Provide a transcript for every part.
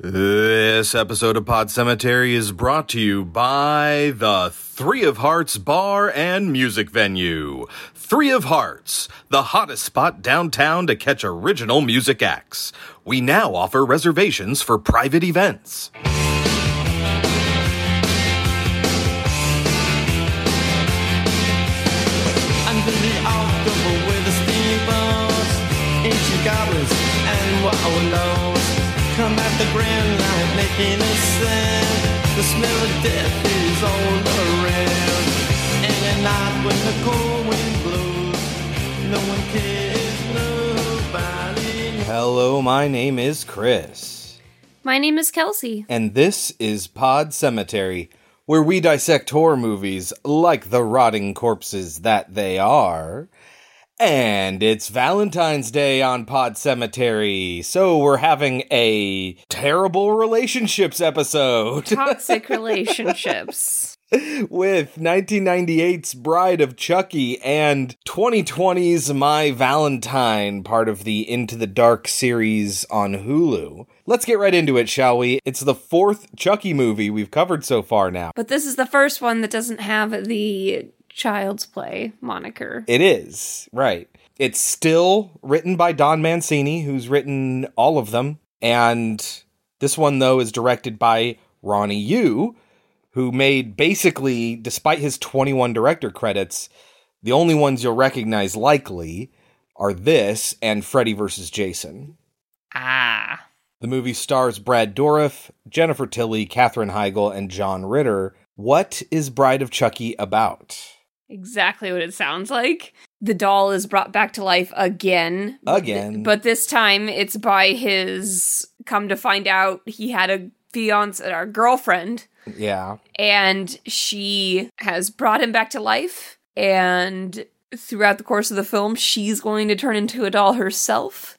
This episode of Pod Cemetery is brought to you by the Three of Hearts Bar and Music Venue. Three of Hearts, the hottest spot downtown to catch original music acts. We now offer reservations for private events. Come at the grand line making a sound. The smell of death is all around. And at night when the cold wind blows, no one cares, nobody knows. Hello, my name is Chris, My name is Kelsey. and this is Pod Cemetery, where we dissect horror movies like the rotting corpses that they are. And it's Valentine's Day on Pod Cemetery, so we're having a terrible relationships episode Toxic relationships. with 1998's Bride of Chucky and 2020's My Valentine, part of the Into the Dark series on Hulu. Let's get right into it, shall we? It's the fourth Chucky movie we've covered so far now. But this is the first one that doesn't have the Child's Play moniker. It is, right. It's still written by Don Mancini, who's written all of them. And this one, though, is directed by Ronnie Yu, who made basically, despite his 21 director credits, the only ones you'll recognize likely are this and Freddy vs. Jason. Ah. The movie stars Brad Dourif, Jennifer Tilly, Katherine Heigl, and John Ritter. What is Bride of Chucky about? Exactly what it sounds like. The doll is brought back to life again. Again. But this time it's by his come to find out he had a fiance or girlfriend Yeah. and she has brought him back to life and throughout the course of the film she's going to turn into a doll herself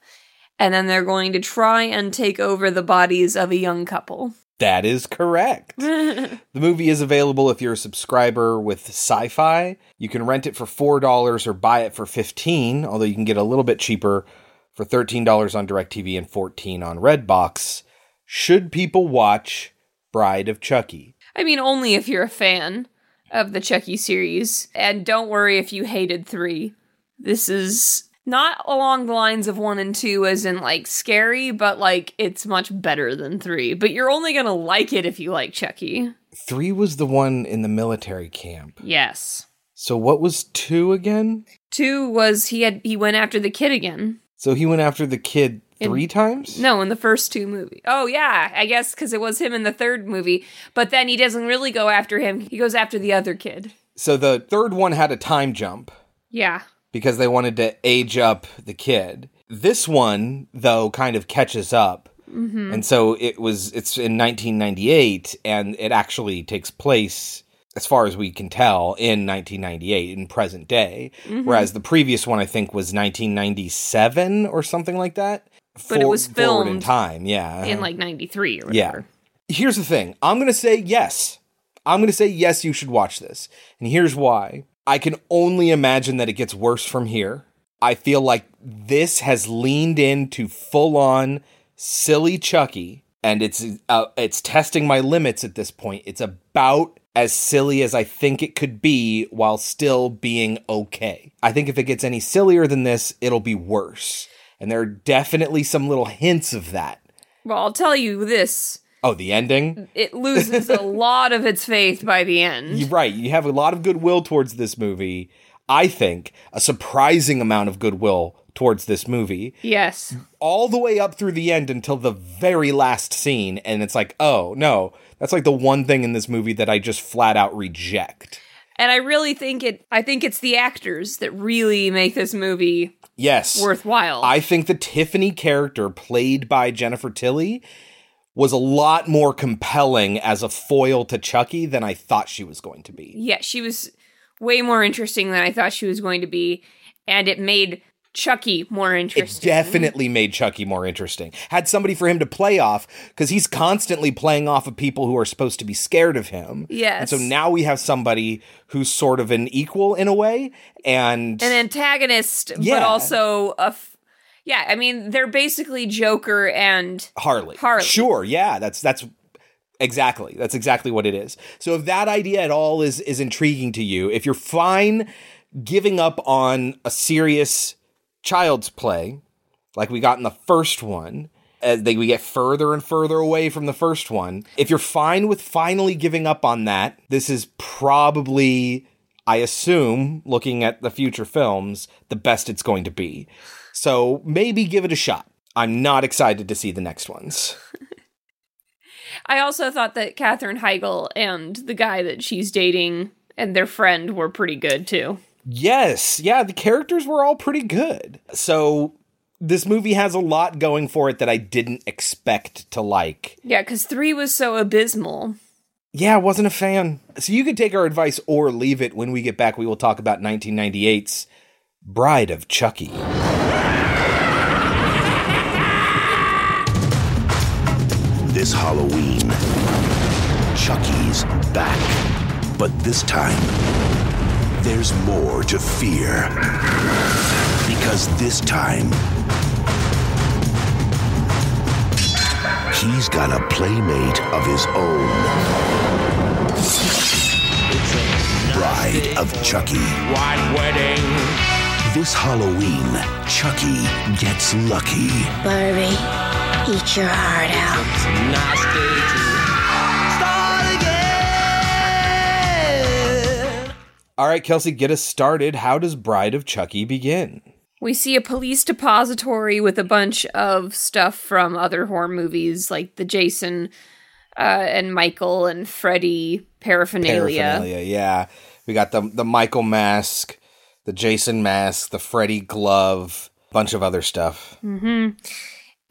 and then they're going to try and take over the bodies of a young couple That is correct. the movie is available if you're a subscriber with Sci-Fi. You can rent it for $4 or buy it for 15, although you can get a little bit cheaper for $13 on DirecTV and 14 on Redbox. Should people watch Bride of Chucky? i mean only if you're a fan of the chucky series and don't worry if you hated three this is not along the lines of one and two as in like scary but like it's much better than three but you're only gonna like it if you like chucky 3 was the one in the military camp. yes So what was 2 again? Two was he had he went after the kid again. So he went after the kid In- 3 times? No, in the first two movies. Oh yeah, I guess because it was him in the third movie. But then he doesn't really go after him. He goes after the other kid. So the third one had a time jump. Yeah. Because they wanted to age up the kid. This one, though, kind of catches up. Mm-hmm. And so it was, it's in 1998, and it actually takes place, as far as we can tell, in 1998, in present day. Mm-hmm. Whereas the previous one, I think, was 1997 or something like that. But it was filmed in time, yeah. In like '93 or whatever. Yeah. Here's the thing. I'm going to say yes. I'm going to say yes, you should watch this. And here's why. I can only imagine that it gets worse from here. I feel like this has leaned into full on silly Chucky and it's uh, it's testing my limits at this point. It's about as silly as I think it could be while still being okay. I think if it gets any sillier than this, it'll be worse. And there are definitely some little hints of that. Well, I'll tell you this: Oh, the ending? it loses a lot of its faith by the end. You're right. You have a lot of goodwill towards this movie. I think a surprising amount of goodwill towards this movie, Yes. all the way up through the end until the very last scene. And it's like, oh, no, that's like the one thing in this movie that I just flat out reject. And I really think it. I think it's the actors that really make this movie Yes. worthwhile. I think the Tiffany character played by Jennifer Tilly was a lot more compelling as a foil to Chucky than I thought she was going to be. yeah, she was way more interesting than I thought she was going to be, and it made Chucky more interesting. It definitely made Chucky more interesting. Had somebody for him to play off because he's constantly playing off of people who are supposed to be scared of him. Yes. And so now we have somebody who's sort of an equal in a way. And An antagonist, Yeah. but also a. F- Yeah, I mean, they're basically Joker and Harley. Harley. Sure, yeah, that's that's exactly that's exactly what it is. So if that idea at all is is intriguing to you, if you're fine giving up on a serious child's play like we got in the first one, as they, we get further and further away from the first one. If you're fine with finally giving up on that, this is probably, I assume, looking at the future films, the best it's going to be. So maybe give it a shot. I'm not excited to see the next ones. I also thought that Katherine Heigl and the guy that she's dating and their friend were pretty good too. Yes, yeah, the characters were all pretty good. So this movie has a lot going for it that I didn't expect to like. Yeah, because three was so abysmal. Yeah, I wasn't a fan. So you could take our advice or leave it. When we get back, we will talk about 1998's Bride of Chucky. This Halloween, Chucky's back. But this time, there's more to fear. Because this time, he's got a playmate of his own. Bride of Chucky. White wedding. This Halloween, Chucky gets lucky. Barbie, eat your heart out. Nice day to start again. All right, Kelsey, get us started. How does Bride of Chucky begin? We see a police depository with a bunch of stuff from other horror movies, like the Jason uh, and Michael and Freddy paraphernalia. Paraphernalia, yeah. We got the the Michael mask, the Jason mask, the Freddy glove, bunch of other stuff.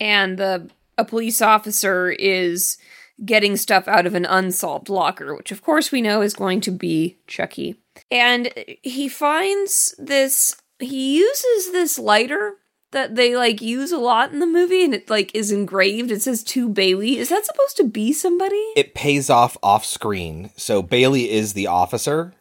And the a police officer is getting stuff out of an unsolved locker, which of course we know is going to be Chucky. And he finds this he uses this lighter that they like use a lot in the movie and it like is engraved. It says to Bailey. Is that supposed to be somebody? It pays off off screen. So Bailey is the officer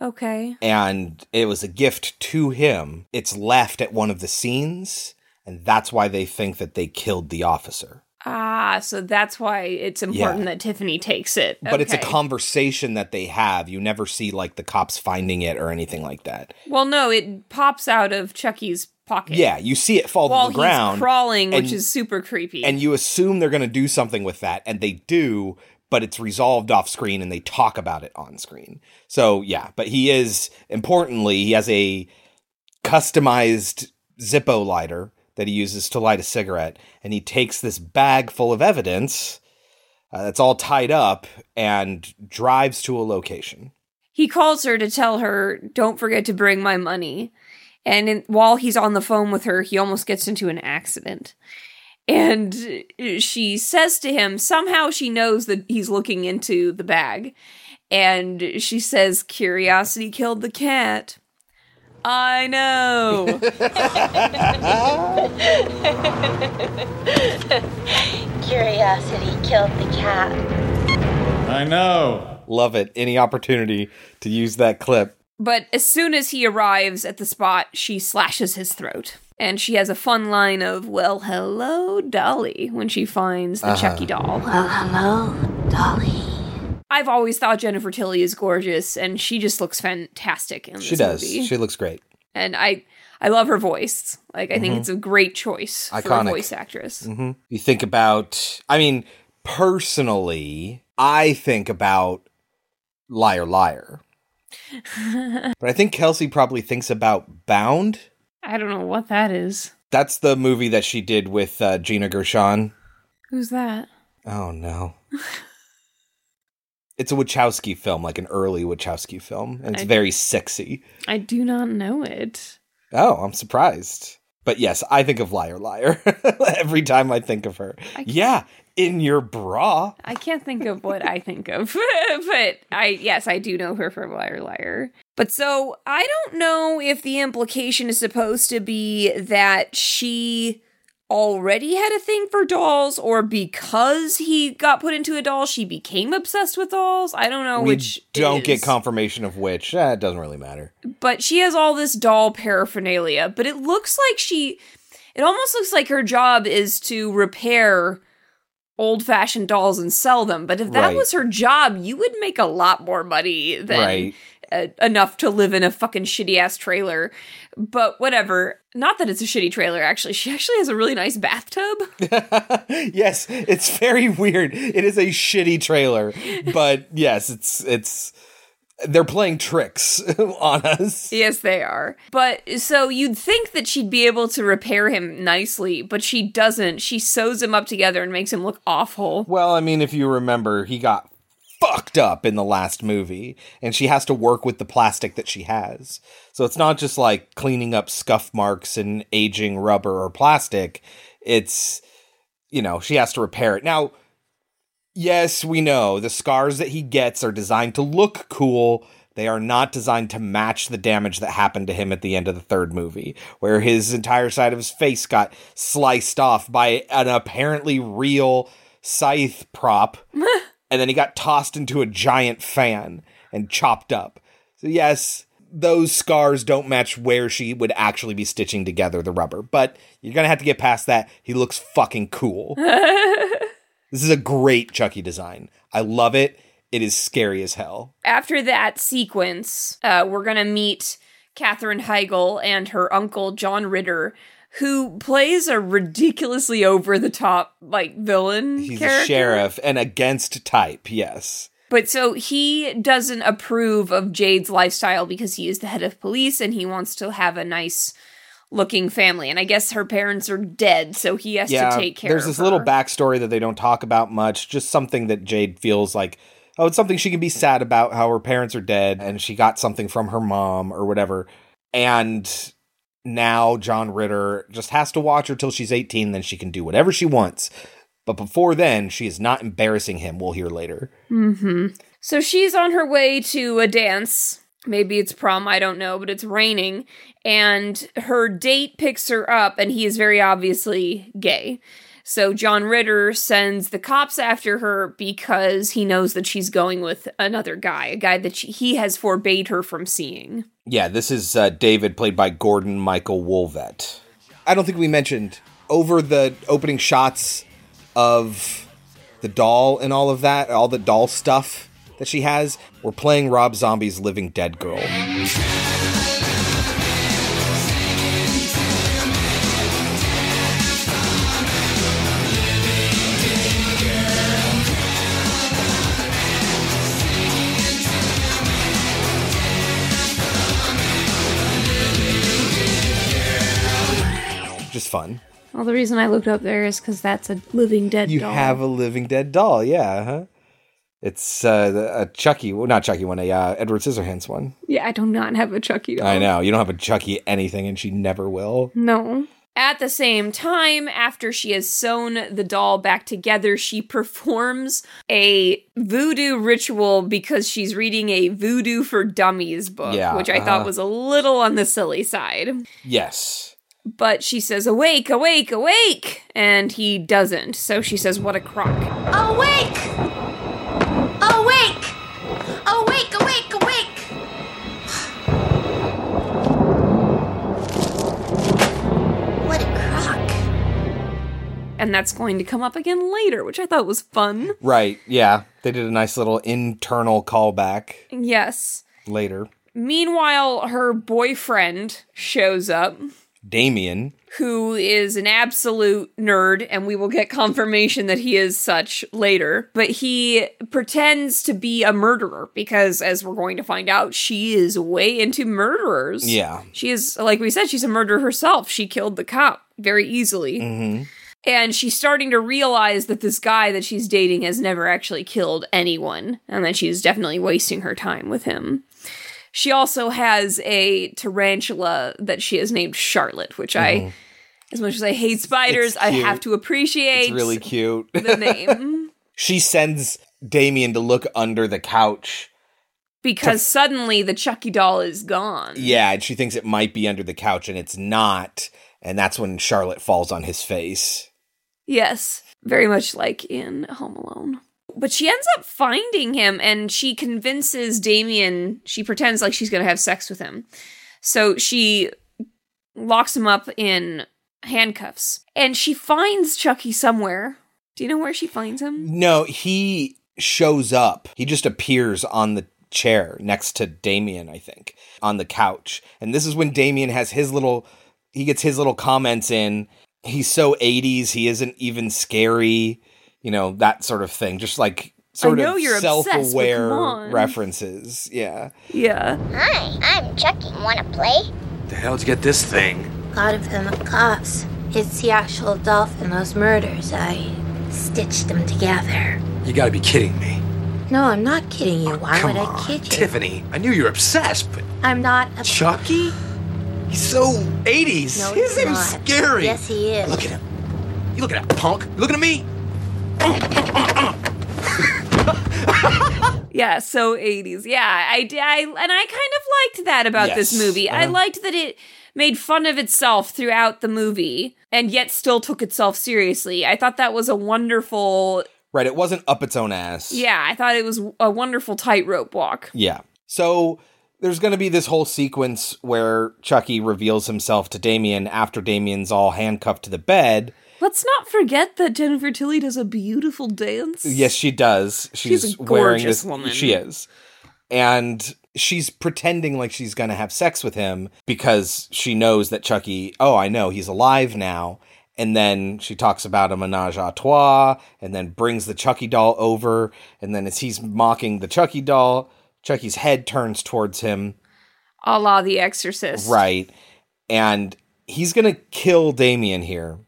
Okay. and it was a gift to him. It's left at one of the scenes and that's why they think that they killed the officer. Ah, so that's why it's important Yeah. that Tiffany takes it. But it's a conversation that they have. You never see like the cops finding it or anything like that. Well, no, it pops out of Chucky's pocket. Yeah, you see it fall While to the ground. crawling, which is super creepy. and you assume they're going to do something with that and they do but it's resolved off screen and they talk about it on screen so yeah but he is importantly he has a customized zippo lighter that he uses to light a cigarette and he takes this bag full of evidence uh, that's all tied up and drives to a location he calls her to tell her, "Don't forget to bring my money." And in, while he's on the phone with her, he almost gets into an accident. And she says to him, somehow she knows that he's looking into the bag. And she says, Curiosity killed the cat. I know. Curiosity killed the cat. I know. love it any opportunity to use that clip But as soon as he arrives at the spot, she slashes his throat. And she has a fun line of, Well, hello, Dolly, when she finds the uh-huh. Chucky doll. Well, hello, Dolly. I've always thought Jennifer Tilly is gorgeous, and she just looks fantastic in this she does movie. she looks great and I, I love her voice. Like, I think it's a great choice for a voice actress. you think about i mean personally i think about liar liar but i think kelsey probably thinks about bound I don't know what that is. that's the movie that she did with uh, gina gershon Who's that? oh no it's a wachowski film like an early wachowski film and it's I- very sexy I do not know it. oh i'm surprised but yes i think of liar liar every time i think of her yeah in your bra I can't think of what I think of, but I yes, I do know her from Liar Liar. But so I don't know if the implication is supposed to be that she already had a thing for dolls, or because he got put into a doll, she became obsessed with dolls. I don't know we which. don't it get confirmation of which. Eh, it doesn't really matter. but she has all this doll paraphernalia but it looks like she it almost looks like her job is to repair old fashioned dolls and sell them. But if that Right. was her job, you would make a lot more money than Right. Uh, enough to live in a fucking shitty ass trailer. But whatever. Not that it's a shitty trailer, actually. She actually has a really nice bathtub. yes, it's very weird. It is a shitty trailer, but yes, it's it's they're playing tricks on us. yes, they are. But so you'd think that she'd be able to repair him nicely, but she doesn't. She sews him up together and makes him look awful. Well, I mean, if you remember, he got fucked up in the last movie, and she has to work with the plastic that she has. So it's not just like cleaning up scuff marks and aging rubber or plastic. It's, you know, she has to repair it. Now, yes, we know the scars that he gets are designed to look cool. They are not designed to match the damage that happened to him at the end of the third movie, where his entire side of his face got sliced off by an apparently real scythe prop, and then he got tossed into a giant fan and chopped up. So, yes, those scars don't match where she would actually be stitching together the rubber, but you're gonna have to get past that. He looks fucking cool. This is a great Chucky design. I love it. It is scary as hell. After that sequence, uh, we're gonna meet Katherine Heigl and her uncle John Ritter, who plays a ridiculously over the top like villain. He's character. a sheriff and against type, yes. But so he doesn't approve of Jade's lifestyle because he is the head of police and he wants to have a nice looking family. And I guess her parents are dead, so he has Yeah, to take care of her. there's this little backstory that they don't talk about much, just something that Jade feels like, oh, it's something she can be sad about how her parents are dead and she got something from her mom or whatever. And now John Ritter just has to watch her till she's 18, then she can do whatever she wants. But before then, she is not embarrassing him, we'll hear later. Mm-hmm. So she's on her way to a dance. Maybe it's prom, I don't know, but it's raining. And her date picks her up, and he is very obviously gay. So John Ritter sends the cops after her because he knows that she's going with another guy, a guy that she, he has forbade her from seeing. Yeah, this is uh, David, played by Gordon Michael Woolvett. I don't think we mentioned over the opening shots of the doll and all of that, all the doll stuff that she has. We're playing Rob Zombie's Living Dead Girl. Just fun. Well, the reason I looked up there is because that's a living dead You doll. have a Living Dead doll, yeah. Huh? It's uh, a Chucky, well, not Chucky one, a uh, Edward Scissorhands one. yeah, I do not have a Chucky doll. I know you don't have a Chucky anything, and she never will. No. At the same time, after she has sewn the doll back together, she performs a voodoo ritual because she's reading a Voodoo for Dummies book, Yeah, which I uh-huh. thought was a little on the silly side. Yes. But she says, Awake, awake, awake! And he doesn't. So she says, What a crock. Awake! Awake! Awake, awake, awake! What a crock. And that's going to come up again later, which I thought was fun. Right. Yeah. They did a nice little internal callback Yes. later. Meanwhile, her boyfriend shows up. Damien. who is an absolute nerd, and we will get confirmation that he is such later. But he pretends to be a murderer because, as we're going to find out, she is way into murderers. Yeah. She is, like we said, she's a murderer herself. She killed the cop very easily. Mm-hmm. And she's starting to realize that this guy that she's dating has never actually killed anyone, and that she's definitely wasting her time with him. She also has a tarantula that she has named Charlotte, which I, as much as I hate spiders, Mm-hmm. I have to appreciate It's really cute. the name. she sends Damien to look under the couch. because suddenly the Chucky doll is gone. Yeah, and she thinks it might be under the couch, and it's not. And that's when Charlotte falls on his face. Yes, very much like in Home Alone. But she ends up finding him and she convinces Damien, she pretends like she's going to have sex with him. So she locks him up in handcuffs. And she finds Chucky somewhere. Do you know where she finds him? No, he shows up. He just appears on the chair next to Damien, I think, on the couch. And this is when Damien has his little he gets his little comments in. He's so 80s, he isn't even scary, you know, that sort of thing. Just like sort know of you're self-aware come on. references. Yeah. Yeah. Hi, I'm Chucky. Wanna play? The hell'd you get this thing? Got him from the cops. It's the actual dolphin, those murders. I stitched them together. You gotta be kidding me. No, I'm not kidding you. Why Come would I on, kid you? Tiffany. I knew you were obsessed, but I'm not a Chucky? He's so 80s. No, His he's name's not. scary. Yes, he is. Look at him. You look at that punk. You looking at me? Yeah, so 80s. Yeah, I, I and I kind of liked that about this movie. I Uh-huh. liked that it made fun of itself throughout the movie and yet still took itself seriously. I thought that was a wonderful Right, it wasn't up its own ass. Yeah, I thought it was a wonderful tightrope walk. Yeah. So there's going to be this whole sequence where Chucky reveals himself to Damien after Damien's all handcuffed to the bed. Let's not forget that Jennifer Tilly does a beautiful dance. Yes, she does. She's, She's a wearing gorgeous this. woman. She is, and she's pretending like she's going to have sex with him because she knows that Chucky. Oh, I know he's alive now. And then she talks about a menage a trois, and then brings the Chucky doll over. And then as he's mocking the Chucky doll, Chucky's head turns towards him. A la The Exorcist. Right. And he's going to kill Damien here.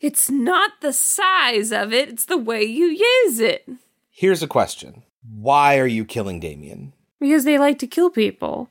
It's not the size of it, it's the way you use it. Here's a question Why are you killing Damien? Because they like to kill people.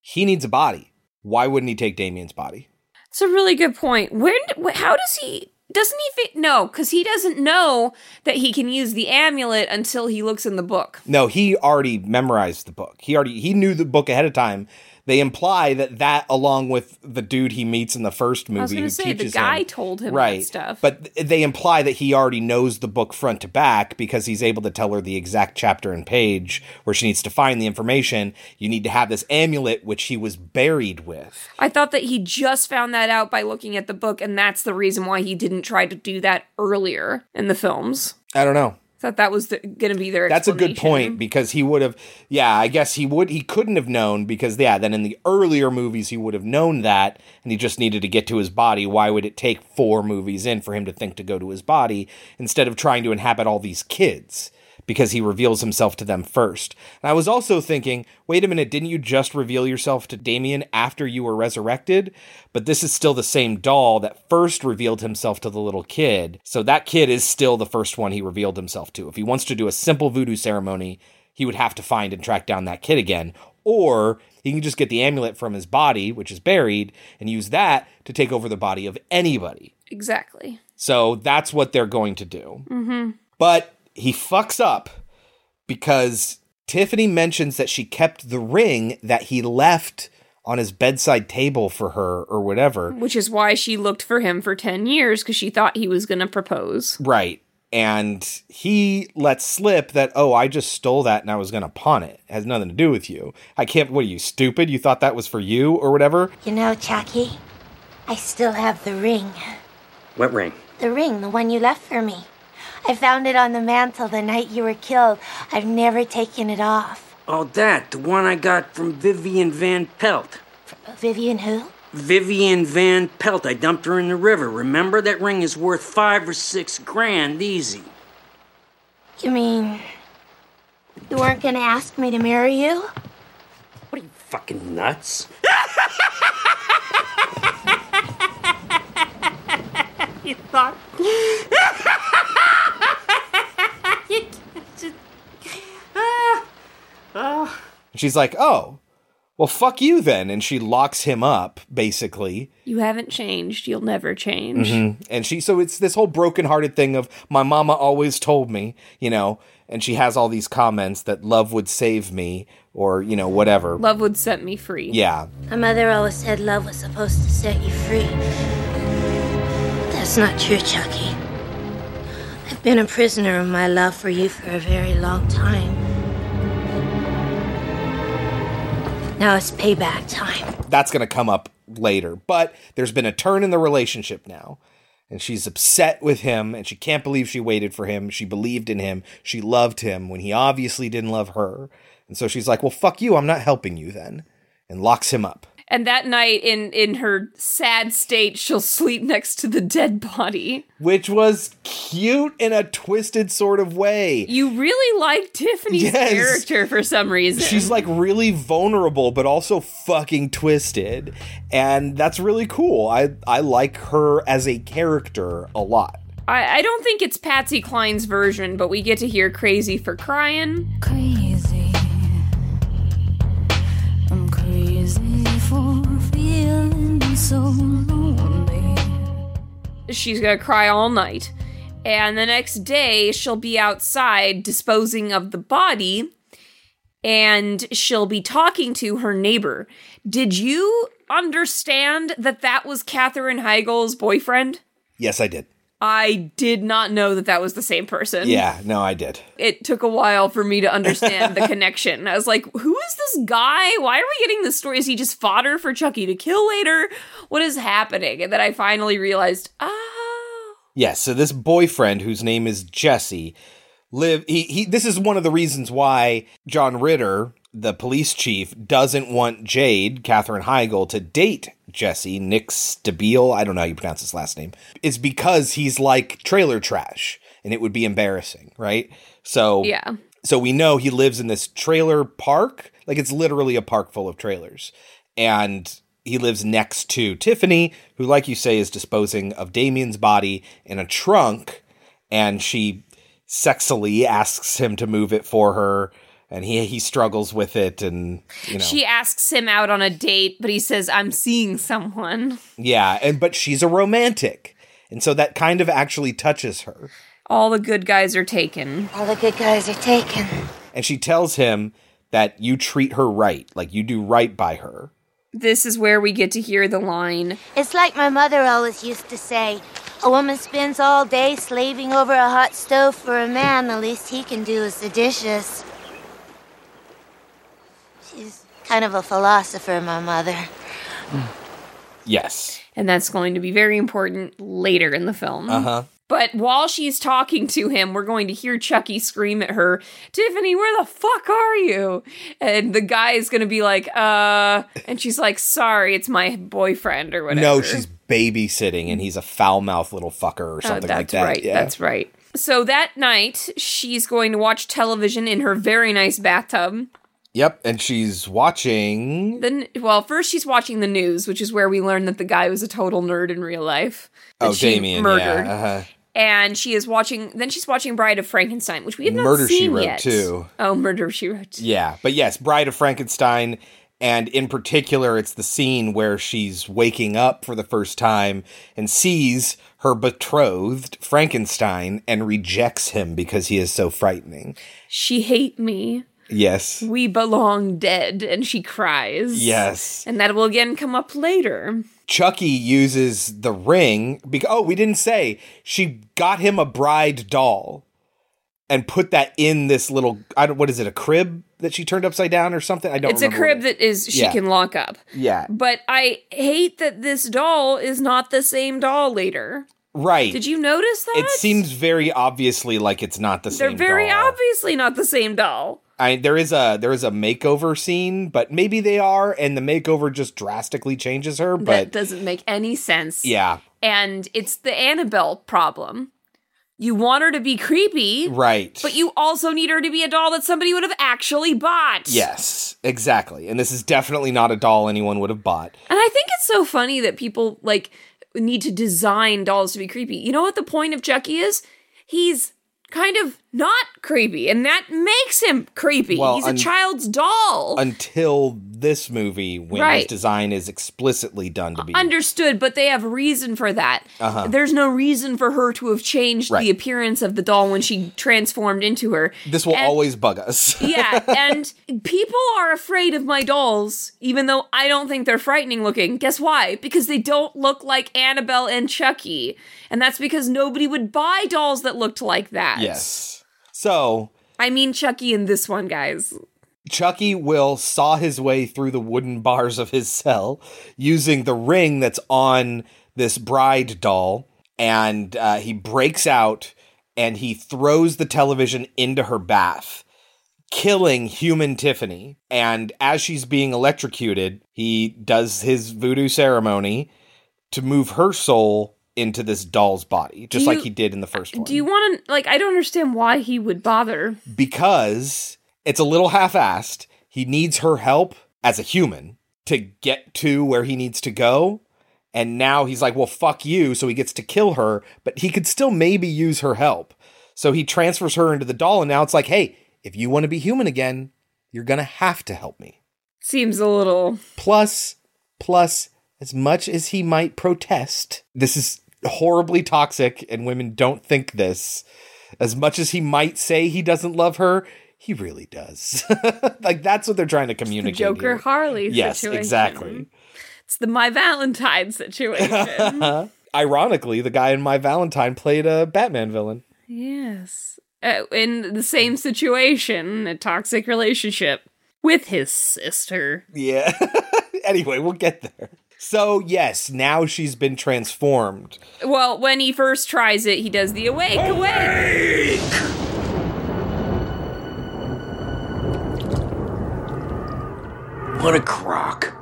He needs a body. Why wouldn't he take Damien's body? It's a really good point. When? How does he? Doesn't he fit? No, because he doesn't know that he can use the amulet until he looks in the book. No, he already memorized the book. He already he knew the book ahead of time. They imply that that, along with the dude he meets in the first movie, who say the teaches guy him, told him right that stuff. But they imply that he already knows the book front to back because he's able to tell her the exact chapter and page where she needs to find the information. You need to have this amulet, which he was buried with. I thought that he just found that out by looking at the book, and that's the reason why he didn't try to do that earlier in the films. I don't know. Thought that was going to be their. That's a good point because he would have, yeah, I guess he would, he couldn't have known because, yeah, then in the earlier movies, he would have known that and he just needed to get to his body. Why would it take four movies in for him to think to go to his body instead of trying to inhabit all these kids? Because he reveals himself to them first. And I was also thinking, wait a minute, didn't you just reveal yourself to Damien after you were resurrected? But this is still the same doll that first revealed himself to the little kid. So that kid is still the first one he revealed himself to. If he wants to do a simple voodoo ceremony, he would have to find and track down that kid again. Or he can just get the amulet from his body, which is buried, and use that to take over the body of anybody. Exactly. So that's what they're going to do. Mm-hmm. But he fucks up because Tiffany mentions that she kept the ring that he left on his bedside table for her or whatever. Which is why she looked for him for 10 years because she thought he was going to propose. Right. And he lets slip that, oh, I just stole that and I was going to pawn it. It has nothing to do with you. I can't, what are you, stupid? You thought that was for you or whatever? You know, Chucky, I still have the ring. What ring? The ring, the one you left for me. I found it on the mantle the night you were killed. I've never taken it off. Oh, that. The one I got from Vivian Van Pelt. Vivian who? Vivian Van Pelt. I dumped her in the river. Remember? That ring is worth five or six grand easy. You mean you weren't gonna ask me to marry you? What are you fucking nuts? you thought. And she's like, oh, well, fuck you then. And she locks him up, basically. You haven't changed. You'll never change. Mm-hmm. And she, so it's this whole brokenhearted thing of my mama always told me, you know, and she has all these comments that love would save me or, you know, whatever. Love would set me free. Yeah. My mother always said love was supposed to set you free. That's not true, Chucky. I've been a prisoner of my love for you for a very long time. Now it's payback time. That's going to come up later. But there's been a turn in the relationship now. And she's upset with him and she can't believe she waited for him. She believed in him. She loved him when he obviously didn't love her. And so she's like, well, fuck you. I'm not helping you then. And locks him up. And that night, in in her sad state, she'll sleep next to the dead body. Which was cute in a twisted sort of way. You really like Tiffany's Yes. character for some reason. She's like really vulnerable, but also fucking twisted. And that's really cool. I, I like her as a character a lot. I, I don't think it's Patsy Cline's version, but we get to hear "Crazy for Crying." crazy. So lonely. She's gonna cry all night. And the next day, she'll be outside disposing of the body and she'll be talking to her neighbor. Did you understand that that was Katherine Heigl's boyfriend? Yes, I did. I did not know that that was the same person. Yeah, no, I did. It took a while for me to understand the connection. I was like, who is this guy? Why are we getting this story? Is he just fodder for Chucky to kill later? What is happening? And then I finally realized, oh. Yes, so this boyfriend whose name is Jesse live he, he this is one of the reasons why John Ritter, the police chief, doesn't want Jade, Katherine Heigl, to date Jesse, Nick Stabile, I don't know how you pronounce his last name, is because he's like trailer trash and it would be embarrassing, right? So Yeah. so we know he lives in this trailer park. Like it's literally a park full of trailers. And he lives next to Tiffany, who, like you say, is disposing of Damien's body in a trunk. And she sexily asks him to move it for her. And he, he struggles with it. And, you know, She asks him out on a date, but he says, I'm seeing someone. yeah. And, but she's a romantic. And so that kind of actually touches her. All the good guys are taken. All the good guys are taken. And she tells him that you treat her right, like you do right by her. This is where we get to hear the line It's like my mother always used to say a woman spends all day slaving over a hot stove for a man, the least he can do is the dishes. She's kind of a philosopher, my mother. Yes. and that's going to be very important later in the film. Uh huh. But while she's talking to him, we're going to hear Chucky scream at her, Tiffany, where the fuck are you? And the guy is going to be like, uh, and she's like, sorry, it's my boyfriend or whatever. No, she's babysitting, and he's a foul mouthed little fucker or Oh, something that's like that. right. Yeah. That's right. So that night, she's going to watch television in her very nice bathtub. Yep, and she's watching. Then, well, first she's watching the news, which is where we learn that the guy was a total nerd in real life. Oh, she Damien, murdered. yeah. Uh-huh. and she is watching. Then she's watching Bride of Frankenstein, which we have not Murder, She seen Wrote, yet. too. Oh, Murder She Wrote. Yeah, but yes, Bride of Frankenstein, and in particular, it's the scene where she's waking up for the first time and sees her betrothed Frankenstein and rejects him because he is so frightening. She hate me. Yes. We belong dead, and she cries. Yes. and that will again come up later. Chucky uses the ring because oh, we didn't say she got him a bride doll and put that in this little I don't what is it a crib that she turned upside down or something I don't. Know. It's a crib it- that is she Yeah. can lock up. yeah But I hate that this doll is not the same doll later. right. Did you notice that? It seems very obviously like it's not the same doll. they're very doll. obviously not the same doll. I there is a there is a makeover scene, but maybe they are, and the makeover just drastically changes her. But that doesn't make any sense. yeah, And it's the Annabelle problem. You want her to be creepy, right. but you also need her to be a doll that somebody would have actually bought. yes, exactly. And this is definitely not a doll anyone would have bought. And I think it's so funny that people like need to design dolls to be creepy. You know what the point of Chucky is? He's kind of not creepy, and that makes him creepy. Well, He's a child's doll. until this movie when Right. his design is explicitly done to be Understood, but they have reason for that. Uh-huh. There's no reason for her to have changed Right. the appearance of the doll when she transformed into her. this will And- always bug us yeah, and people are afraid of my dolls, even though I don't think they're frightening looking. Guess why? Because they don't look like Annabelle and Chucky. And that's because nobody would buy dolls that looked like that. yes so I mean Chucky in this one, guys. Chucky will saw his way through the wooden bars of his cell using the ring that's on this bride doll, and uh, he breaks out and he throws the television into her bath, killing human Tiffany. And as she's being electrocuted, he does his voodoo ceremony to move her soul into this doll's body, just Do like he did in the first one Do you want to like? I don't understand why he would bother. because it's a little half-assed. He needs her help as a human to get to where he needs to go. And now he's like, well, fuck you. So he gets to kill her, but he could still maybe use her help. So he transfers her into the doll. And now it's like, hey, if you want to be human again, you're going to have to help me. Seems a little. Plus, plus, as much as he might protest, this is horribly toxic and women don't think this. As much as he might say he doesn't love her, he really does. like that's what they're trying to The communicate. Joker here. Harley Yes, situation. exactly. It's the My Valentine situation. Ironically, the guy in My Valentine played a Batman villain. yes. Uh, in the same situation, a toxic relationship with his sister. Yeah. anyway, we'll get there. So, yes, now she's been transformed. Well, when he first tries it, he does the awake, awake. What a crock.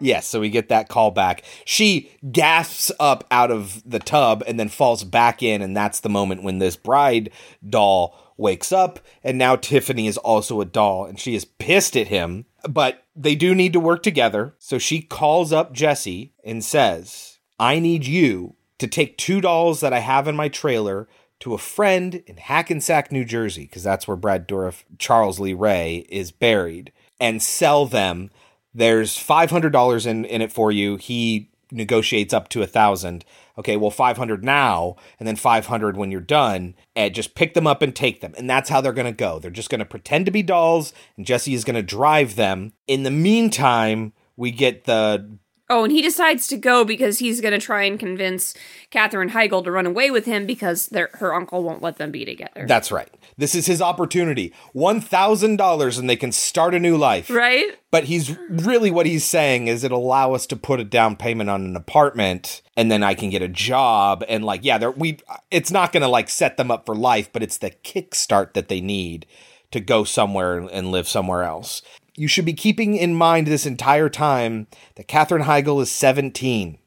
Yes, so we get that call back. She gasps up out of the tub and then falls back in, and that's the moment when this bride doll wakes up, and now Tiffany is also a doll, and she is pissed at him. But they do need to work together, so she calls up Jesse and says, I need you to take two dolls that I have in my trailer to a friend in Hackensack, New Jersey, because that's where Brad Dourif, Charles Lee Ray, is buried, and sell them there's five hundred dollars in in it for you. He negotiates up to a thousand. Okay, well, five hundred now, and then five hundred when you're done. And just pick them up and take them, and that's how they're gonna go. They're just gonna pretend to be dolls, and Jesse is gonna drive them. In the meantime, we get the Oh, and he decides to go because he's going to try and convince Katherine Heigl to run away with him because her uncle won't let them be together. that's right. This is his opportunity. One thousand dollars, and they can start a new life. right? But he's really what he's saying is it'll allow us to put a down payment on an apartment and then I can get a job and like yeah, we it's not going to like set them up for life, but it's the kickstart that they need to go somewhere and live somewhere else. You should be keeping in mind this entire time that Katherine Heigl is 17.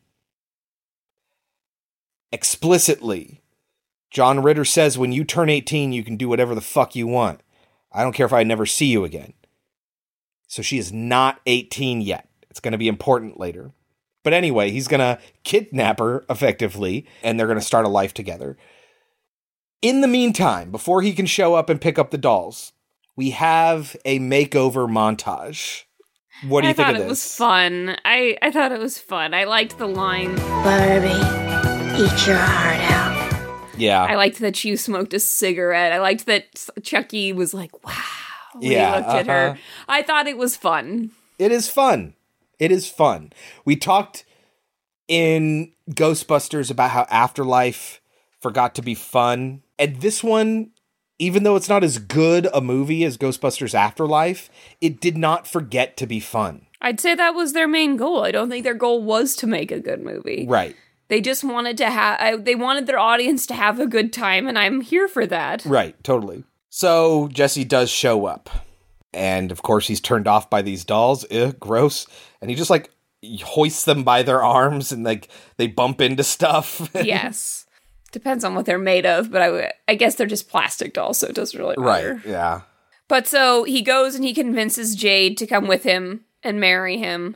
Explicitly, John Ritter says when you turn 18, you can do whatever the fuck you want. I don't care if I never see you again. So she is not 18 yet. It's going to be important later. But anyway, he's going to kidnap her effectively, and they're going to start a life together. In the meantime, before he can show up and pick up the dolls, we have a makeover montage. What do you I think of this? I thought it was fun. I, I thought it was fun. I liked the line. Barbie, eat your heart out. yeah. I liked that you smoked a cigarette. I liked that Chucky was like, wow. When Yeah, he looked at uh-huh. her. I thought it was fun. It is fun. It is fun. We talked in Ghostbusters about how Afterlife forgot to be fun. And this one, even though it's not as good a movie as Ghostbusters Afterlife, it did not forget to be fun. I'd say that was their main goal. I don't think their goal was to make a good movie. Right. They just wanted to have, they wanted their audience to have a good time, and I'm here for that. Right, totally. So Jesse does show up. And of course, he's turned off by these dolls. Ugh, gross. And he just like hoists them by their arms and like they bump into stuff. yes. Depends on what they're made of, but I, w- I guess they're just plastic dolls, so it doesn't really matter. right. Yeah. But so he goes and he convinces Jade to come with him and marry him.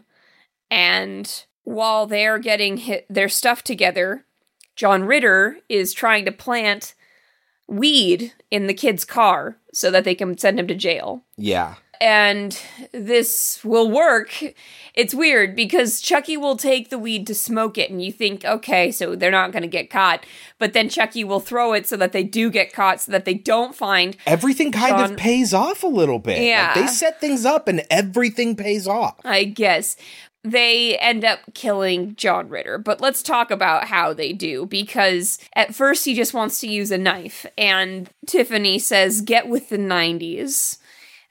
And while they're getting hit, their stuff together, John Ritter is trying to plant weed in the kid's car so that they can send him to jail. Yeah. And this will work. It's weird because Chucky will take the weed to smoke it, and you think, okay, so they're not going to get caught. But then Chucky will throw it so that they do get caught, so that they don't find everything kind Sean- of pays off a little bit. Like, Yeah. they set things up and everything pays off. I guess they end up killing John Ritter. But let's talk about how they do because at first he just wants to use a knife, and Tiffany says, "Get with the '90s."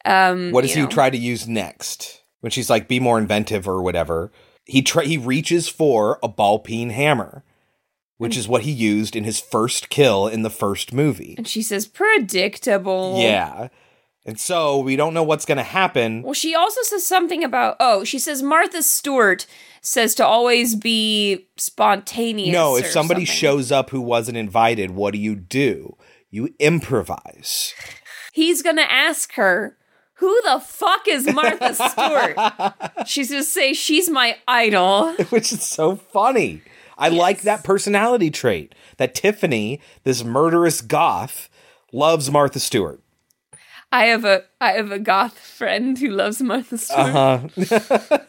Um, What does he know. try to use next? When she's like, "Be more inventive" or whatever, he try he reaches for a ball peen hammer, which is what he used in his first kill in the first movie. And she says, predictable. Yeah, and so we don't know what's going to happen. Well, she also says something about, oh, she says Martha Stewart says to always be spontaneous. No, if somebody something. shows up who wasn't invited, what do you do? You improvise. He's going to ask her, who the fuck is Martha Stewart? She's going to say, she's my idol. which is so funny. I like that personality trait. That Tiffany, this murderous goth, loves Martha Stewart. I have a I have a goth friend who loves Martha Stewart. Uh-huh.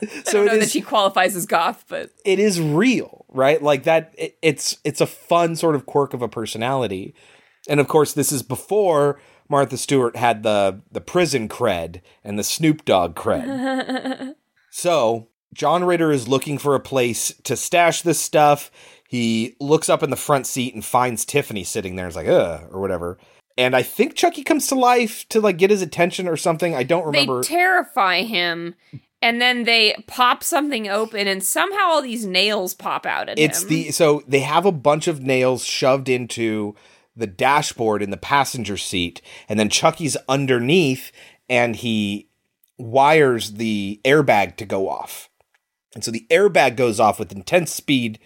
I so it know that is she qualifies as goth, but it is real, right? Like that it, it's it's a fun sort of quirk of a personality. And of course, this is before Martha Stewart had the the prison cred and the Snoop Dogg cred. So John Ritter is looking for a place to stash this stuff. He looks up in the front seat and finds Tiffany sitting there. It's like, ugh, or whatever. And I think Chucky comes to life to like get his attention or something. I don't remember. they terrify him. And then they pop something open, and somehow all these nails pop out at it's him. the so they have a bunch of nails shoved into the dashboard in the passenger seat, and then Chucky's underneath, and he wires the airbag to go off. And so the airbag goes off with intense speed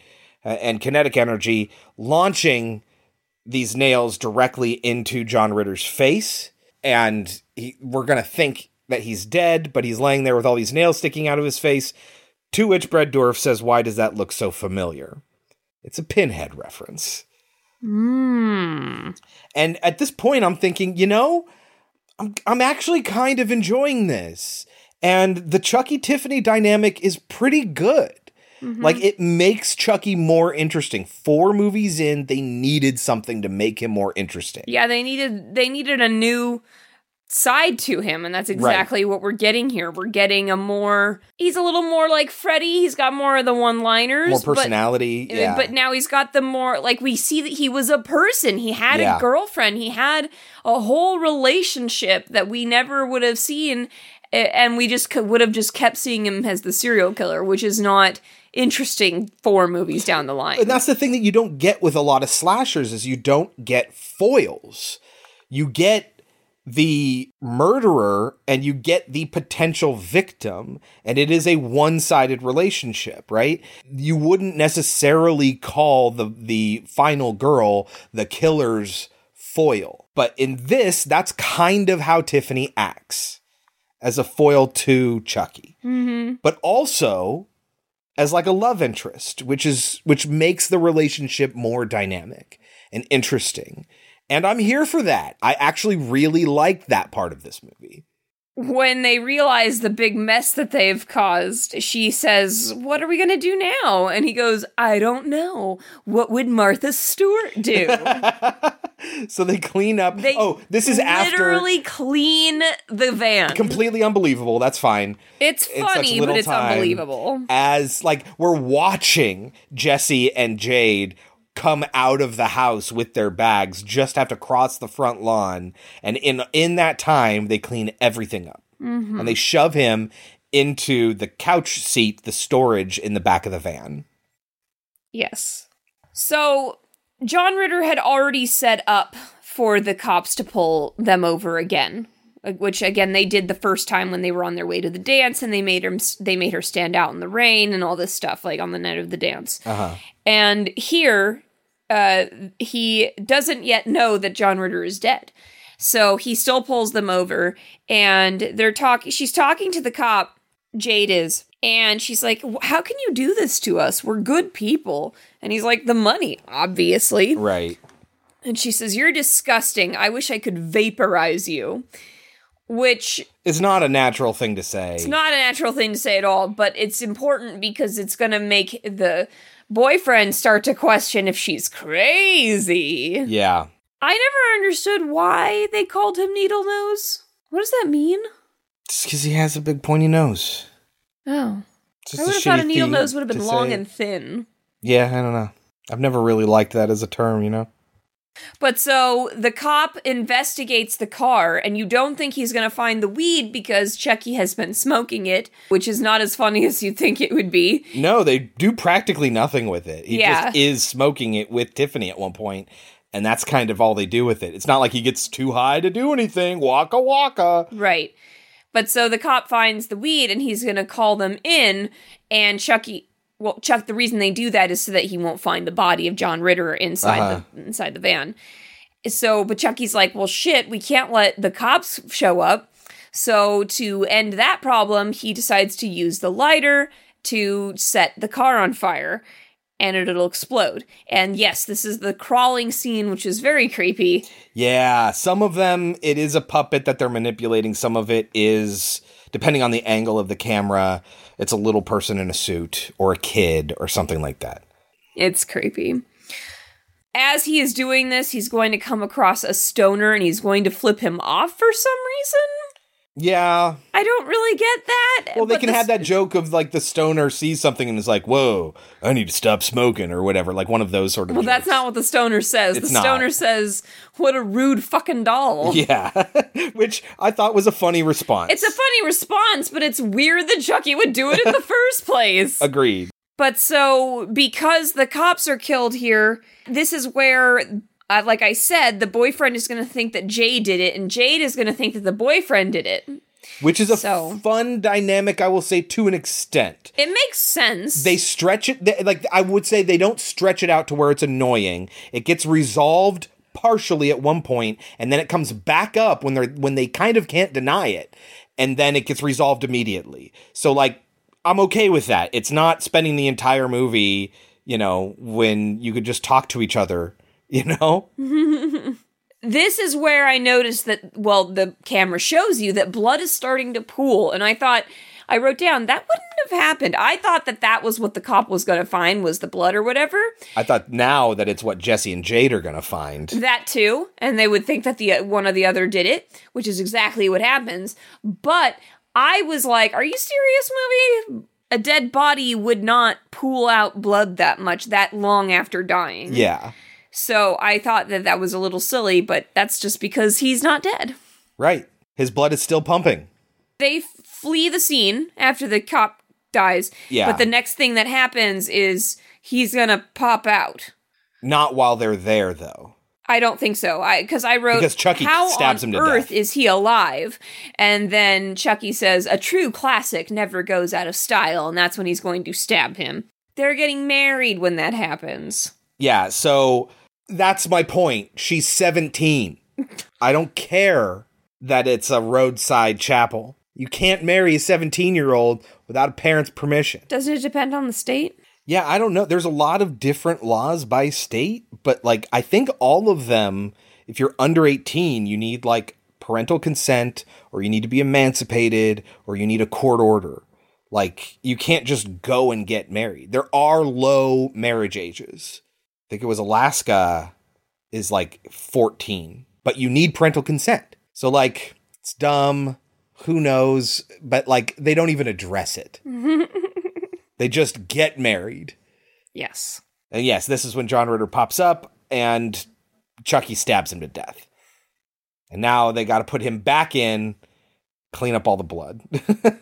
uh, and kinetic energy, launching these nails directly into John Ritter's face. And he, we're going to think that he's dead, but he's laying there with all these nails sticking out of his face. To which Brad Dourif says, Why does that look so familiar? It's a pinhead reference. Mm. And at this point, I'm thinking, you know, I'm, I'm actually kind of enjoying this. And the Chucky Tiffany dynamic is pretty good. Like it makes Chucky more interesting. Four movies in, they needed something to make him more interesting. Yeah, they needed they needed a new side to him, and that's exactly what we're getting here. We're getting a more he's a little more like Freddy. He's got more of the one liners, More personality. Eh, yeah. But now he's got the more like we see that he was a person. He had Yeah. a girlfriend. He had a whole relationship that we never would have seen, and we just could, would have just kept seeing him as the serial killer, which is not interesting four movies down the line. and that's the thing that you don't get with a lot of slashers is you don't get foils. You get the murderer and you get the potential victim and it is a one-sided relationship, right? You wouldn't necessarily call the the final girl the killer's foil. But in this, that's kind of how Tiffany acts as a foil to Chucky. Mm-hmm. But also as like a love interest, which is which makes the relationship more dynamic and interesting. And I'm here for that. I actually really like that part of this movie. when they realize the big mess that they've caused, she says, What are we going to do now? And he goes, I don't know. What would Martha Stewart do? So they clean up. They oh, this is after literally clean the van. completely unbelievable. That's fine. it's funny, but it's unbelievable. As like we're watching Jesse and Jade come out of the house with their bags, just have to cross the front lawn, and in in that time they clean everything up, Mm-hmm. and they shove him into the couch seat, the storage in the back of the van. Yes. So John Ritter had already set up for the cops to pull them over again, which again they did the first time when they were on their way to the dance, and they made him they made her stand out in the rain and all this stuff, like on the night of the dance. Uh-huh. And here, uh, he doesn't yet know that John Ritter is dead. So he still pulls them over and they're talking. She's talking to the cop, Jade is, and she's like, How can you do this to us? We're good people. And he's like, The money, obviously. Right. And she says, You're disgusting. I wish I could vaporize you. Which is not a natural thing to say. it's not a natural thing to say at all, but it's important because it's going to make the boyfriend start to question if she's crazy. yeah. I never understood why they called him Needle Nose. What does that mean? Just because he has a big pointy nose. Oh. Just I would have thought a needle nose would have been long and thin. Yeah, I don't know. I've never really liked that as a term, you know? But so the cop investigates the car, and you don't think he's going to find the weed because Chucky has been smoking it, which is not as funny as you think it would be. No, they do practically nothing with it. He Yeah. just is smoking it with Tiffany at one point, and that's kind of all they do with it. It's not like he gets too high to do anything. Waka waka. Right. But so the cop finds the weed and he's going to call them in. And Chucky, well, Chuck, the reason they do that is so that he won't find the body of John Ritter inside Uh-huh. the inside the van. So, but Chucky's like, well, shit, we can't let the cops show up. So to end that problem, he decides to use the lighter to set the car on fire. And it'll explode. And yes, this is the crawling scene, which is very creepy. Yeah, some of them it is a puppet that they're manipulating. Some of it is depending on the angle of the camera, it's a little person in a suit or a kid or something like that. It's creepy. As he is doing this, he's going to come across a stoner and he's going to flip him off for some reason. Yeah. I don't really get that. Well, they can have that joke of like the stoner sees something and is like, "Whoa, I need to stop smoking" or whatever, like one of those sort of Well, that's not what the stoner says. It's the not. stoner says, "What a rude fucking doll." Yeah, which I thought was a funny response. It's a funny response, but it's weird that Chucky would do it in the first place. Agreed. But so, because the cops are killed here, this is where, uh, like I said, the boyfriend is going to think that Jade did it, and Jade is going to think that the boyfriend did it. Which is a So- fun dynamic, I will say, to an extent. It makes sense. They stretch it, they, like I would say, they don't stretch it out to where it's annoying. It gets resolved partially at one point, and then it comes back up when they're when they kind of can't deny it, and then it gets resolved immediately. So like, I'm okay with that. It's not spending the entire movie, you know, when you could just talk to each other, you know. this is where I noticed that, well, the camera shows you that blood is starting to pool. And I thought, I wrote down, that wouldn't have happened. I thought that that was what the cop was going to find was the blood or whatever. I thought now that it's what Jesse and Jade are gonna find. That too. And they would think that the one or the other did it, which is exactly what happens. But I was like, are you serious, movie? A dead body would not pool out blood that much that long after dying. Yeah. So I thought that that was a little silly, but that's just because he's not dead. Right. His blood is still pumping. They flee the scene after the cop dies. Yeah. But the next thing that happens is he's gonna pop out. Not while they're there, though. I don't think so. I because I wrote Because Chucky how stabs on him to earth death. is he alive? And then Chucky says a true classic never goes out of style, and that's when he's going to stab him. They're getting married when that happens. Yeah, so that's my point. She's 17. I don't care that it's a roadside chapel. You can't marry a 17 year old without a parent's permission. Doesn't it depend on the state? Yeah, I don't know. There's a lot of different laws by state, but like I think all of them, if you're under 18, you need like parental consent or you need to be emancipated or you need a court order. Like you can't just go and get married. There are low marriage ages. I think it was Alaska is like 14, but you need parental consent. So like it's dumb, who knows, but like they don't even address it. They just get married. Yes. And yes, this is when John Ritter pops up and Chucky stabs him to death. And now they got to put him back in, clean up all the blood.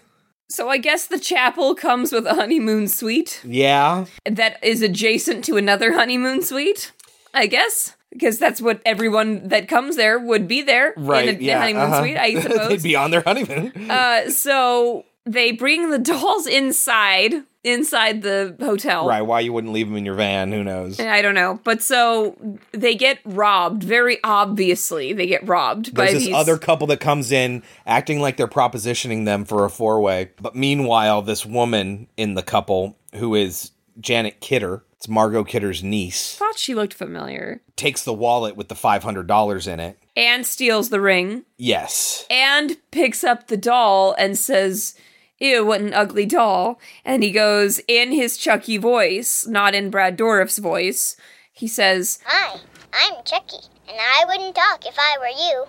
So I guess the chapel comes with a honeymoon suite yeah. that is adjacent to another honeymoon suite. I guess because that's what everyone that comes there would be there Right. in a yeah. honeymoon uh-huh. suite. I suppose. They'd be on their honeymoon. Uh, so they bring the dolls inside, inside the hotel. right. Why you wouldn't leave them in your van? Who knows? I don't know, but so they get robbed. Very obviously, they get robbed by There's this these other couple that comes in acting like they're propositioning them for a four way. But meanwhile, this woman in the couple, who is Janet Kidder, it's Margot Kidder's niece, Thought she looked familiar, takes the wallet with the $500 in it. and steals the ring, Yes. and picks up the doll and says. Ew, what an ugly doll. And he goes in his Chucky voice, not in Brad Dourif's voice. He says, Hi, I'm Chucky, and I wouldn't talk if I were you.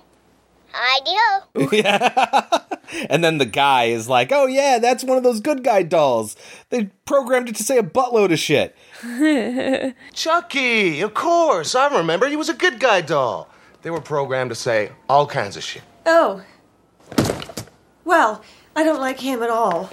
Hi-de-ho. And then the guy is like, "Oh yeah, that's one of those good guy dolls. They programmed it to say a buttload of shit." Chucky, of course. I remember. He was a good guy doll. They were programmed to say all kinds of shit. Oh. Well, I don't like him at all.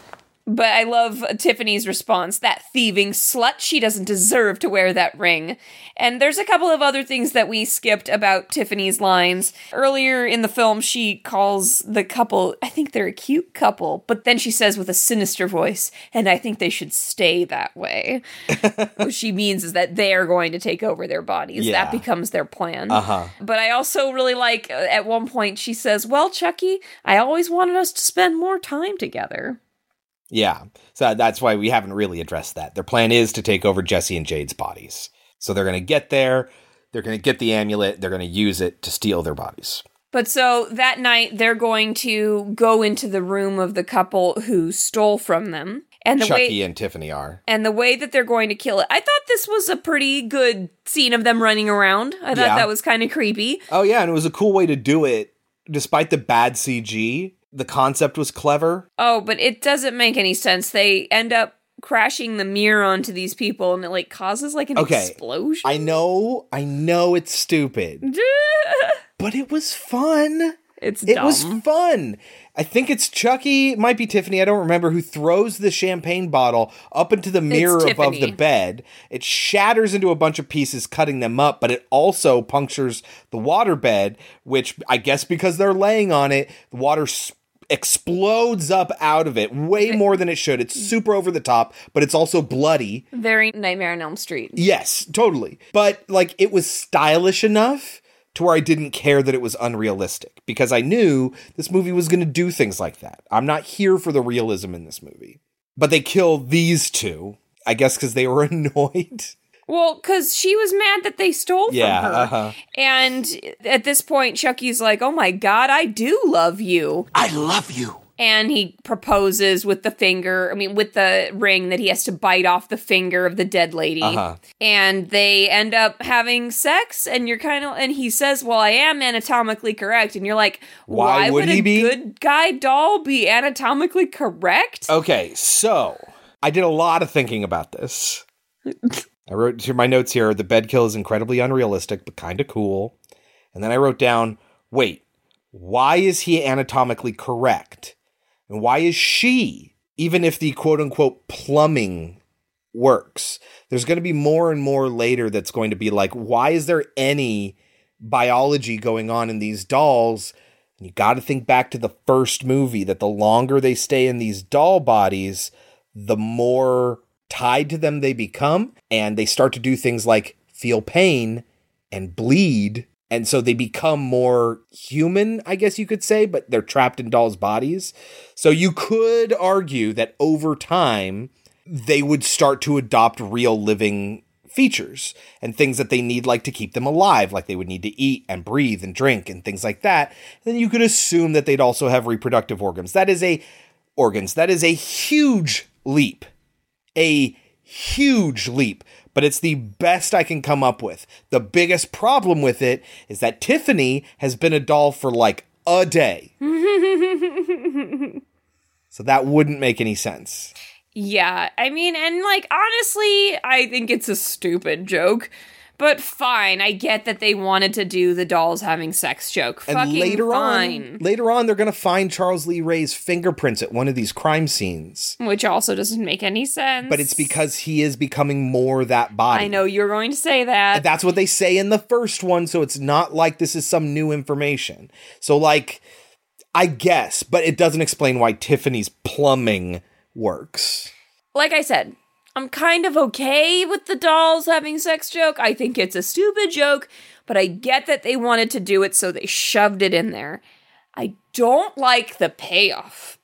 But I love Tiffany's response. That thieving slut, she doesn't deserve to wear that ring. And there's a couple of other things that we skipped about Tiffany's lines. Earlier in the film, she calls the couple, I think they're a cute couple, but then she says with a sinister voice, and I think they should stay that way. what she means is that they are going to take over their bodies. Yeah. That becomes their plan. Uh-huh. But I also really like, uh, at one point, she says, Well, Chucky, I always wanted us to spend more time together. Yeah. So that's why we haven't really addressed that. Their plan is to take over Jesse and Jade's bodies. So they're going to get there, they're going to get the amulet, they're going to use it to steal their bodies. But so that night, they're going to go into the room of the couple who stole from them. And the Chucky way and Tiffany are. and the way that they're going to kill it. I thought this was a pretty good scene of them running around. I thought Yeah. that was kind of creepy. Oh yeah, and it was a cool way to do it despite the bad CG. The concept was clever. Oh, but it doesn't make any sense. They end up crashing the mirror onto these people and it like causes like an Okay. explosion. I know, I know it's stupid, but it was fun. It's It was fun. I think it's Chucky, it might be Tiffany, I don't remember, who throws the champagne bottle up into the mirror above the bed. It shatters into a bunch of pieces, cutting them up, but it also punctures the water bed, which I guess because they're laying on it, the water explodes up out of it way more than it should. It's super over the top, but it's also bloody. Very Nightmare on Elm Street. Yes, totally. But like it was stylish enough to where I didn't care that it was unrealistic because I knew this movie was going to do things like that. I'm not here for the realism in this movie. But they kill these two, I guess because they were annoyed. Well, because she was mad that they stole Yeah, from her. uh-huh. And at this point, Chucky's like, oh my God, I do love you. I love you. And he proposes with the finger, I mean, with the ring that he has to bite off the finger of the dead lady. Uh-huh. And they end up having sex, and you're kind of, and he says, Well, I am anatomically correct. And you're like, Why Why, would would, he a be? good guy doll be anatomically correct? Okay, so I did a lot of thinking about this. I wrote to my notes here the bed kill is incredibly unrealistic, but kind of cool. And then I wrote down wait, why is he anatomically correct? And why is she, even if the quote unquote plumbing works? There's going to be more and more later that's going to be like, why is there any biology going on in these dolls? And you got to think back to the first movie that the longer they stay in these doll bodies, the more tied to them they become. And they start to do things like feel pain and bleed. And so they become more human, I guess you could say, but they're trapped in dolls' bodies. So you could argue that over time, they would start to adopt real living features and things that they need like to keep them alive like they would need to eat and breathe and drink and things like that then you could assume that they'd also have reproductive organs that is a organs that is a huge leap a huge leap but it's the best I can come up with. The biggest problem with it is that Tiffany has been a doll for like a day. So that wouldn't make any sense. Yeah, I mean, and like honestly, I think it's a stupid joke. But fine, I get that they wanted to do the dolls having sex joke. And Fucking later fine. on, later on, they're going to find Charles Lee Ray's fingerprints at one of these crime scenes. Which also doesn't make any sense. But it's because he is becoming more that body. I know you're going to say that. That's what they say in the first one, so it's not like this is some new information. So, like, I guess, but it doesn't explain why Tiffany's plumbing works. like I said, I'm kind of okay with the dolls having sex joke. I think it's a stupid joke, but I get that they wanted to do it, so they shoved it in there. I don't like the payoff.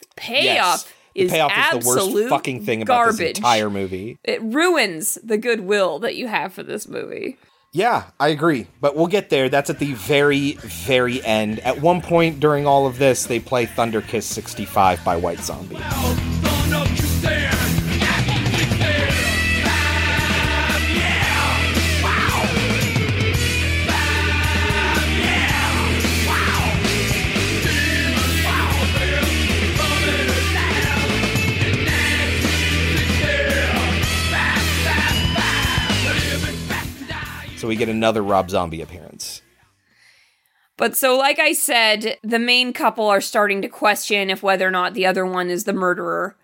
The payoff Yes, the is payoff is the worst fucking thing about garbage. this entire movie. It ruins the goodwill that you have for this movie. Yeah, I agree. But we'll get there. That's at the very, very end. At one point during all of this, they play Thunder Kiss 65 by White Zombie. We get another Rob Zombie appearance. But so, like I said, the main couple are starting to question if whether or not the other one is the murderer.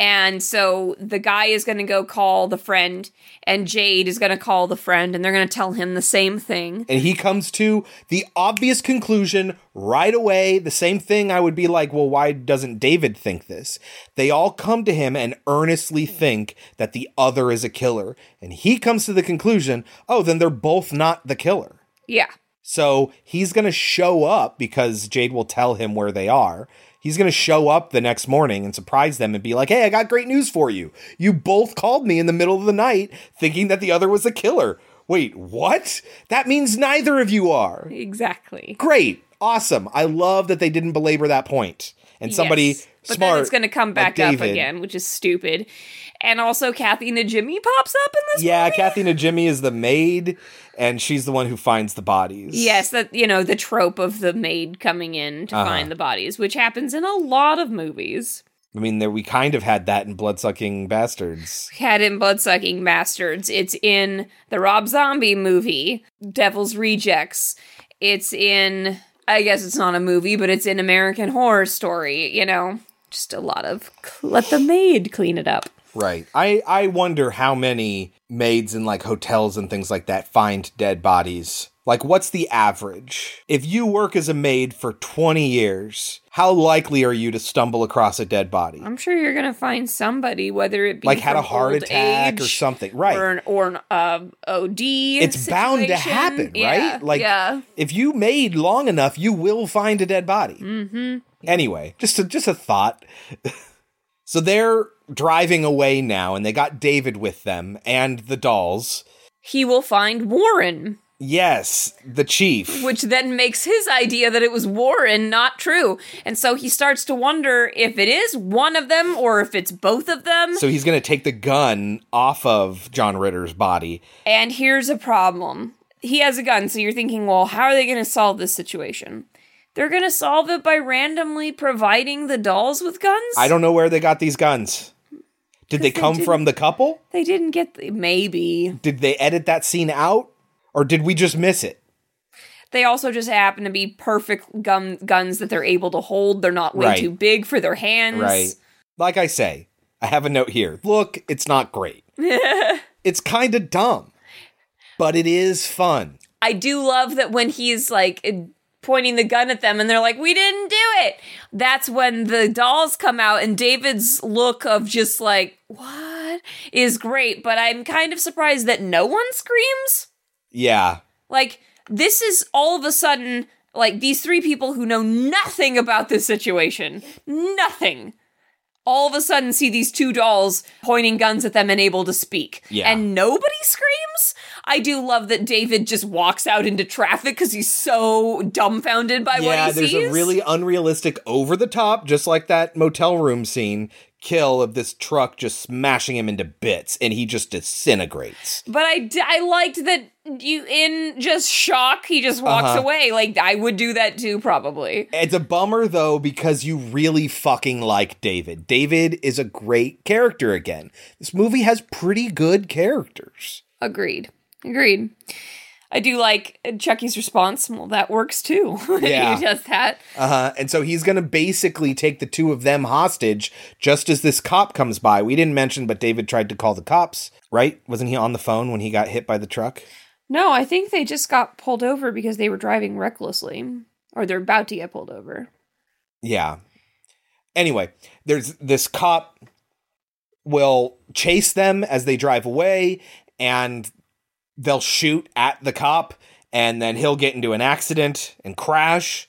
And so the guy is going to go call the friend, and Jade is going to call the friend, and they're going to tell him the same thing. And he comes to the obvious conclusion right away. The same thing I would be like, well, why doesn't David think this? They all come to him and earnestly think that the other is a killer. And he comes to the conclusion, oh, then they're both not the killer. Yeah. So he's going to show up because Jade will tell him where they are. He's going to show up the next morning and surprise them and be like, hey, I got great news for you. You both called me in the middle of the night thinking that the other was a killer. Wait, what? That means neither of you are. Exactly. Great. Awesome. I love that they didn't belabor that point. And somebody Yes. But smart. then it's going to come like back up again, which is stupid. And also, Kathy Najimy pops up in this. Yeah, Kathy Najimy is the maid, and she's the one who finds the bodies. Yes, that you know the trope of the maid coming in to Uh-huh. find the bodies, which happens in a lot of movies. I mean, there we kind of had that in Bloodsucking Bastards. Had in Bloodsucking Bastards. It's in the Rob Zombie movie, Devil's Rejects. It's in, I guess it's not a movie, but it's in American Horror Story. You know, just a lot of let the maid clean it up. Right. I I wonder how many maids in like hotels and things like that find dead bodies. Like what's the average? If you work as a maid for 20 years, how likely are you to stumble across a dead body? I'm sure you're gonna find somebody, whether it be Like had a heart attack or something. Right. or an, or an uh, OD. it's bound to situation. happen, Yeah, right? Like yeah. if you made long enough, you will find a dead body. Mm-hmm. Anyway, just a, just a thought. so they're driving away now, and they got David with them and the dolls. He will find Warren, Yes, the chief. which then makes his idea that it was Warren not true, and so he starts to wonder if it is one of them or if it's both of them. So he's going to take the gun off of John Ritter's body. And here's a problem. He has a gun, so you're thinking, well, how are they going to solve this situation? They're going to solve it by randomly providing the dolls with guns? I don't know where they got these guns. Did they they come from the couple? They didn't get the, maybe. Did they edit that scene out? Or did we just miss it? They also just happen to be perfect gun guns that they're able to hold. They're not way Right. too big for their hands. Right. Like I say, I have a note here. Look, it's not great. it's kind of dumb, but it is fun. I do love that when he's like pointing the gun at them and they're like, "We didn't do it." That's when the dolls come out and David's look of just like, what is great, but I'm kind of surprised that no one screams. Yeah. Like this is all of a sudden like these three people who know nothing about this situation, nothing. All of a sudden see these two dolls pointing guns at them and able to speak. Yeah. And nobody screams? I do love that David just walks out into traffic because he's so dumbfounded by what yeah, he there's sees. There's a really unrealistic, over the top, just like that motel room scene, kill of this truck just smashing him into bits, and he just disintegrates. but I, d- I liked that you in just shock he just walks Uh-huh. away. Like I would do that too probably. It's a bummer though because you really fucking like David. David is a great character again. This movie has pretty good characters. Agreed. Agreed. I do like Chucky's response. Well, that works too. Yeah. he does that. Uh-huh. And so he's gonna basically take the two of them hostage just as this cop comes by. We didn't mention, but David tried to call the cops, right? Wasn't he on the phone when he got hit by the truck? No, I think they just got pulled over because they were driving recklessly, or they're about to get pulled over. Yeah. Anyway, there's this cop will chase them as they drive away and they'll shoot at the cop and then he'll get into an accident and crash.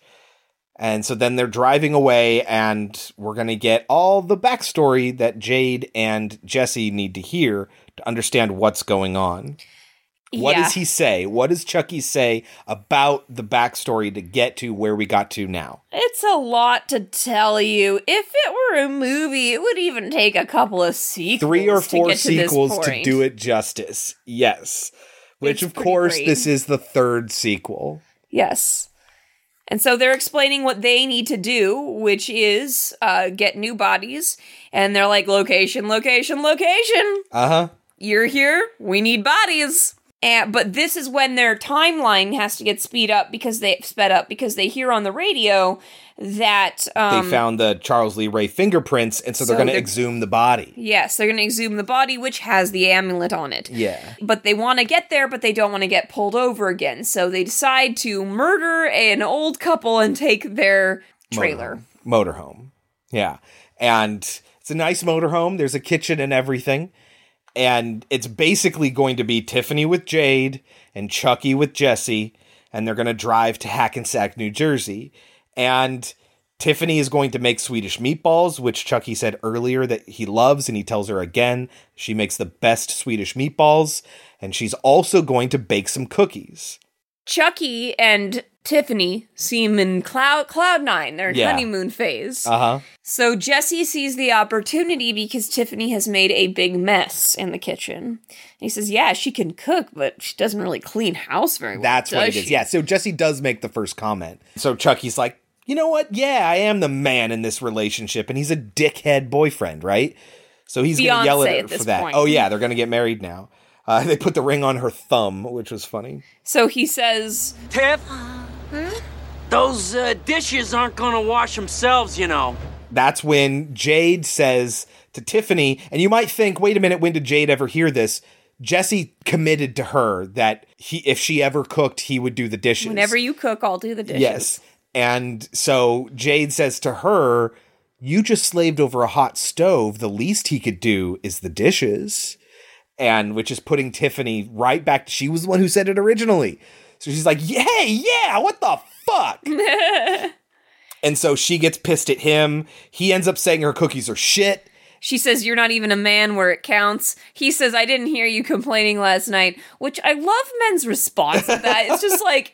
And so then they're driving away and we're going to get all the backstory that Jade and Jesse need to hear to understand what's going on. What does he say? What does Chucky say about the backstory to get to where we got to now? It's a lot to tell you. If it were a movie, it would even take a couple of sequels. three or four to sequels to do it justice. Yes. Which, It's of course, great. this is the third sequel. Yes. And so they're explaining what they need to do, which is uh, get new bodies. And they're like, location, location, location. Uh huh. You're here. We need bodies. And, but this is when their timeline has to get speed up because they sped up because they hear on the radio that um, they found the Charles Lee Ray fingerprints, and so they're So going to exhume the body. Yes, they're going to exhume the body, which has the amulet on it. Yeah. But they want to get there, but they don't want to get pulled over again. So they decide to murder an old couple and take their trailer. motorhome. Yeah. And it's a nice motorhome. There's a kitchen and everything. And it's basically going to be Tiffany with Jade and Chucky with Jesse. And they're going to drive to Hackensack, New Jersey. And Tiffany is going to make Swedish meatballs, which Chucky said earlier that he loves. And he tells her again she makes the best Swedish meatballs. And she's also going to bake some cookies. Chucky and Tiffany seem in cloud cloud nine, their Yeah. honeymoon phase. Uh huh. So Jesse sees the opportunity because Tiffany has made a big mess in the kitchen. And he says, "Yeah, she can cook, but she doesn't really clean house very well." That's what it does is. Yeah. So Jesse does make the first comment. So Chucky's like, you know what? Yeah, I am the man in this relationship, and he's a dickhead boyfriend, right? So he's gonna yell at her at for that. point. Oh yeah, they're gonna get married now. Uh, they put the ring on her thumb, which was funny. So he says, Tiff, those uh, dishes aren't gonna wash themselves, you know. That's when Jade says to Tiffany, and you might think, wait a minute, when did Jade ever hear this? Jesse committed to her that he, if she ever cooked, he would do the dishes. "Whenever you cook, I'll do the dishes." Yes. And so Jade says to her, You just slaved over a hot stove. The least he could do is the dishes. And which is putting Tiffany right back. She was the one who said it originally. So she's like, Hey, yeah, what the fuck? and so she gets pissed at him. He ends up saying her cookies are shit. She says, You're not even a man where it counts. He says, I didn't hear you complaining last night, which I love men's response to that. it's just like,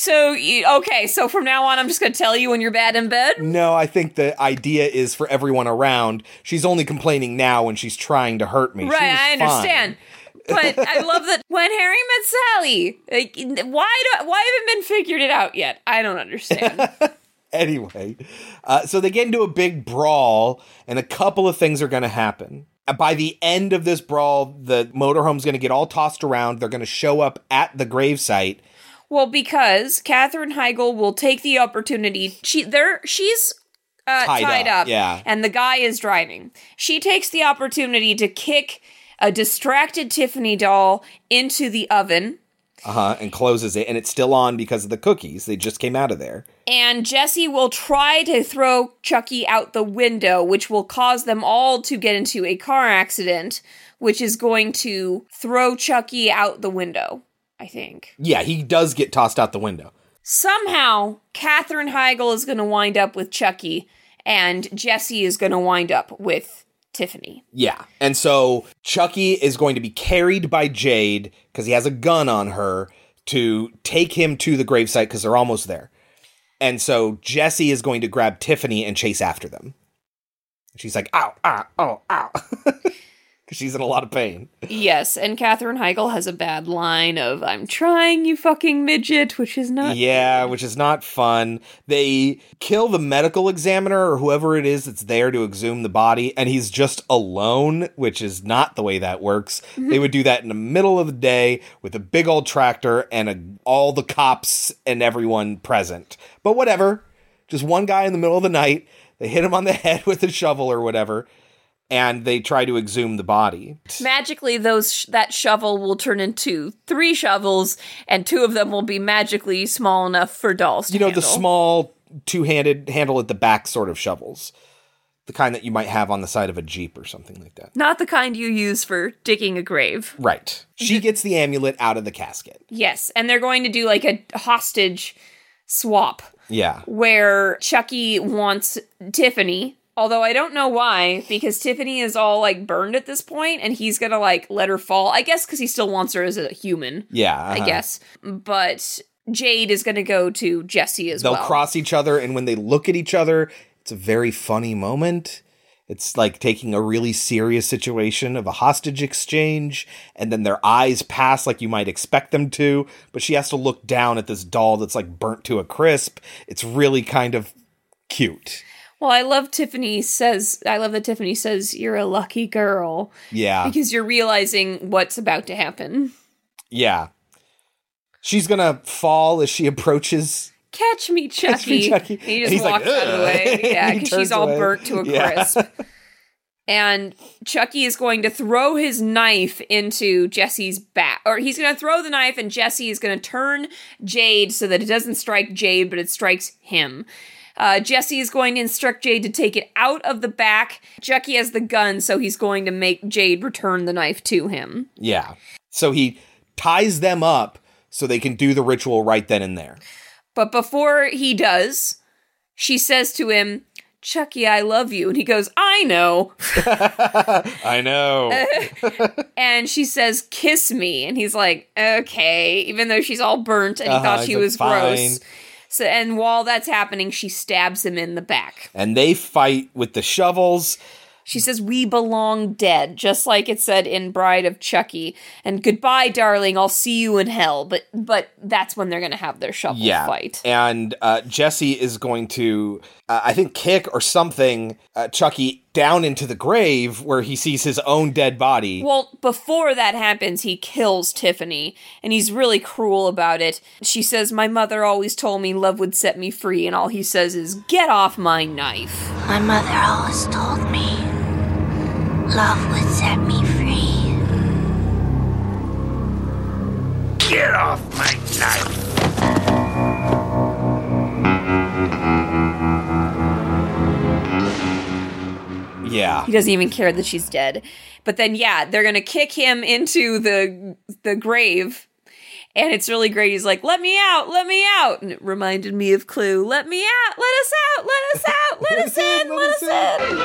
so, okay, so from now on, I'm just going to tell you when you're bad in bed. No, I think the idea is for everyone around. She's only complaining now when she's trying to hurt me. Right, I understand. But I love that when Harry met Sally, like, why do why haven't men figured it out yet? I don't understand. anyway, uh, so they get into a big brawl, and a couple of things are going to happen. Uh, By the end of this brawl, the motorhome's going to get all tossed around. They're going to show up at the gravesite. Well, because Katherine Heigl will take the opportunity. She there she's uh, Tied tied, up, up, yeah. and the guy is driving. She takes the opportunity to kick a distracted Tiffany doll into the oven. Uh huh. And closes it, and it's still on because of the cookies. They just came out of there. And Jesse will try to throw Chucky out the window, which will cause them all to get into a car accident, which is going to throw Chucky out the window, I think. Yeah, he does get tossed out the window. Somehow, Katherine Heigl is going to wind up with Chucky, and Jesse is going to wind up with Tiffany. Yeah. And so Chucky is going to be carried by Jade because he has a gun on her to take him to the gravesite because they're almost there. And so Jesse is going to grab Tiffany and chase after them. She's like, ow, ow, oh, ow. Because she's in a lot of pain. Yes, and Katherine Heigl has a bad line of, I'm trying, you fucking midget, which is not. Yeah, which is not fun. They kill the medical examiner or whoever it is that's there to exhume the body, and he's just alone, which is not the way that works. Mm-hmm. They would do that in the middle of the day with a big old tractor and a, all the cops and everyone present. But whatever, just one guy in the middle of the night. They hit him on the head with a shovel or whatever, and they try to exhume the body. Magically, those that shovel will turn into three shovels, and two of them will be magically small enough for dolls. To you know the small two-handed handle at the back sort of shovels the kind that you might have on the side of a jeep or something like that not the kind you use for digging a grave. right she gets the amulet out of the casket Yes, and they're going to do like a hostage swap yeah where Chucky wants Tiffany. Although I don't know why, because Tiffany is all like burned at this point, and he's gonna like let her fall. I guess because he still wants her as a human. yeah I uh-huh. guess. But Jade is gonna go to Jesse as well. they'll cross each other and when they look at each other it's a very funny moment it's like taking a really serious situation of a hostage exchange and then their eyes pass like you might expect them to but she has to look down at this doll that's like burnt to a crisp it's really kind of cute Well, I love Tiffany says I love that Tiffany says you're a lucky girl yeah because you're realizing what's about to happen. Yeah. She's gonna fall as she approaches. Catch me, Chucky. Catch me, Chucky. He And just he's like, walks out of the way. Yeah, because she's all away. burnt to a Yeah. crisp. and Chucky is going to throw his knife into Jesse's back. Or he's going to throw the knife, and Jesse is going to turn Jade so that it doesn't strike Jade, but it strikes him. Uh, Jesse is going to instruct Jade to take it out of the back. Chucky has the gun, so he's going to make Jade return the knife to him. Yeah. So he ties them up so they can do the ritual right then and there. But before he does, she says to him, Chucky, I love you. And he goes, I know. I know. and she says, Kiss me. And he's like, Okay, even though she's all burnt and he Uh-huh, thought she like, was gross. So, and while that's happening, she stabs him in the back. and they fight with the shovels. She says, We belong dead, just like it said in Bride of Chucky. And goodbye, darling, I'll see you in hell. But but that's when they're gonna have their shovel Yeah. fight. And uh, Jesse is going to, uh, I think, kick or something uh, Chucky down into the grave where he sees his own dead body. Well, before that happens, he kills Tiffany, and he's really cruel about it. She says, My mother always told me love would set me free, and all he says is, Get off my knife. My mother always told me love would set me free. Get off my knife! Yeah. He doesn't even care that she's dead. But then, yeah, they're gonna kick him into the the grave. And it's really great. He's like, "Let me out, let me out," and it reminded me of Clue. Let me out, let us out, let us out, let us in, let us in.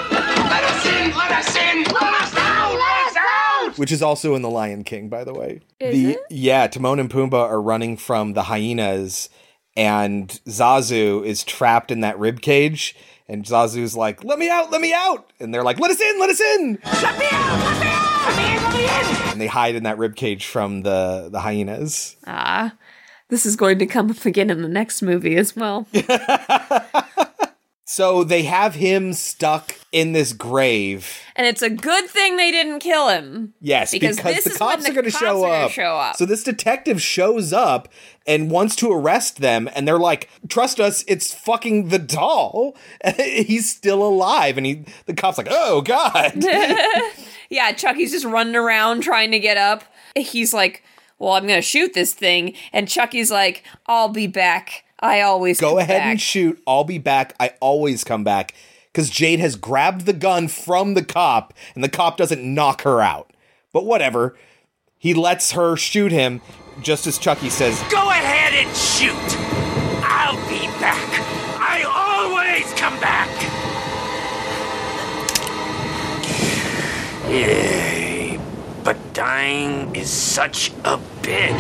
Let us in! Let us in! Let us out! Let us out! Which is also in The Lion King, by the way. Is the, it? Yeah, Timon and Pumbaa are running from the hyenas, and Zazu is trapped in that rib cage. And Zazu's like, "Let me out! Let me out!" And they're like, "Let us in! Let us in!" Let me out! Let me out! Let me in! Let me in! And they hide in that rib cage from the the hyenas. Ah, this is going to come up again in the next movie as well. So they have him stuck in this grave. and it's a good thing they didn't kill him. Yes, Because because, this the cops the are going to show, up. show up. So this detective shows up and wants to arrest them, and they're like, "Trust us, it's fucking the doll. He's still alive." And he, the cops, like, "Oh God." Yeah, Chucky's just running around trying to get up. He's like, "Well, I'm going to shoot this thing," and Chucky's like, "I'll be back. I always Go come ahead back." and shoot. I'll be back. I always come back because Jade has grabbed the gun from the cop, and the cop doesn't knock her out. But whatever. He lets her shoot him, just as Chucky says, Go ahead and shoot! I'll be back! I always come back! Yay. But dying is such a bitch.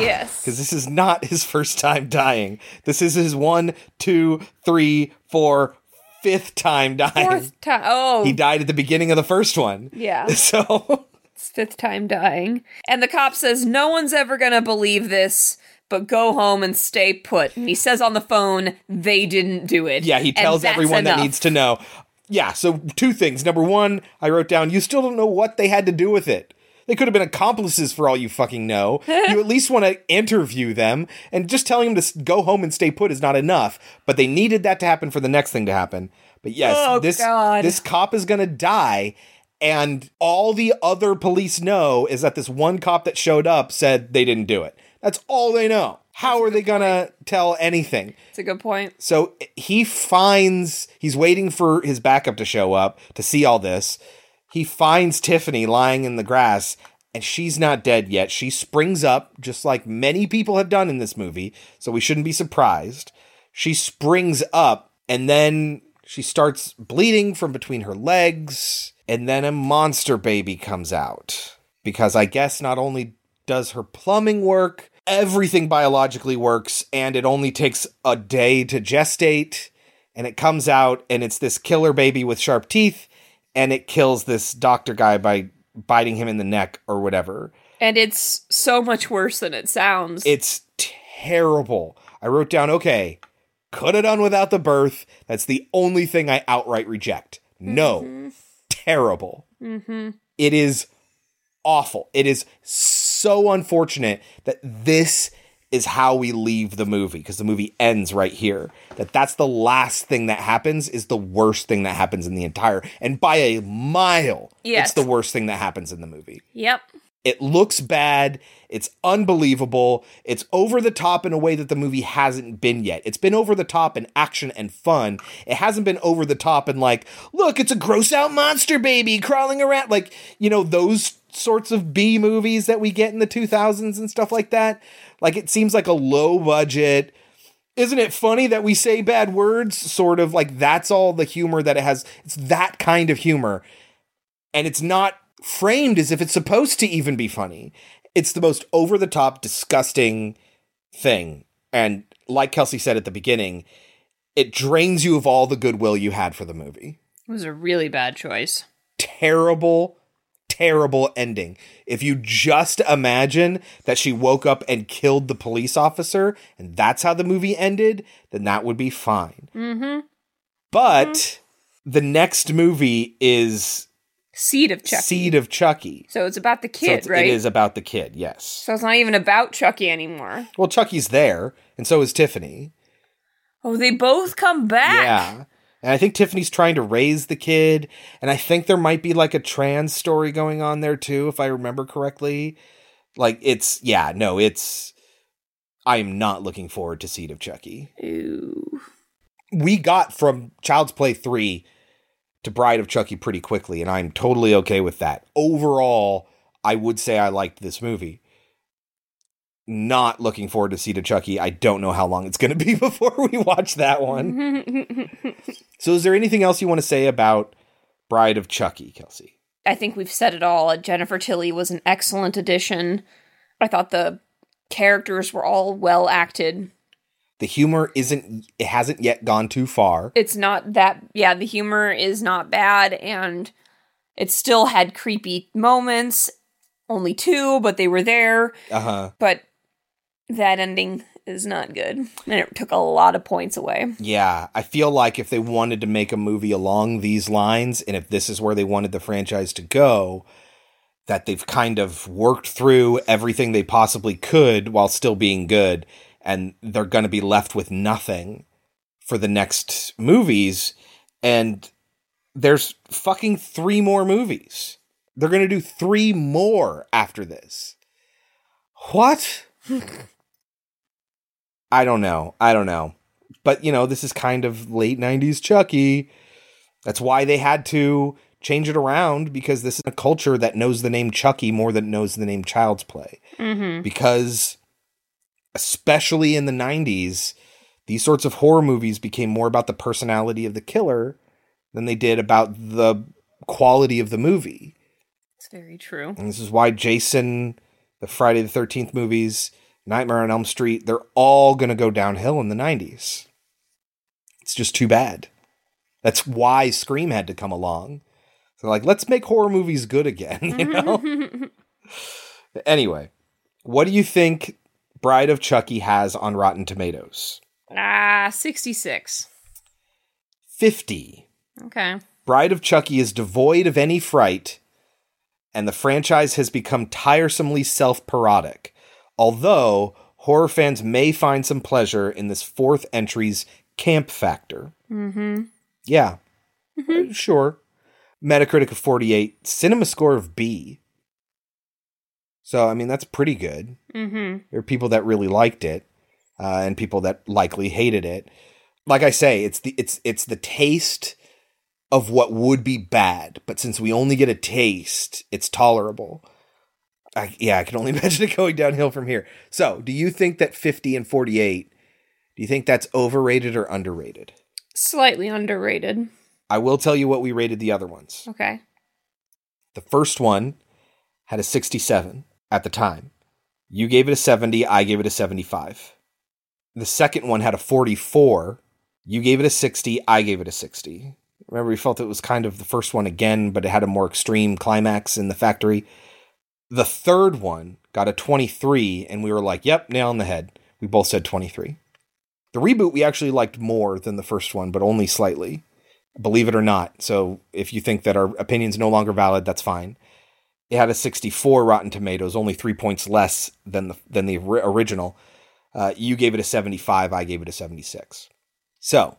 Yes. because this is not his first time dying. This is his one, two, three, four, fifth time dying. Fourth time. Oh, He died at the beginning of the first one. Yeah. So it's fifth time dying. And the cop says, No one's ever going to believe this, but go home and stay put. And he says on the phone, They didn't do it. yeah, he tells that's everyone that needs to know. Yeah, so two things. Number one, I wrote down, you still don't know what they had to do with it. They could have been accomplices for all you fucking know. you at least want to interview them, and just telling them to go home and stay put is not enough. But they needed that to happen for the next thing to happen. But yes, Oh, this God. this cop is gonna die, and all the other police know is that this one cop that showed up said they didn't do it. That's all they know. How are they gonna tell anything? It's a good point. So he finds he's waiting for his backup to show up to see all this. He finds Tiffany lying in the grass and she's not dead yet. She springs up just like many people have done in this movie, so we shouldn't be surprised. She springs up and then she starts bleeding from between her legs and then a monster baby comes out. Because I guess not only does her plumbing work, everything biologically works and it only takes a day to gestate and it comes out and it's this killer baby with sharp teeth and it kills this doctor guy by biting him in the neck or whatever. And it's so much worse than it sounds. It's terrible. I wrote down, okay, could have done without the birth. That's the only thing I outright reject. No, terrible. mm-hmm. It is awful. It is so unfortunate that this is how we leave the movie because the movie ends right here. That that's the last thing that happens is the worst thing that happens in the entire and by a mile. Yes. It's the worst thing that happens in the movie. Yep. It looks bad. It's unbelievable. It's over the top in a way that the movie hasn't been yet. It's been over the top in action and fun. It hasn't been over the top in like, look, it's a gross out monster baby crawling around. Like, you know, those sorts of B movies that we get in the 2000s and stuff like that. Like, it seems like a low budget. Isn't it funny that we say bad words? Sort of like that's all the humor that it has. It's that kind of humor. And it's not framed as if it's supposed to even be funny. It's the most over the top, disgusting thing. And like Kelsey said at the beginning, it drains you of all the goodwill you had for the movie. It was a really bad choice. Terrible, terrible ending. If you just imagine that she woke up and killed the police officer and that's how the movie ended, then that would be fine. Mm-hmm. But the next movie is Seed of Chucky. Seed of Chucky. So it's about the So kid, it's- right? It is about the kid, yes. So it's not even about Chucky anymore. Well, Chucky's there, and so is Tiffany. Oh, they both come back. Yeah. And I think Tiffany's trying to raise the kid, and I think there might be like a trans story going on there too, if I remember correctly. Like it's yeah, no, it's I am not looking forward to Seed of Chucky. Ew. We got from Child's Play 3 to Bride of Chucky pretty quickly, and I'm totally okay with that. Overall, I would say I liked this movie. Not looking forward to see to Chucky. I don't know how long it's going to be before we watch that one. So, is there anything else you want to say about Bride of Chucky, Kelsey? I think we've said it all. Jennifer Tilly was an excellent addition. I thought the characters were all well acted. The humor isn't, it hasn't yet gone too far. It's not that, yeah, the humor is not bad, and it still had creepy moments. Only two, but they were there. Uh huh. But that ending is not good. And it took a lot of points away. Yeah, I feel like if they wanted to make a movie along these lines, and if this is where they wanted the franchise to go, that they've kind of worked through everything they possibly could while still being good, and they're going to be left with nothing for the next movies. And there's fucking three more movies. They're going to do three more after this. What? I don't know. I don't know. But, you know, this is kind of late 90s Chucky. That's why they had to change it around because this is a culture that knows the name Chucky more than knows the name Child's Play. Mm-hmm. Because, especially in the 90s, these sorts of horror movies became more about the personality of the killer than they did about the quality of the movie. It's very true. And this is why Jason, the Friday the 13th movies, Nightmare on Elm Street, they're all going to go downhill in the 90s. It's just too bad. That's why Scream had to come along. So, like, let's make horror movies good again, you know? anyway, what do you think Bride of Chucky has on Rotten Tomatoes? ah, 66. 50. Okay. Bride of Chucky is devoid of any fright, and the franchise has become tiresomely self parodic. Although horror fans may find some pleasure in this fourth entry's camp factor. Mm-hmm. Yeah, uh, sure. Metacritic of 48, cinema score of B. So, I mean, that's pretty good. Mm-hmm. There are people that really liked it, uh, and people that likely hated it. Like I say, it's the it's it's the taste of what would be bad, but since we only get a taste, it's tolerable. I, yeah, I can only imagine it going downhill from here. So, do you think that fifty and forty eight? Do you think that's overrated or underrated? Slightly underrated. I will tell you what we rated the other ones. Okay. The first one had a 67 at the time. You gave it a 70, I gave it a 75. The second one had a 44. You gave it a 60, I gave it a 60. Remember, we felt it was kind of the first one again, but it had a more extreme climax in the factory. The third one got a 23, and we were like, yep, nail on the head. We both said 23. The reboot we actually liked more than the first one, but only slightly. Believe it or not. So if you think that our opinion's no longer valid, that's fine. It had a 64 Rotten Tomatoes, only three points less than the than the original. Uh, you gave it a 75. I gave it a 76. So,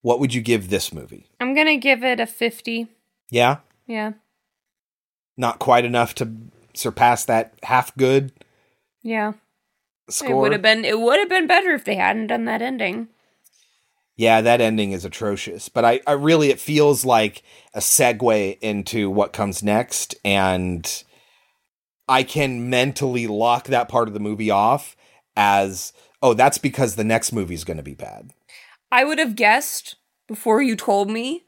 what would you give this movie? I'm gonna give it a 50. Yeah, Yeah. not quite enough to surpass that half good Yeah. Score. It would have been it would have been better if they hadn't done that ending. Yeah, that ending is atrocious. But I, I really, it feels like a segue into what comes next. And I can mentally lock that part of the movie off as, oh, that's because the next movie is going to be bad. I would have guessed before you told me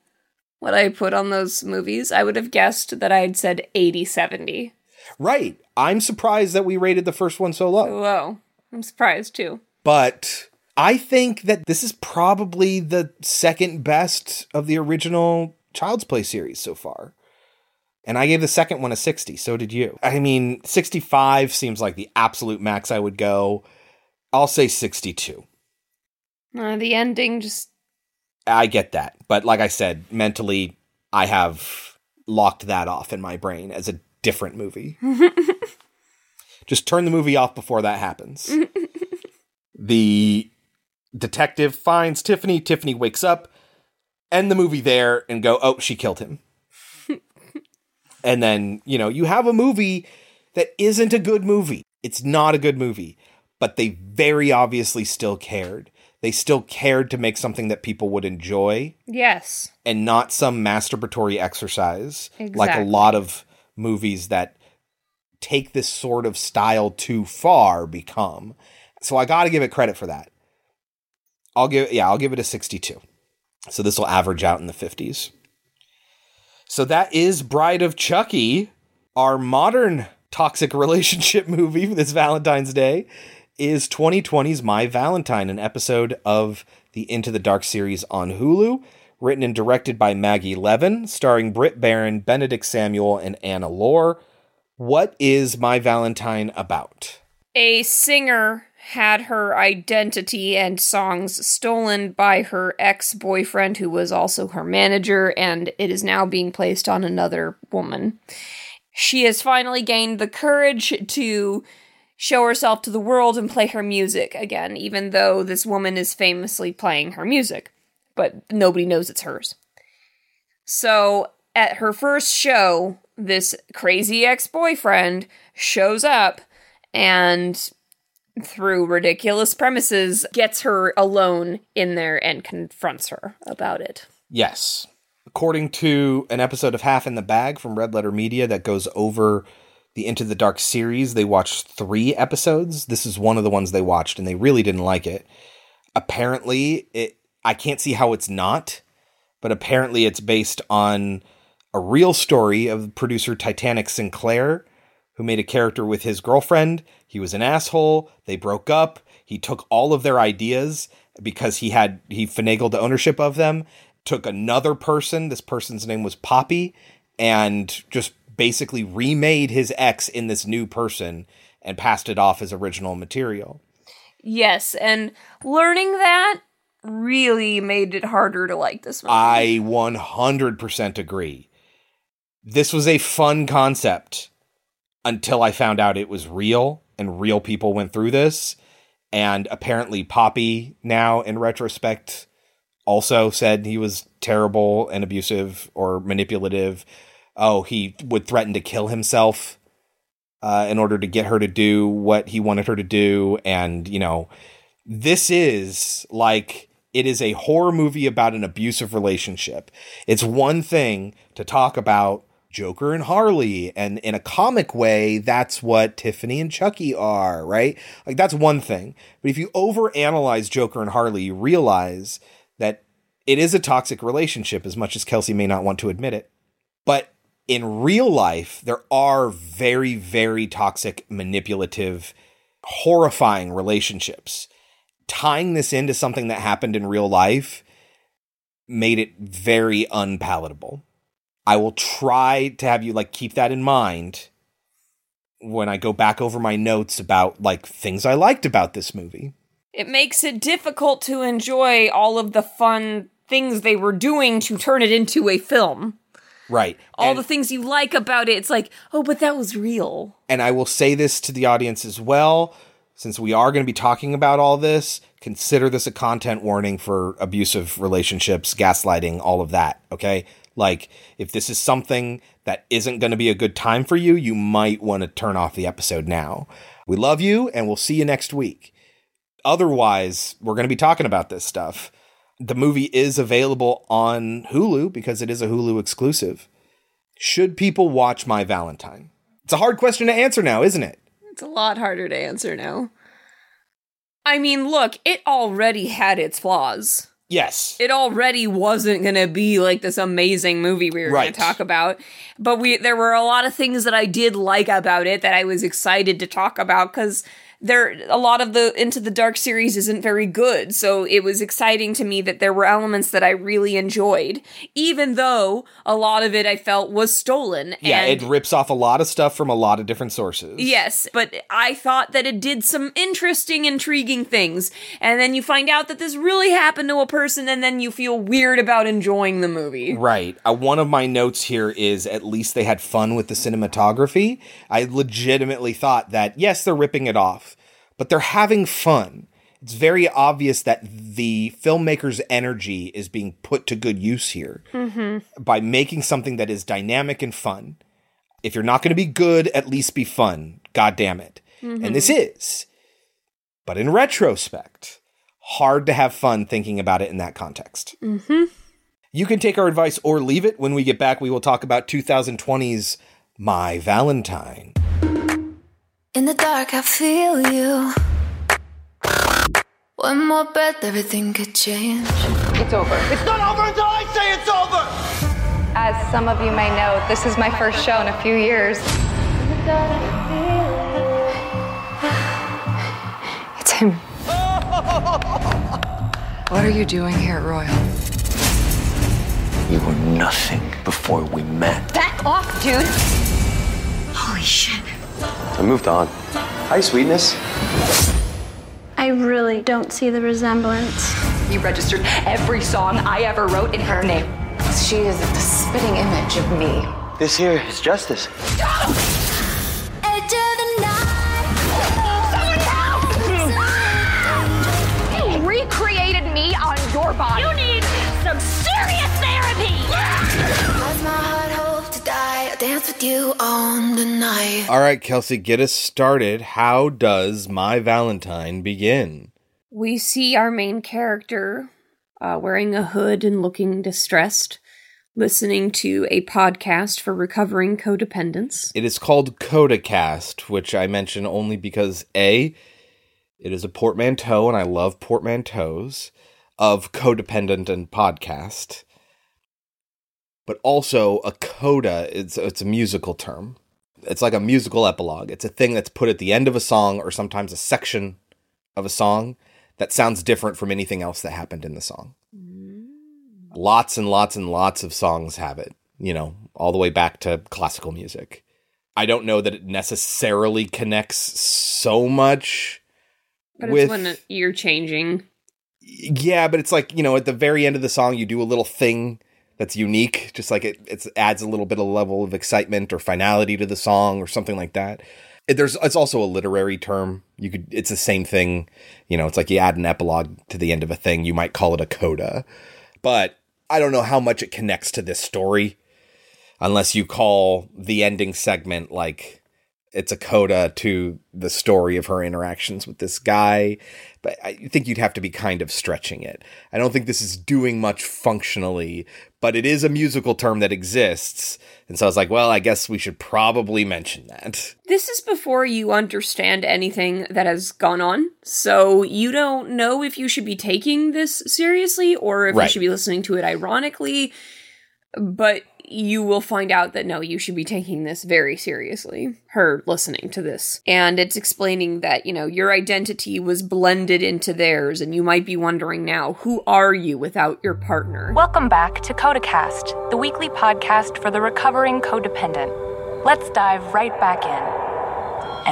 what I put on those movies. I would have guessed that I had said 80 70. Right. I'm surprised that we rated the first one so low. Whoa. I'm surprised too. But I think that this is probably the second best of the original Child's Play series so far. And I gave the second one a 60. So did you. I mean, 65 seems like the absolute max I would go. I'll say 62. Uh, the ending just I get that. But like I said, mentally, I have locked that off in my brain as a different movie. Just turn the movie off before that happens. the detective finds Tiffany. Tiffany wakes up, end the movie there, and go, oh, she killed him. and then, you know, you have a movie that isn't a good movie. It's not a good movie, but they very obviously still cared. They still cared to make something that people would enjoy yes. and not some masturbatory exercise like a lot of movies that take this sort of style too far become. So I got to give it credit for that. I'll give yeah, I'll give it a 62. So this will average out in the 50s. So that is Bride of Chucky, our modern toxic relationship movie this Valentine's Day is 2020's My Valentine, an episode of the Into the Dark series on Hulu, written and directed by Maggie Levin, starring Britt Baron, Benedict Samuel, and Anna Lore. What is My Valentine about? A singer had her identity and songs stolen by her ex boyfriend, who was also her manager, and it is now being placed on another woman. She has finally gained the courage to show herself to the world and play her music again, even though this woman is famously playing her music, but nobody knows it's hers. So, at her first show, this crazy ex boyfriend shows up and through ridiculous premises gets her alone in there and confronts her about it. Yes. According to an episode of Half in the Bag from Red Letter Media that goes over the Into the Dark series, they watched three episodes. This is one of the ones they watched, and they really didn't like it. Apparently, it I can't see how it's not, but apparently it's based on a real story of producer Titanic Sinclair, who made a character with his girlfriend. He was an asshole. They broke up. He took all of their ideas because he had he finagled the ownership of them. Took another person. This person's name was Poppy, and just basically remade his ex in this new person and passed it off as original material. Yes, and learning that really made it harder to like this movie. I 100% agree. This was a fun concept until I found out it was real and real people went through this. And apparently, Poppy, now in retrospect, also said he was terrible and abusive or manipulative. Oh, he would threaten to kill himself uh, in order to get her to do what he wanted her to do. And, you know, this is like it is a horror movie about an abusive relationship. It's one thing to talk about Joker and Harley, and in a comic way, that's what Tiffany and Chucky are, right? Like that's one thing. But if you overanalyze Joker and Harley, you realize that it is a toxic relationship, as much as Kelsey may not want to admit it. But in real life, there are very, very toxic, manipulative, horrifying relationships. Tying this into something that happened in real life made it very unpalatable. I will try to have you like keep that in mind when I go back over my notes about like things I liked about this movie. it makes it difficult to enjoy all of the fun things they were doing to turn it into a film. Right. All And- the things you like about it, it's like, oh, but that was real. and I will say this to the audience as well, since we are going to be talking about all this, consider this a content warning for abusive relationships, gaslighting, all of that, okay? Like if this is something that isn't going to be a good time for you, you might want to turn off the episode now. We love you and we'll see you next week. Otherwise, we're going to be talking about this stuff. The movie is available on Hulu because it is a Hulu exclusive. Should people watch My Valentine? It's a hard question to answer now, isn't it? It's a lot harder to answer now. I mean, look, it already had its flaws. Yes. It already wasn't going to be like this amazing movie we were going to talk about, but we there were a lot of things that I did like about it that I was excited to talk about cuz there a lot of the Into the Dark series isn't very good. So it was exciting to me that there were elements that I really enjoyed, even though a lot of it I felt was stolen Yeah, and it rips off a lot of stuff from a lot of different sources. Yes, but I thought that it did some interesting, intriguing things. And then you find out that this really happened to a person, and then you feel weird about enjoying the movie. Right. Uh, one of my notes here is at least they had fun with the cinematography. I legitimately thought that, yes, they're ripping it off, but they're having fun. It's very obvious that the filmmaker's energy is being put to good use here Mm-hmm. by making something that is dynamic and fun. If you're not going to be good, at least be fun. God damn it. And this is. But in retrospect, hard to have fun thinking about it in that context. Mm-hmm. You can take our advice or leave it. When we get back, we will talk about 2020's My Valentine. In the dark, I feel you. One more breath, everything could change. It's over. It's not over until I say it's over! As some of you may know, this is my first show in a few years. It's him. What are you doing here, Royal? You were nothing before we met. Back off, dude! Holy shit. I moved on. Hi, sweetness. I really don't see the resemblance. You registered every song I ever wrote in her name. She is the spitting image of me. This here is justice. You on the night. All right, Kelsey, get us started. How does My Valentine begin? We see our main character uh, wearing a hood and looking distressed, listening to a podcast for recovering codependence. It is called CodaCast, which I mention only because A, it is a portmanteau, and I love portmanteaus of codependent and podcast. But also a coda, it's it's a musical term. It's like a musical epilogue. It's a thing that's put at the end of a song or sometimes a section of a song that sounds different from anything else that happened in the song. Lots and lots and lots of songs have it, you know, all the way back to classical music. I don't know that it necessarily connects so much But with it's when you're changing. yeah, but it's like, you know, at the very end of the song you do a little thing that's unique, just like it it's adds a little bit of level of excitement or finality to the song or something like that. It, there's it's also a literary term. You could it's the same thing, you know, it's like you add an epilogue to the end of a thing, you might call it a coda. But I don't know how much it connects to this story unless you call the ending segment like it's a coda to the story of her interactions with this guy. But I think you'd have to be kind of stretching it. I don't think this is doing much functionally, but it is a musical term that exists. And so I was like, well, I guess we should probably mention that. This is before you understand anything that has gone on. So you don't know if you should be taking this seriously or if Right. you should be listening to it ironically. But you will find out that no, you should be taking this very seriously. Her listening to this. And it's explaining that, you know, your identity was blended into theirs. And you might be wondering now, who are you without your partner? Welcome back to CodaCast, the weekly podcast for the recovering codependent. Let's dive right back in.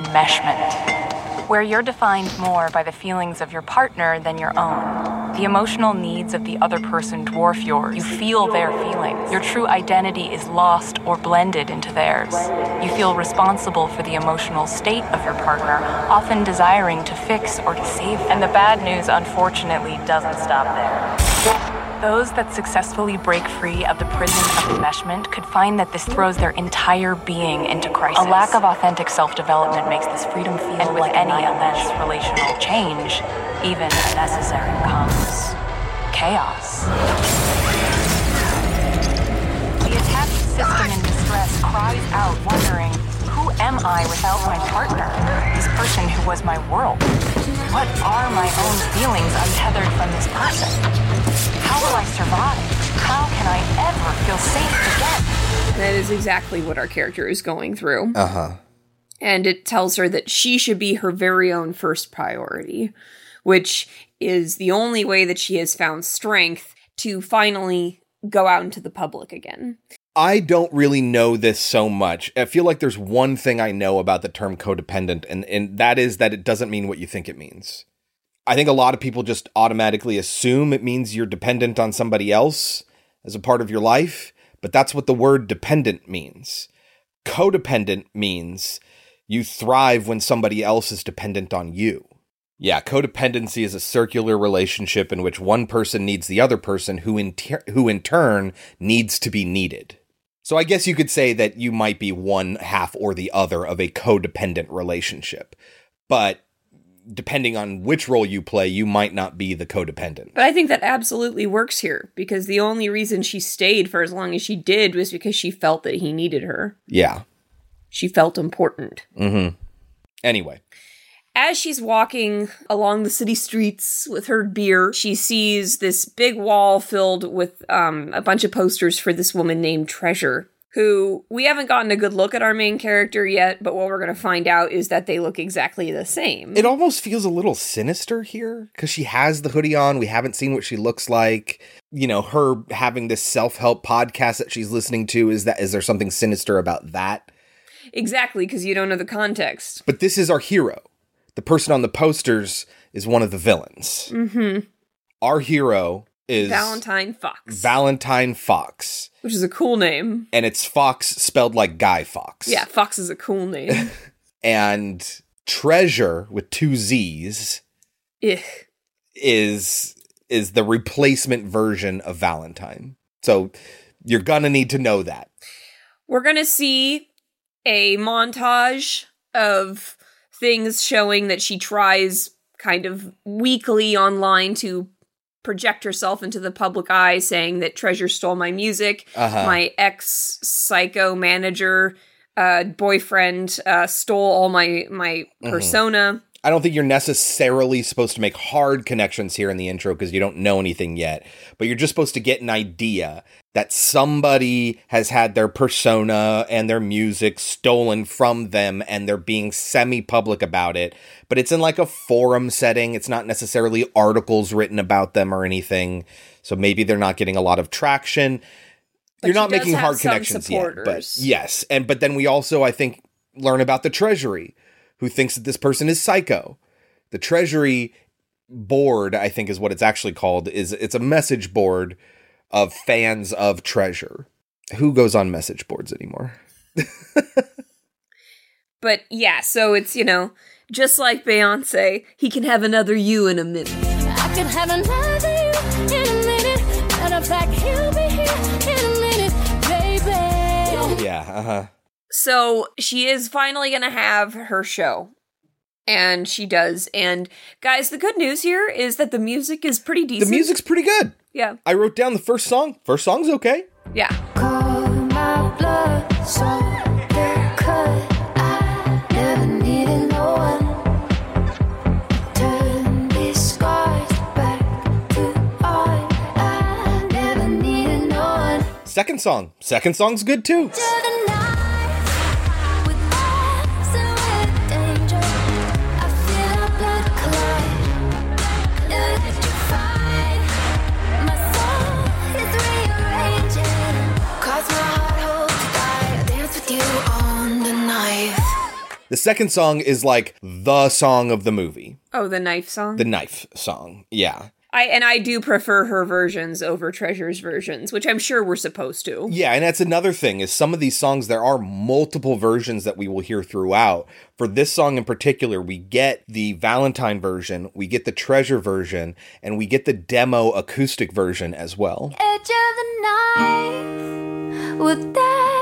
Enmeshment, where you're defined more by the feelings of your partner than your own. The emotional needs of the other person dwarf yours. You feel their feelings. Your true identity is lost or blended into theirs. You feel responsible for the emotional state of your partner, often desiring to fix or to save. them. And the bad news, unfortunately, doesn't stop there. Those that successfully break free of the prison of enmeshment could find that this throws their entire being into crisis. A lack of authentic self development makes this freedom feel and with like any immense relational change, even if necessary, comes chaos. The attached system in distress cries out, wondering, am I without my partner? This person who was my world. What are my own feelings untethered from this person? How will I survive? How can I ever feel safe again? That is exactly what our character is going through. Uh huh. and it tells her that she should be her very own first priority, which is the only way that she has found strength to finally go out into the public again. I don't really know this so much. I feel like there's one thing I know about the term codependent, and, and that is that it doesn't mean what you think it means. I think a lot of people just automatically assume it means you're dependent on somebody else as a part of your life, but that's what the word dependent means. Codependent means you thrive when somebody else is dependent on you. Yeah, codependency is a circular relationship in which one person needs the other person who in ter- who in turn needs to be needed. So I guess you could say that you might be one half or the other of a codependent relationship. But depending on which role you play, you might not be the codependent. But I think that absolutely works here because the only reason she stayed for as long as she did was because she felt that he needed her. Yeah. She felt important. Mhm. Anyway, As she's walking along the city streets with her beer, she sees this big wall filled with um, a bunch of posters for this woman named Treasure, who we haven't gotten a good look at our main character yet, but what we're going to find out is that they look exactly the same. it almost feels a little sinister here because she has the hoodie on. We haven't seen what she looks like. You know, her having this self-help podcast that she's listening to is that is there something sinister about that? exactly, because you don't know the context. But this is our hero. The person on the posters is one of the villains. Mm-hmm. Our hero is Valentine Fawkes, Valentine Fawkes. which is a cool name. And it's Fox spelled like Guy Fawkes. Yeah, Fox is a cool name. And Treasure with two Z's is is the replacement version of Valentine. So you're gonna need to know that. We're going to see a montage of things showing that she tries kind of weekly online to project herself into the public eye, saying that Treasure stole my music, Uh-huh. my ex psycho manager uh, boyfriend uh, stole all my my Mhm. persona. I don't think you're necessarily supposed to make hard connections here in the intro because you don't know anything yet, but you're just supposed to get an idea that somebody has had their persona and their music stolen from them and they're being semi public about it. But it's in like a forum setting, it's not necessarily articles written about them or anything. So maybe they're not getting a lot of traction. But you're not making hard connections yet, but yes, and but then we also, I think, learn about the Treasury, who thinks that this person is psycho. The Treasury board, I think, is what it's actually called. is It's a message board of fans of Treasure. Who goes on message boards anymore? But yeah, so it's, you know, just like Beyonce, he can have another you in a minute. I could have another you in a minute. Matter of fact, he'll be here in a minute, baby. Yeah, uh huh. So she is finally going to have her show. And she does. And guys, the good news here is that the music is pretty decent. The music's pretty good. Yeah. I wrote down the first song. First song's okay. Yeah. My blood so they could. I never needed no one. Turn these scars back to art. I never needed no one. Second song. Second song's good too. The second song is like the song of the movie. Oh, the knife song? The knife song. Yeah. I and I do prefer her versions over Treasure's versions, which I'm sure we're supposed to. Yeah, and that's another thing is some of these songs there are multiple versions that we will hear throughout. For this song in particular, we get the Valentine version, we get the Treasure version, and we get the demo acoustic version as well. Edge of the night, with dancing with danger.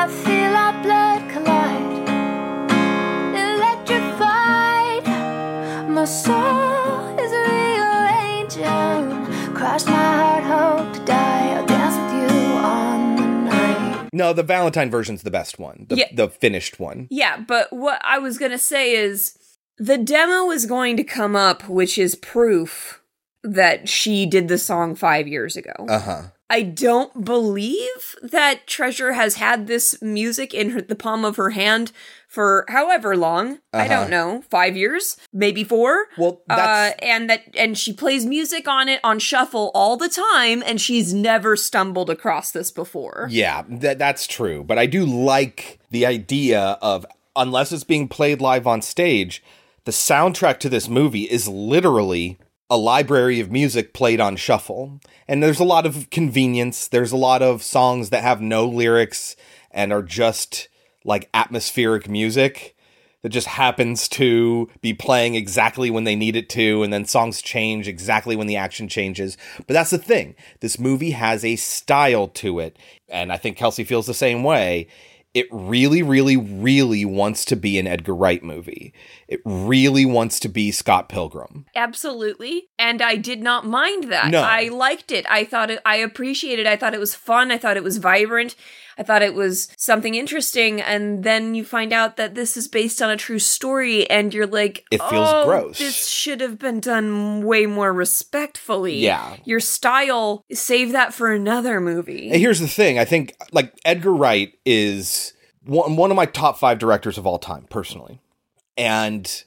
I feel our blood collide, electrified. My soul is rearranging. Cross my heart, hope to die. I'll dance with you on the night. No, the Valentine version's the best one. The, Yeah. the finished one. Yeah, but what I was going to say is the demo is going to come up, which is proof that she did the song five years ago. Uh-huh. I don't believe that Treasure has had this music in her, the palm of her hand for however long. I Uh-huh. don't know, five years, maybe four. Well, uh, and that and she plays music on it on shuffle all the time, and she's never stumbled across this before. Yeah, that that's true. But I do like the idea of unless it's being played live on stage, the soundtrack to this movie is literally a library of music played on shuffle. And there's a lot of convenience. There's a lot of songs that have no lyrics and are just like atmospheric music that just happens to be playing exactly when they need it to, and then songs change exactly when the action changes. But that's the thing. This movie has a style to it, and I think Kelsey feels the same way. It really, really, really wants to be an Edgar Wright movie. It really wants to be Scott Pilgrim. Absolutely. And I did not mind that. No. I liked it. I thought it, I appreciated it. I thought it was fun. I thought it was vibrant. I thought it was something interesting. And then you find out that this is based on a true story and you're like, It feels "Oh, gross." This should have been done way more respectfully. Yeah. Your style, save that for another movie. And here's the thing I think, like, Edgar Wright is one, one of my top five directors of all time, personally. And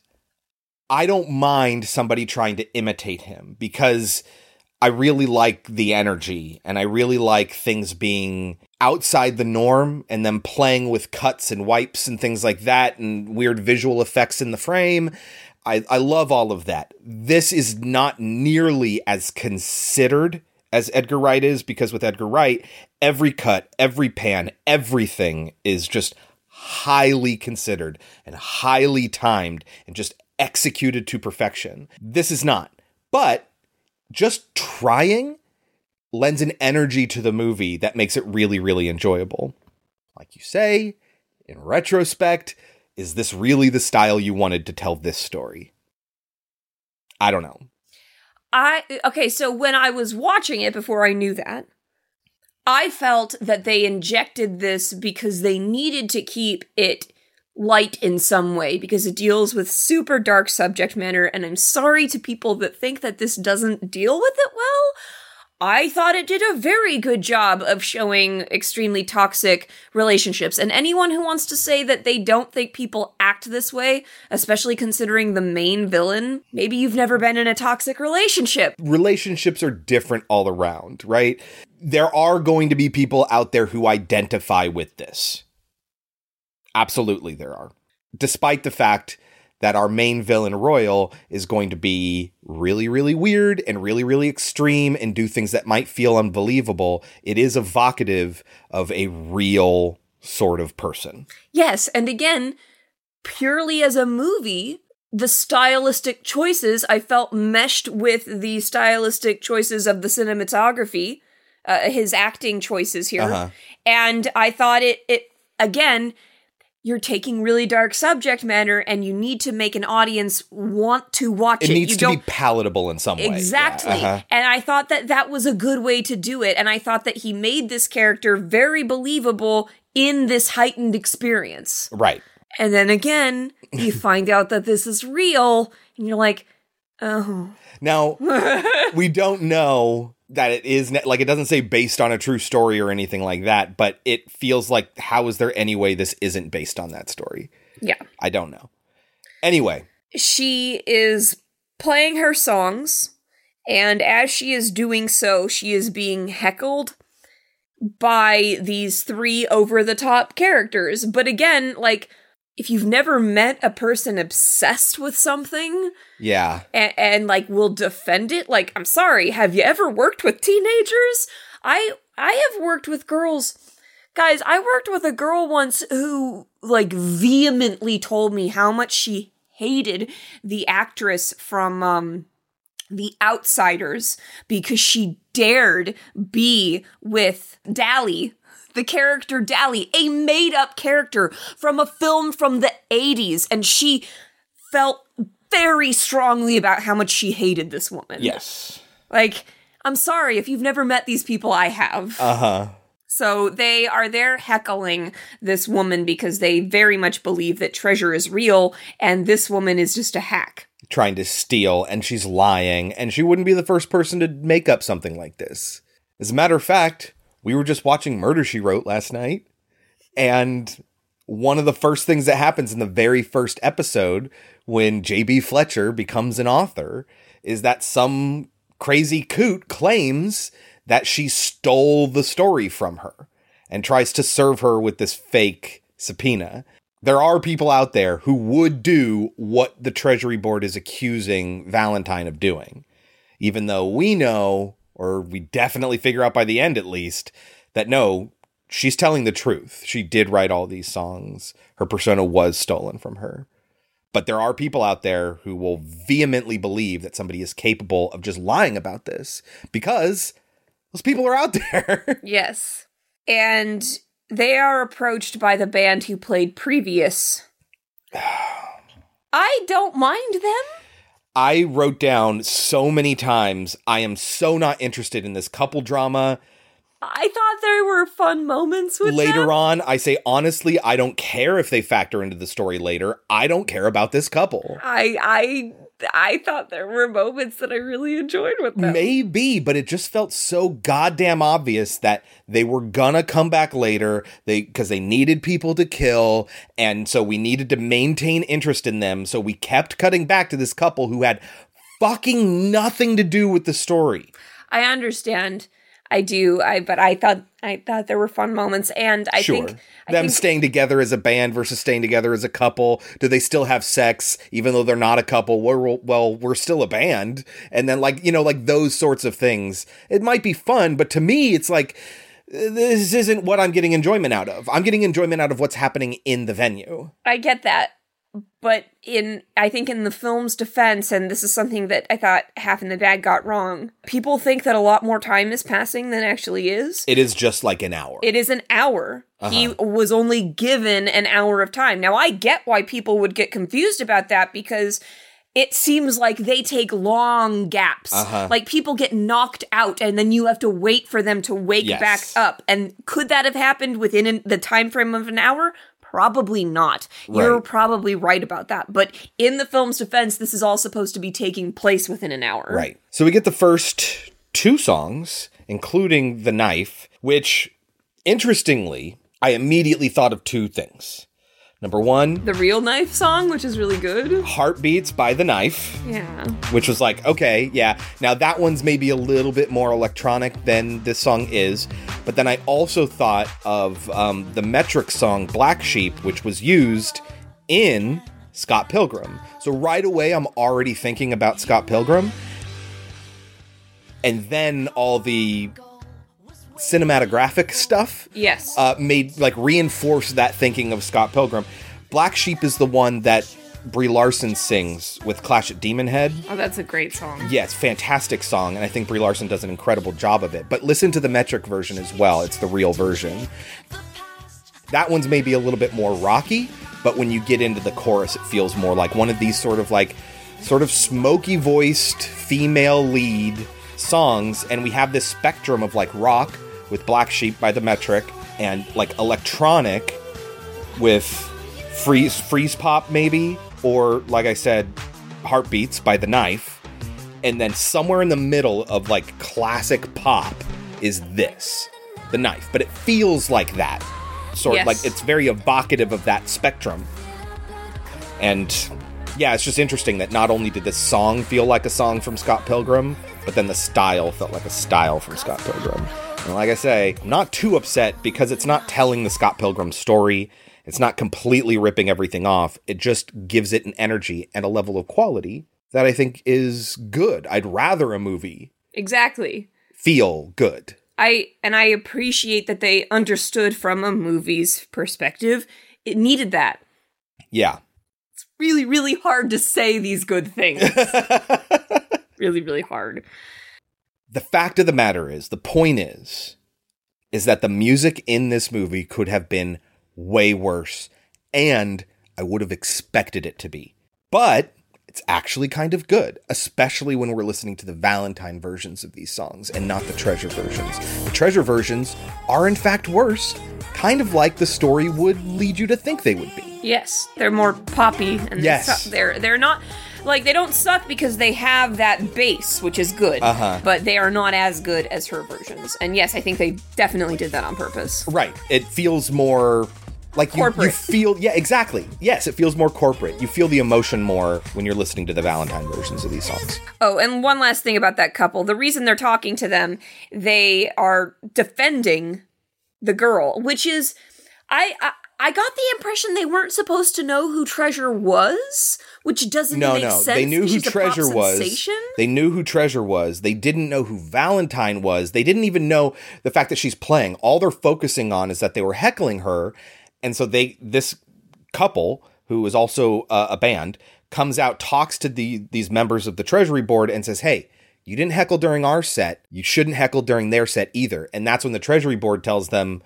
I don't mind somebody trying to imitate him because I really like the energy and I really like things being outside the norm and them playing with cuts and wipes and things like that and weird visual effects in the frame. I, I love all of that. This is not nearly as considered as Edgar Wright is because with Edgar Wright, every cut, every pan, everything is just highly considered and highly timed and just executed to perfection. This is not. But just trying lends an energy to the movie that makes it really, really enjoyable. Like you say, in retrospect, is this really the style you wanted to tell this story? I don't know. I okay, so when I was watching it before I knew that, I felt that they injected this because they needed to keep it light in some way because it deals with super dark subject matter and I'm sorry to people that think that this doesn't deal with it well. I thought it did a very good job of showing extremely toxic relationships. And anyone who wants to say that they don't think people act this way, especially considering the main villain, maybe you've never been in a toxic relationship. relationships are different all around, right? There are going to be people out there who identify with this. Absolutely, there are. Despite the fact that our main villain, Royal, is going to be really, really weird and really, really extreme and do things that might feel unbelievable, it is evocative of a real sort of person. Yes, and again, purely as a movie, the stylistic choices I felt meshed with the stylistic choices of the cinematography, uh, his acting choices here, Uh-huh. and I thought it it again. You're taking really dark subject matter, and you need to make an audience want to watch It it. needs you to don't be palatable in some way. Yeah, Exactly. uh-huh. And I thought that that was a good way to do it. And I thought that he made this character very believable in this heightened experience. Right. And then again, you find out that this is real, and you're like, oh. Now, we don't know that it is like it doesn't say based on a true story or anything like that, but it feels like how is there any way this isn't based on that story? Yeah. I don't know. Anyway, She is playing her songs, and as she is doing so, she is being heckled by these three over the top characters. But again, like, if you've never met a person obsessed with something Yeah. and, and like will defend it, like I'm sorry, have you ever worked with teenagers? I I have worked with girls. Guys, I worked with a girl once who like vehemently told me how much she hated the actress from um the Outsiders because she dared be with Dally, the character Dally, a made up character from a film from the 80s. And she felt very strongly about how much she hated this woman. Yes. Like, I'm sorry if you've never met these people, I have. Uh huh. So they are there heckling this woman because they very much believe that treasure is real and this woman is just a hack. Trying to steal, and she's lying, and she wouldn't be the first person to make up something like this. As a matter of fact, we were just watching Murder She Wrote last night, and one of the first things that happens in the very first episode when JB Fletcher becomes an author is that some crazy coot claims that she stole the story from her and tries to serve her with this fake subpoena. There are people out there who would do what the Treasury Board is accusing Valentine of doing, even though we know, or we definitely figure out by the end at least, that no, she's telling the truth. She did write all these songs. Her persona was stolen from her. But there are people out there who will vehemently believe that somebody is capable of just lying about this because those people are out there. Yes. And they are approached by the band who played previous. I don't mind them. I wrote down so many times, I am so not interested in this couple drama. I thought there were fun moments with later them. on, I say honestly, I don't care if they factor into the story later. I don't care about this couple. I I I thought there were moments that I really enjoyed with them. Maybe, but it just felt so goddamn obvious that they were gonna come back later. They because they needed people to kill, and so we needed to maintain interest in them. So we kept cutting back to this couple who had fucking nothing to do with the story. I understand. I do. I but I thought I thought there were fun moments, and I sure. think I them think- staying together as a band versus staying together as a couple. Do they still have sex even though they're not a couple? We're, well, we're still a band. And then like, you know, like those sorts of things. It might be fun, but to me it's like this isn't what I'm getting enjoyment out of. I'm getting enjoyment out of what's happening in the venue. I get that. But in I think in the film's defense, and this is something that I thought half in the bag got wrong, people think that a lot more time is passing than actually is. It is just like an hour. It is an hour. He Uh-huh. was only given an hour of time. Now I get why people would get confused about that because it seems like they take long gaps. Uh-huh. Like people get knocked out and then you have to wait for them to wake Yes. back up. And could that have happened within an, the time frame of an hour? Probably not. You're probably right about that. But in the film's defense, this is all supposed to be taking place within an hour. Right. So we get the first two songs, including The Knife, which, interestingly, I immediately thought of two things. Number one, The real knife song, which is really good. Heartbeats by The Knife, Yeah. which was like, okay, yeah. Now that one's maybe a little bit more electronic than this song is. But then I also thought of um, the metric song Black Sheep, which was used in Scott Pilgrim. So right away, I'm already thinking about Scott Pilgrim. And then all the cinematographic stuff Yes. uh, made like reinforce that thinking of Scott Pilgrim. Black Sheep is the one that Brie Larson sings with Clash at Demonhead. oh, that's a great song. Yes, fantastic song, and I think Brie Larson does an incredible job of it. But listen to the metric version as well; it's the real version. That one's maybe a little bit more rocky, but when you get into the chorus, it feels more like one of these sort of like, sort of smoky voiced female lead songs. And we have this spectrum of like rock with Black Sheep by the Metric, and like electronic with freeze Freezepop maybe, or like I said, heartbeats by the Knife, and then somewhere in the middle of like classic pop is this, the Knife. But it feels like that sort Yes. of like it's very evocative of that spectrum. And yeah, it's just interesting that not only did this song feel like a song from Scott Pilgrim, but then the style felt like a style from Scott Pilgrim. And like I say, I'm not too upset because it's not telling the Scott Pilgrim story. It's not completely ripping everything off. It just gives it an energy and a level of quality that I think is good. I'd rather a movie Exactly. feel good. I and I appreciate that they understood from a movie's perspective. It needed that. Yeah. It's really, really hard to say these good things. really, really hard. The fact of the matter is, the point is, is that the music in this movie could have been way worse, and I would have expected it to be. But it's actually kind of good, especially when we're listening to the Valentine versions of these songs and not the treasure versions. The treasure versions are, in fact, worse, kind of like the story would lead you to think they would be. Yes, they're more poppy and Yes. they're they're not like they don't suck because they have that base, which is good. Uh-huh. But they are not as good as her versions. And yes, I think they definitely did that on purpose. Right. It feels more like you, you feel yeah exactly yes it feels more corporate you feel the emotion more when you're listening to the valentine versions of these songs Oh, and one last thing about that couple. The reason they're talking to them, they are defending the girl, which is I I, I got the impression they weren't supposed to know who Treasure was, which doesn't no make no. Sense. they knew who She's treasure was. sensation. they knew who treasure was. They didn't know who valentine was. They didn't even know the fact that she's playing. All they're focusing on is that they were heckling her and so they this couple who is also uh, a band comes out talks to the these members of the treasury board and says hey you didn't heckle during our set. You shouldn't heckle during their set either. And that's when the treasury board tells them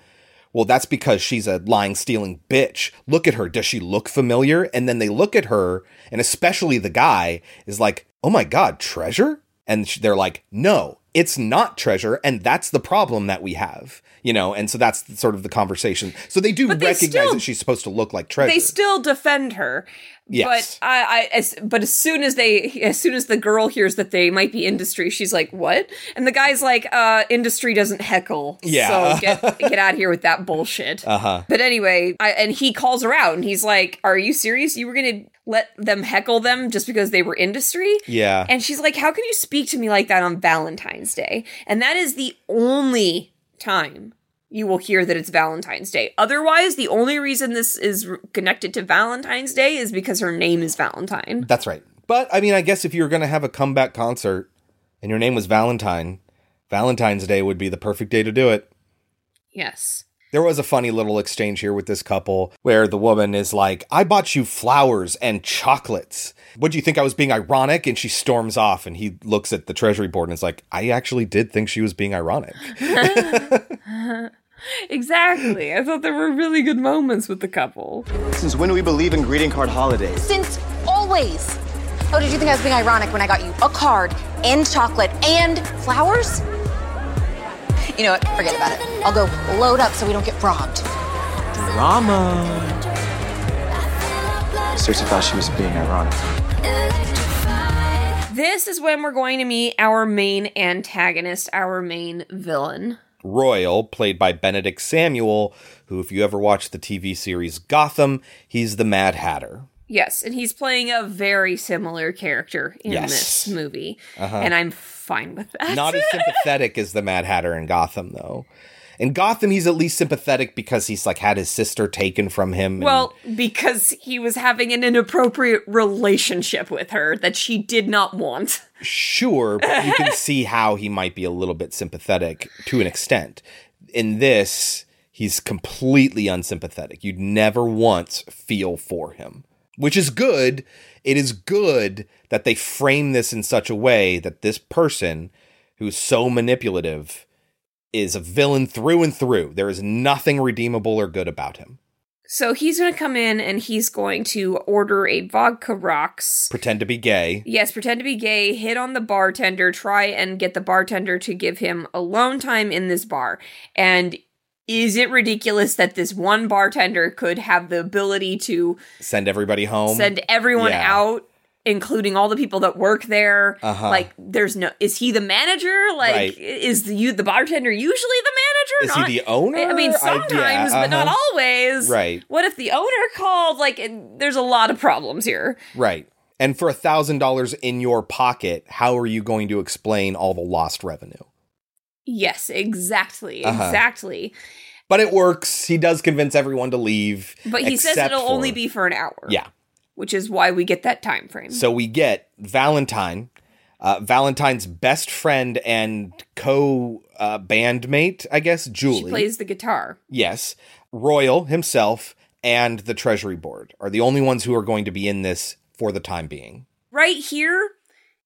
well, that's because she's a lying, stealing bitch. Look at her. Does she look familiar? And then they look at her, and especially the guy is like, oh my God, treasure? And they're like, no, it's not treasure. And that's the problem that we have, you know? And so that's sort of the conversation. So they do But they recognize still- that she's supposed to look like treasure. They still defend her. Yes. But I, I as, but as soon as they as soon as the girl hears that they might be industry, she's like, "What?" And the guy's like, "Uh, industry doesn't heckle. Yeah. So get get out of here with that bullshit." uh huh. But anyway, I, and he calls her out and he's like, Are you serious? You were going to let them heckle them just because they were industry? Yeah. And she's like, How can you speak to me like that on Valentine's Day? And that is the only time you will hear that it's Valentine's Day. Otherwise, the only reason this is connected to Valentine's Day is because her name is Valentine. That's right. But I mean, I guess if you were going to have a comeback concert and your name was Valentine, Valentine's Day would be the perfect day to do it. Yes. There was a funny little exchange here with this couple where the woman is like, I bought you flowers and chocolates. What do you think I was being ironic? And she storms off and he looks at the treasury board and is like, I actually did think she was being ironic. exactly. I thought there were really good moments with the couple. Since when do we believe in greeting card holidays? Since always. Oh, did you think I was being ironic when I got you a card and chocolate and flowers? You know what? Forget about it. I'll go load up so we don't get robbed. Drama. Seriously thought she was being ironic. This is when we're going to meet our main antagonist, our main villain. Royal, played by Benedict Samuel, who, if you ever watched the TV series Gotham, he's the Mad Hatter. Yes, and he's playing a very similar character in Yes. this movie. Uh-huh. And I'm fine with that. Not as sympathetic as the Mad Hatter in Gotham, though. In Gotham, he's at least sympathetic because he's like had his sister taken from him. well, because he was having an inappropriate relationship with her that she did not want. sure, but you can see how he might be a little bit sympathetic to an extent. In this, he's completely unsympathetic. You'd never once feel for him, which is good. It is good that they frame this in such a way that this person who's so manipulative is a villain through and through. There is nothing redeemable or good about him. So he's going to come in and he's going to order a vodka rocks. Pretend to be gay. Yes, pretend to be gay, hit on the bartender, try and get the bartender to give him alone time in this bar. And is it ridiculous that this one bartender could have the ability to Send everybody home. send everyone Yeah. out, including all the people that work there? Uh-huh. Like, there's no. Is he the manager? Like, Right. is the you the bartender usually the manager? Is manager? he the owner? I mean, I- sometimes, yeah, but not uh-huh. always. Right. What if the owner called? Like, there's a lot of problems here. Right. And for a thousand dollars in your pocket, how are you going to explain all the lost revenue? Yes, exactly. Uh-huh. Exactly. But it works. He does convince everyone to leave. But he says it'll only be for an hour. Yeah. Which is why we get that time frame. So we get Valentine, uh, Valentine's best friend and co uh, bandmate, I guess, Julie. she plays the guitar. Yes. Royal himself and the Treasury Board are the only ones who are going to be in this for the time being. Right here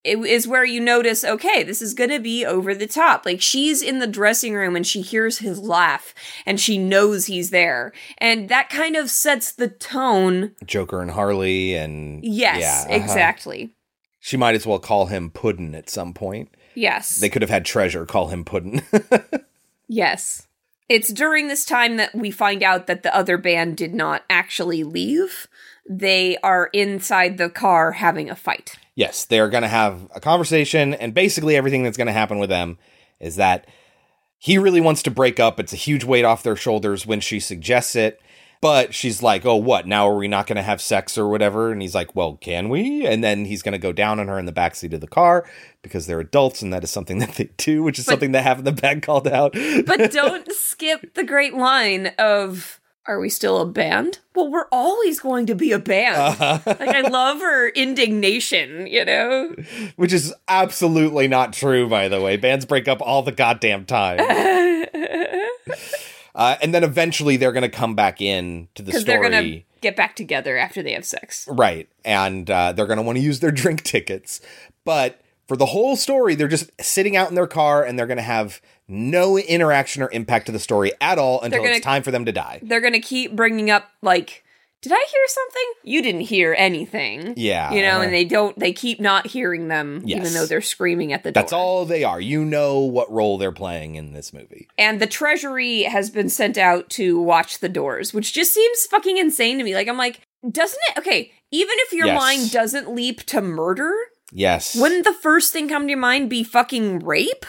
it is where you notice, okay, this is going to be over the top. Like she's in the dressing room and she hears his laugh and she knows he's there. And that kind of sets the tone. Joker and Harley and Yes, yeah, uh-huh. exactly. She might as well call him Puddin at some point. Yes. They could have had Treasure call him Puddin. Yes. It's during this time that we find out that the other band did not actually leave. They are inside the car having a fight. yes, they're going to have a conversation, and basically everything that's going to happen with them is that he really wants to break up. It's a huge weight off their shoulders when she suggests it. But she's like, oh, what? Now are we not going to have sex or whatever? And he's like, well, can we? And then he's going to go down on her in the backseat of the car because they're adults and that is something that they do, which is But- something that have in the bag called out. But don't skip the great line of are we still a band? Well, we're always going to be a band. Uh-huh. like I love her indignation, you know? which is absolutely not true, by the way. Bands break up all the goddamn time. Uh, and then eventually they're going to come back in to the story. they're gonna get back together after they have sex. Right. And uh, they're going to want to use their drink tickets. But for the whole story, they're just sitting out in their car and they're going to have no interaction or impact to the story at all until gonna- it's time for them to die. They're gonna keep bringing up like, did I hear something? You didn't hear anything. Yeah. You know, and they don't. They keep not hearing them, even though they're screaming at the door. That's all they are. You know what role they're playing in this movie. And the treasury has been sent out to watch the doors, which just seems fucking insane to me. Like, I'm like, doesn't it? Okay, even if your Yes. mind doesn't leap to murder, Yes. wouldn't the first thing come to your mind be fucking rape?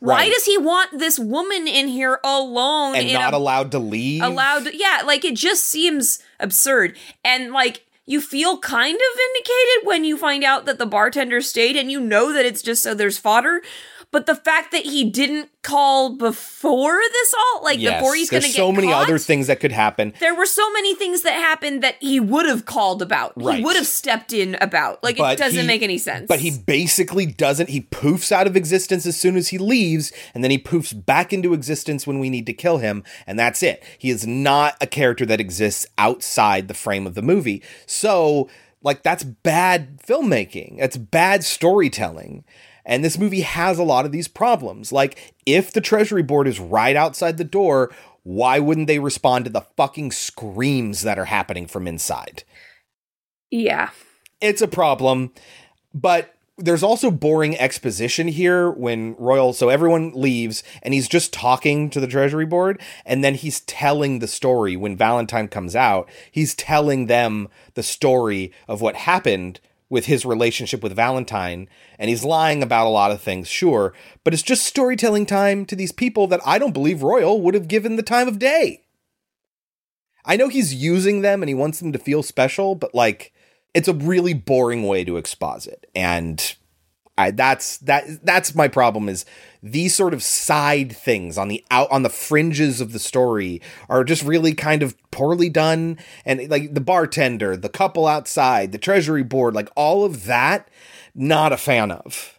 Why does he want this woman in here alone and not a allowed to leave. allowed yeah like it just seems absurd and like you feel kind of vindicated when you find out that the bartender stayed and you know that it's just so there's fodder but the fact that he didn't call before this all like Yes. before he's gonna get so many caught, other things that could happen. there were so many things that happened that he would have called about he would have stepped in about like it doesn't he- make any sense But he basically doesn't. He poofs out of existence as soon as he leaves, and then he poofs back into existence when we need to kill him, and that's it. He is not a character that exists outside the frame of the movie. So, like, that's bad filmmaking. That's bad storytelling. And this movie has a lot of these problems. Like, if the Treasury Board is right outside the door, why wouldn't they respond to the fucking screams that are happening from inside? yeah it's a problem, but there's also boring exposition here when Royal so everyone leaves and he's just talking to the treasury board and then he's telling the story when Valentine comes out he's telling them the story of what happened with his relationship with Valentine and he's lying about a lot of things sure but it's just storytelling time to these people that I don't believe Royal would have given the time of day I know he's using them and he wants them to feel special, but like it's a really boring way to exposit. And I that's that that's my problem is these sort of side things on the out on the fringes of the story are just really kind of poorly done and like the bartender, the couple outside, the treasury board, like all of that not a fan of.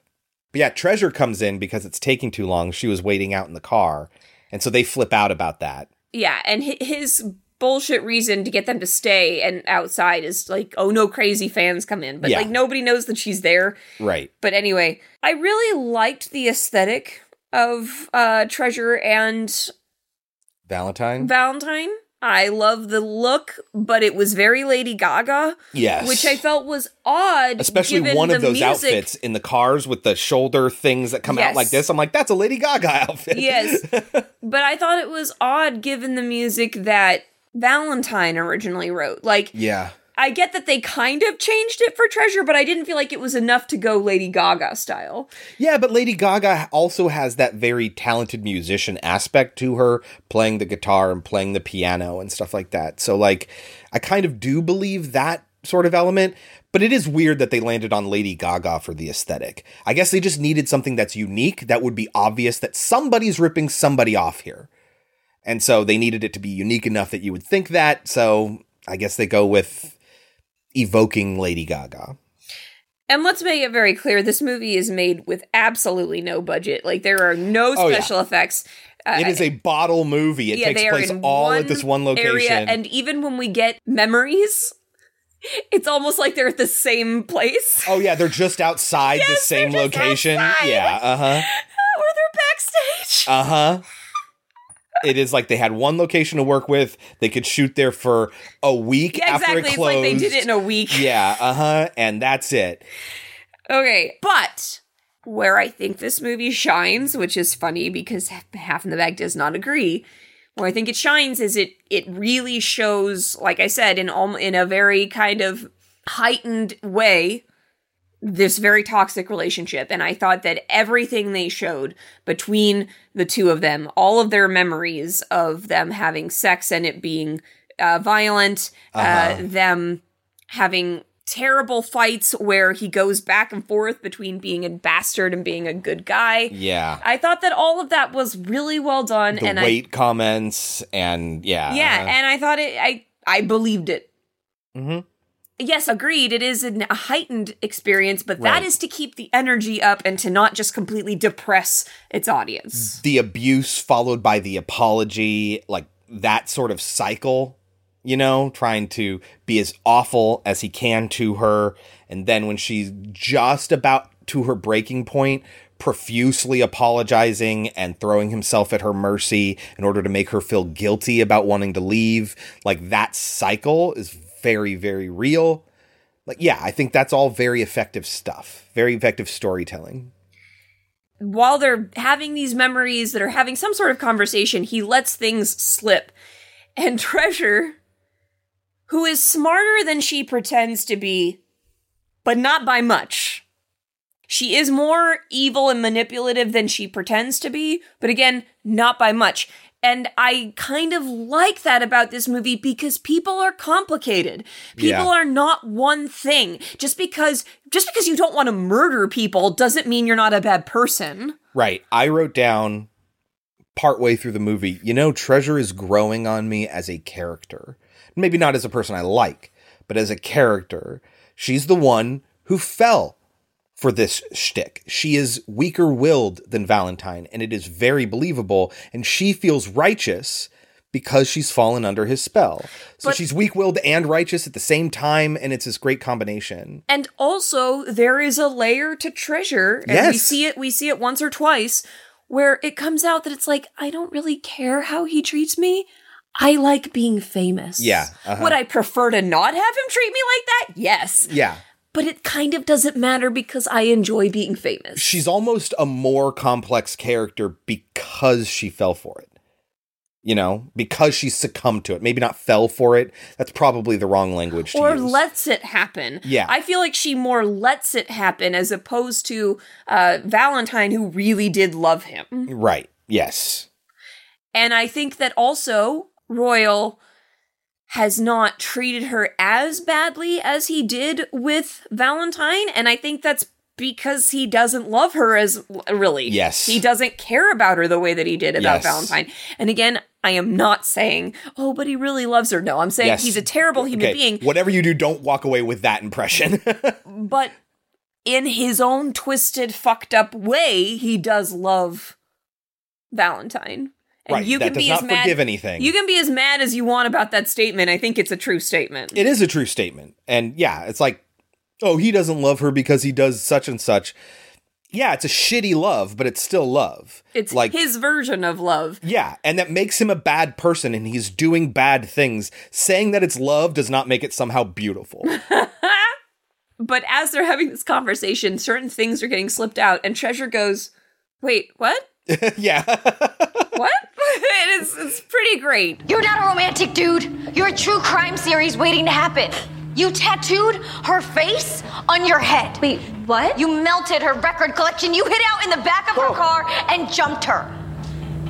But yeah, Treasure comes in because it's taking too long. She was waiting out in the car. And so they flip out about that. Yeah, and his bullshit reason to get them to stay and outside is like, oh no, crazy fans come in, but Yeah. like nobody knows that she's there. Right. But anyway, I really liked the aesthetic of uh Treasure and Valentine? Valentine. I love the look, but it was very Lady Gaga. Yes. Which I felt was odd. especially one of those music. outfits in the cars with the shoulder things that come out like this. I'm like, that's a Lady Gaga outfit. Yes. but I thought it was odd given the music that Valentine originally wrote. Like, yeah. I get that they kind of changed it for Treasure, but I didn't feel like it was enough to go Lady Gaga style. Yeah, but Lady Gaga also has that very talented musician aspect to her, playing the guitar and playing the piano and stuff like that. So, like, I kind of do believe that sort of element, but it is weird that they landed on Lady Gaga for the aesthetic. I guess they just needed something that's unique that would be obvious that somebody's ripping somebody off here. And so they needed it to be unique enough that you would think that. So I guess they go with evoking Lady Gaga. And let's make it very clear this movie is made with absolutely no budget. Like, there are no Oh, yeah. special effects. Uh, it is a bottle movie. It takes they are place all at this one location. Area, and even when we get memories, it's almost like they're at the same place. oh yeah, they're just outside the same location. Yeah, uh-huh. Or they're backstage. Uh-huh. It is like they had one location to work with. They could shoot there for a week Yeah, after exactly. it It's like they did it in a week. Yeah, uh-huh. And that's it. Okay, but where I think this movie shines, which is funny because half in the bag does not agree. Where I think it shines is it it really shows, like I said, in all, in a very kind of heightened way, this very toxic relationship. And I thought that everything they showed between the two of them, all of their memories of them having sex and it being uh, violent, uh Uh-huh. them having terrible fights where he goes back and forth between being a bastard and being a good guy. Yeah. I thought that all of that was really well done, the and weight comments and yeah. I yeah, and I thought it. I I believed it. Mhm. Yes, agreed. It is an- a heightened experience, but that Right. is to keep the energy up and to not just completely depress its audience. the abuse followed by the apology, like that sort of cycle, you know, trying to be as awful as he can to her. And then when she's just about to her breaking point, profusely apologizing and throwing himself at her mercy in order to make her feel guilty about wanting to leave. Like that cycle is very, very real. Like, yeah, I think that's all very effective stuff, very effective storytelling. While they're having these memories that are having some sort of conversation, he lets things slip. And Treasure, who is smarter than she pretends to be, but not by much. She is more evil and manipulative than she pretends to be, but again, not by much. And I kind of like that about this movie because people are complicated. People Yeah. are not one thing. Just because just because you don't want to murder people doesn't mean you're not a bad person. Right. I wrote down partway through the movie, you know, Treasure is growing on me as a character. Maybe not as a person I like, but as a character. She's the one who fell for this shtick. She is weaker willed than Valentine, and it is very believable. And she feels righteous because she's fallen under his spell. So But- she's weak willed and righteous at the same time, and it's this great combination. And also there is a layer to treasure. And we see it we see it once or twice where it comes out that it's like, I don't really care how he treats me. I like being famous. Yeah, uh-huh. Would I prefer to not have him treat me like that? Yes. Yeah. But it kind of doesn't matter because I enjoy being famous. she's almost a more complex character because she fell for it. You know, because she succumbed to it. Maybe not fell for it. That's probably the wrong language to or use. lets it happen. Yeah. I feel like she more lets it happen as opposed to uh, Valentine, who really did love him. right. Yes. And I think that also Royal has not treated her as badly as he did with Valentine. And I think that's because he doesn't love her as really. Yes. He doesn't care about her the way that he did about Yes. Valentine. And again, I am not saying, oh, but he really loves her. No, I'm saying Yes. he's a terrible human Okay. being. Whatever you do, don't walk away with that impression. But in his own twisted, fucked up way, he does love Valentine. And Right, you that can does be not as mad, forgive anything. You can be as mad as you want about that statement. I think it's a true statement. it is a true statement. And yeah, it's like, oh, he doesn't love her because he does such and such. Yeah, it's a shitty love, but it's still love. It's like his version of love. Yeah, and that makes him a bad person and he's doing bad things. Saying that it's love does not make it somehow beautiful. But as they're having this conversation, certain things are getting slipped out, and Treasure goes, "Wait, what? yeah. what? it is. It's pretty great. You're not a romantic dude. You're a true crime series waiting to happen. You tattooed her face on your head. Wait, what? You melted her record collection. You hid out in the back of her car and jumped her.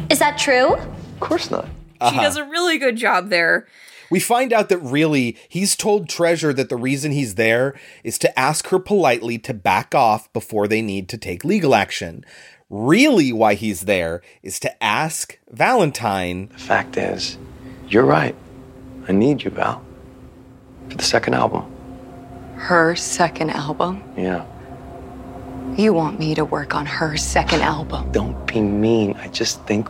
Is that true? Of course not. She Uh-huh. does a really good job there. We find out that really he's told Treasure that the reason he's there is to ask her politely to back off before they need to take legal action. Really, why he's there is to ask Valentine. The fact is, you're right. I need you, Val. For the second album. Her second album? Yeah. You want me to work on her second album? Don't be mean. I just think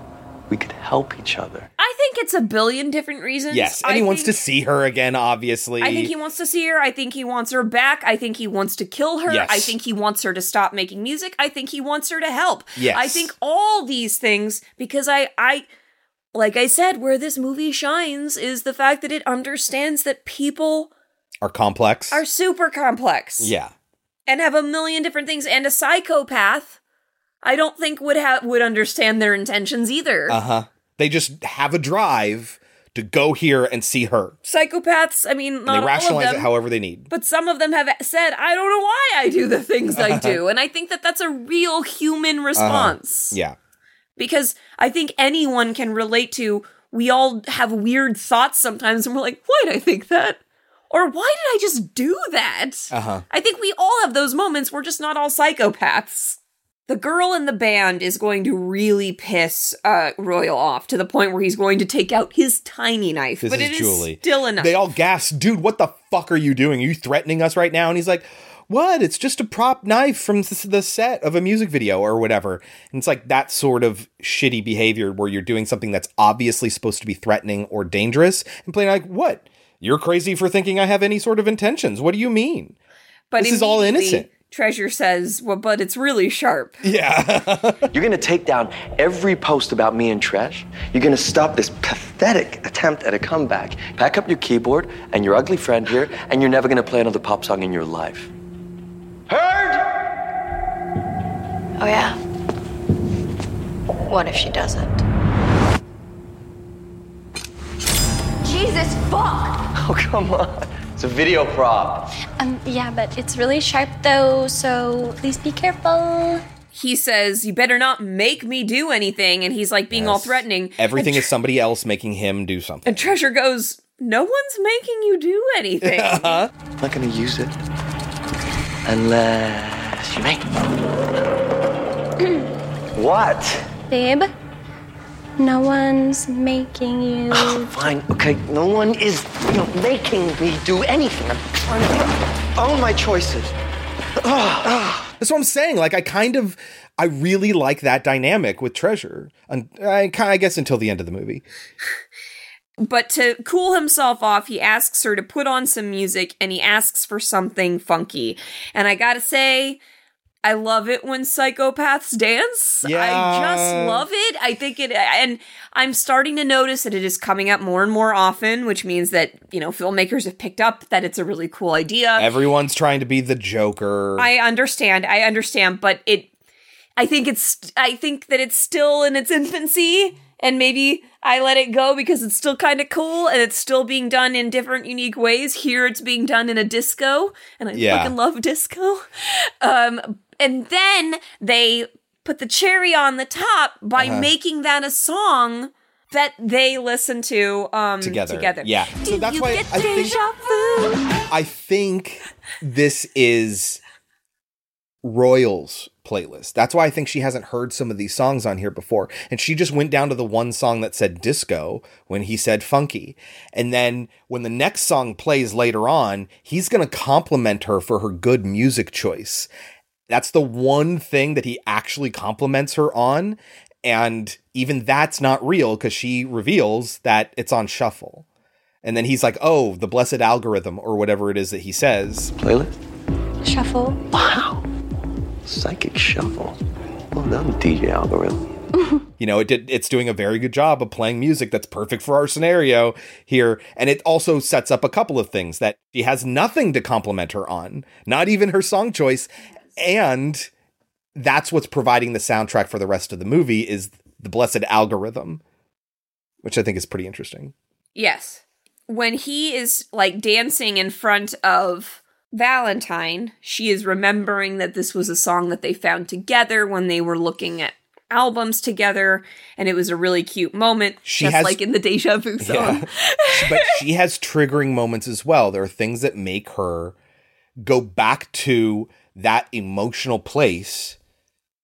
we could help each other. I think it's a billion different reasons. Yes, and I he wants to think- see her again, obviously. I think he wants to see her. I think he wants her back. I think he wants to kill her. Yes. I think he wants her to stop making music. I think he wants her to help. Yes. I think all these things because I I like I said where this movie shines is the fact that it understands that people are complex. are super complex yeah. and have a million different things and a psychopath I don't think would have would understand their intentions either. Uh huh. They just have a drive to go here and see her. Psychopaths, I mean, they all of rationalize them. it however they need. But some of them have said, I don't know why I do the things I do. And I think that that's a real human response. Uh-huh. Yeah. Because I think anyone can relate to, we all have weird thoughts sometimes and we're like, why did I think that? Or why did I just do that? Uh huh. I think we all have those moments. We're just not all psychopaths. The girl in the band is going to really piss uh, Royal off to the point where he's going to take out his tiny knife. This but is it is Julie. still a knife. They all gasp, dude, what the fuck are you doing? Are you threatening us right now? And he's like, what? It's just a prop knife from the set of a music video or whatever. And it's like that sort of shitty behavior where you're doing something that's obviously supposed to be threatening or dangerous and playing like, what? You're crazy for thinking I have any sort of intentions. What do you mean? But this is all innocent. Treasure says, "Well, but it's really sharp." Yeah. You're gonna take down every post about me and Tresh. You're gonna stop this pathetic attempt at a comeback. Pack up your keyboard and your ugly friend here, and you're never gonna play another pop song in your life. Heard? Oh, yeah. What if she doesn't? Jesus, fuck! Oh, come on. It's a video prop. Um, yeah, but it's really sharp though, so please be careful. He says, "You better not make me do anything," and he's like being all threatening. Everything and, is somebody else making him do something. and Treasure goes, "No one's making you do anything." Uh-huh. I'm not gonna use it unless you make me. What? Babe, no one's making you. Ah, fine, okay. No one is, you know, making me do anything. I'm trying to own my choices. Ah. That's what I'm saying. Like, I kind of, I really like that dynamic with Treasure. And I, I guess until the end of the movie. But to cool himself off, he asks her to put on some music and he asks for something funky. And I gotta say, I love it when psychopaths dance. I just love it. I think it, and I'm starting to notice that it is coming up more and more often, which means that, you know, filmmakers have picked up that it's a really cool idea. Everyone's trying to be the Joker. I understand. I understand, but it I think it's I think that it's still in its infancy and maybe I let it go because it's still kind of cool and it's still being done in different unique ways. Here it's being done in a disco and I Yeah. fucking love disco. Um and then they put the cherry on the top by Uh-huh. making that a song that they listen to um together. together. Yeah. So that's why I think I think this is Royals playlist. That's why I think she hasn't heard some of these songs on here before. And she just went down to the one song that said disco when he said funky. And then when the next song plays later on, he's going to compliment her for her good music choice. That's the one thing that he actually compliments her on. And even that's not real because she reveals that it's on shuffle. And then he's like, oh, the blessed algorithm or whatever it is that he says. Playlist? Shuffle. Wow. Psychic shuffle. Well done, DJ algorithm. You know, it did it's doing a very good job of playing music that's perfect for our scenario here. And it also sets up a couple of things that she has nothing to compliment her on, not even her song choice. And that's what's providing the soundtrack for the rest of the movie is the blessed algorithm, which I think is pretty interesting. Yes. When he is like dancing in front of Valentine, she is remembering that this was a song that they found together when they were looking at albums together, and it was a really cute moment, She just has- like in the Deja Vu song. Yeah. but she has triggering moments as well. There are things that make her go back to that emotional place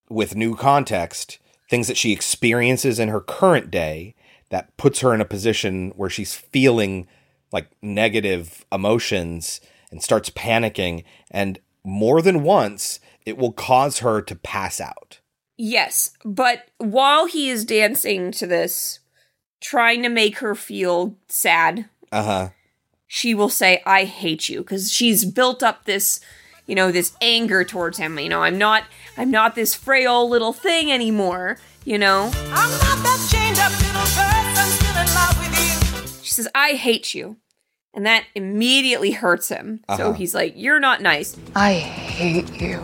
with new context, things that she experiences in her current day that puts her in a position where she's feeling like negative emotions and starts panicking. And more than once, it will cause her to pass out. Yes, but while he is dancing to this, trying to make her feel sad, Uh huh. she will say, I hate you, because she's built up this, you know, this anger towards him. You know, I'm not I'm not this frail little thing anymore, you know? I'm not that chained up little person I'm still in love with you. She says, I hate you. And that immediately hurts him. So Uh-huh. he's like, You're not nice. I hate you.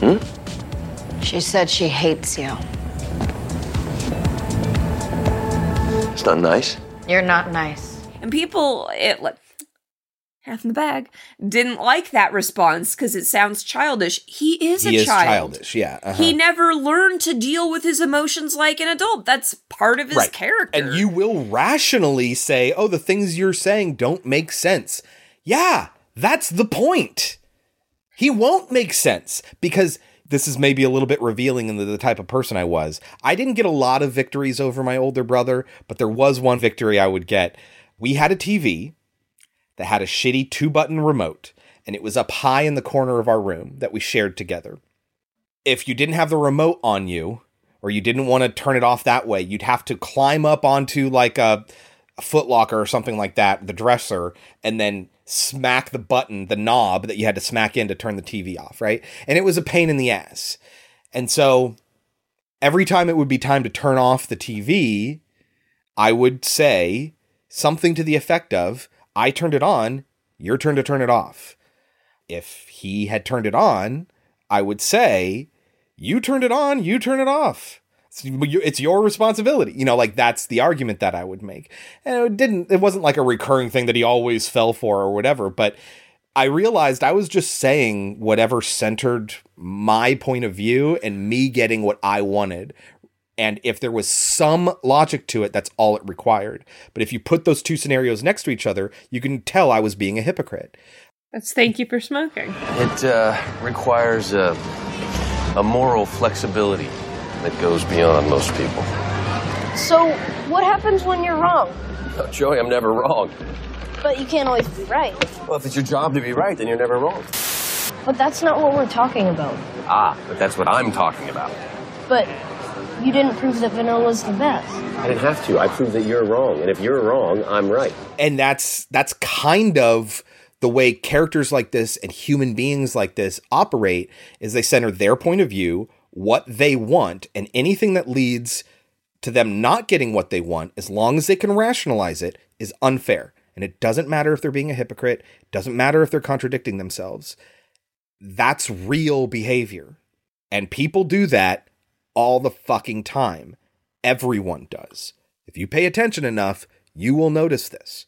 Hmm? She said she hates you. It's not nice. You're not nice. And people, it like half in the bag, didn't like that response because it sounds childish. He is he a is child. childish. Yeah. uh-huh. He never learned to deal with his emotions like an adult. That's part of his Right. character. And you will rationally say, oh, the things you're saying don't make sense. Yeah, that's the point. He won't make sense because this is maybe a little bit revealing into the type of person I was. I didn't get a lot of victories over my older brother, but there was one victory I would get. We had a TV that had a shitty two button remote, and it was up high in the corner of our room that we shared together. If you didn't have the remote on you, or you didn't want to turn it off that way, you'd have to climb up onto like a, a footlocker or something like that, the dresser, and then smack the button, the knob that you had to smack in to turn the TV off, right? And it was a pain in the ass. And so every time it would be time to turn off the TV, I would say something to the effect of, I turned it on, your turn to turn it off. If he had turned it on, I would say, you turned it on, you turn it off. It's your responsibility. You know, like that's the argument that I would make. And it didn't, it wasn't like a recurring thing that he always fell for or whatever, but I realized I was just saying whatever centered my point of view and me getting what I wanted. And if there was some logic to it, that's all it required. But if you put those two scenarios next to each other, you can tell I was being a hypocrite. That's thank you for smoking. It uh, requires a, a moral flexibility that goes beyond most people. So, what happens when you're wrong? Oh, Joey, I'm never wrong. But you can't always be right. Well, if it's your job to be right, then you're never wrong. But that's not what we're talking about. Ah, but that's what I'm talking about. But you didn't prove that vanilla's the best. I didn't have to. I proved that you're wrong. And if you're wrong, I'm right. and that's that's kind of the way characters like this and human beings like this operate is they center their point of view what they want and anything that leads to them not getting what they want as long as they can rationalize it is unfair and it doesn't matter if they're being a hypocrite it doesn't matter if they're contradicting themselves that's real behavior and people do that all the fucking time everyone does if you pay attention enough you will notice this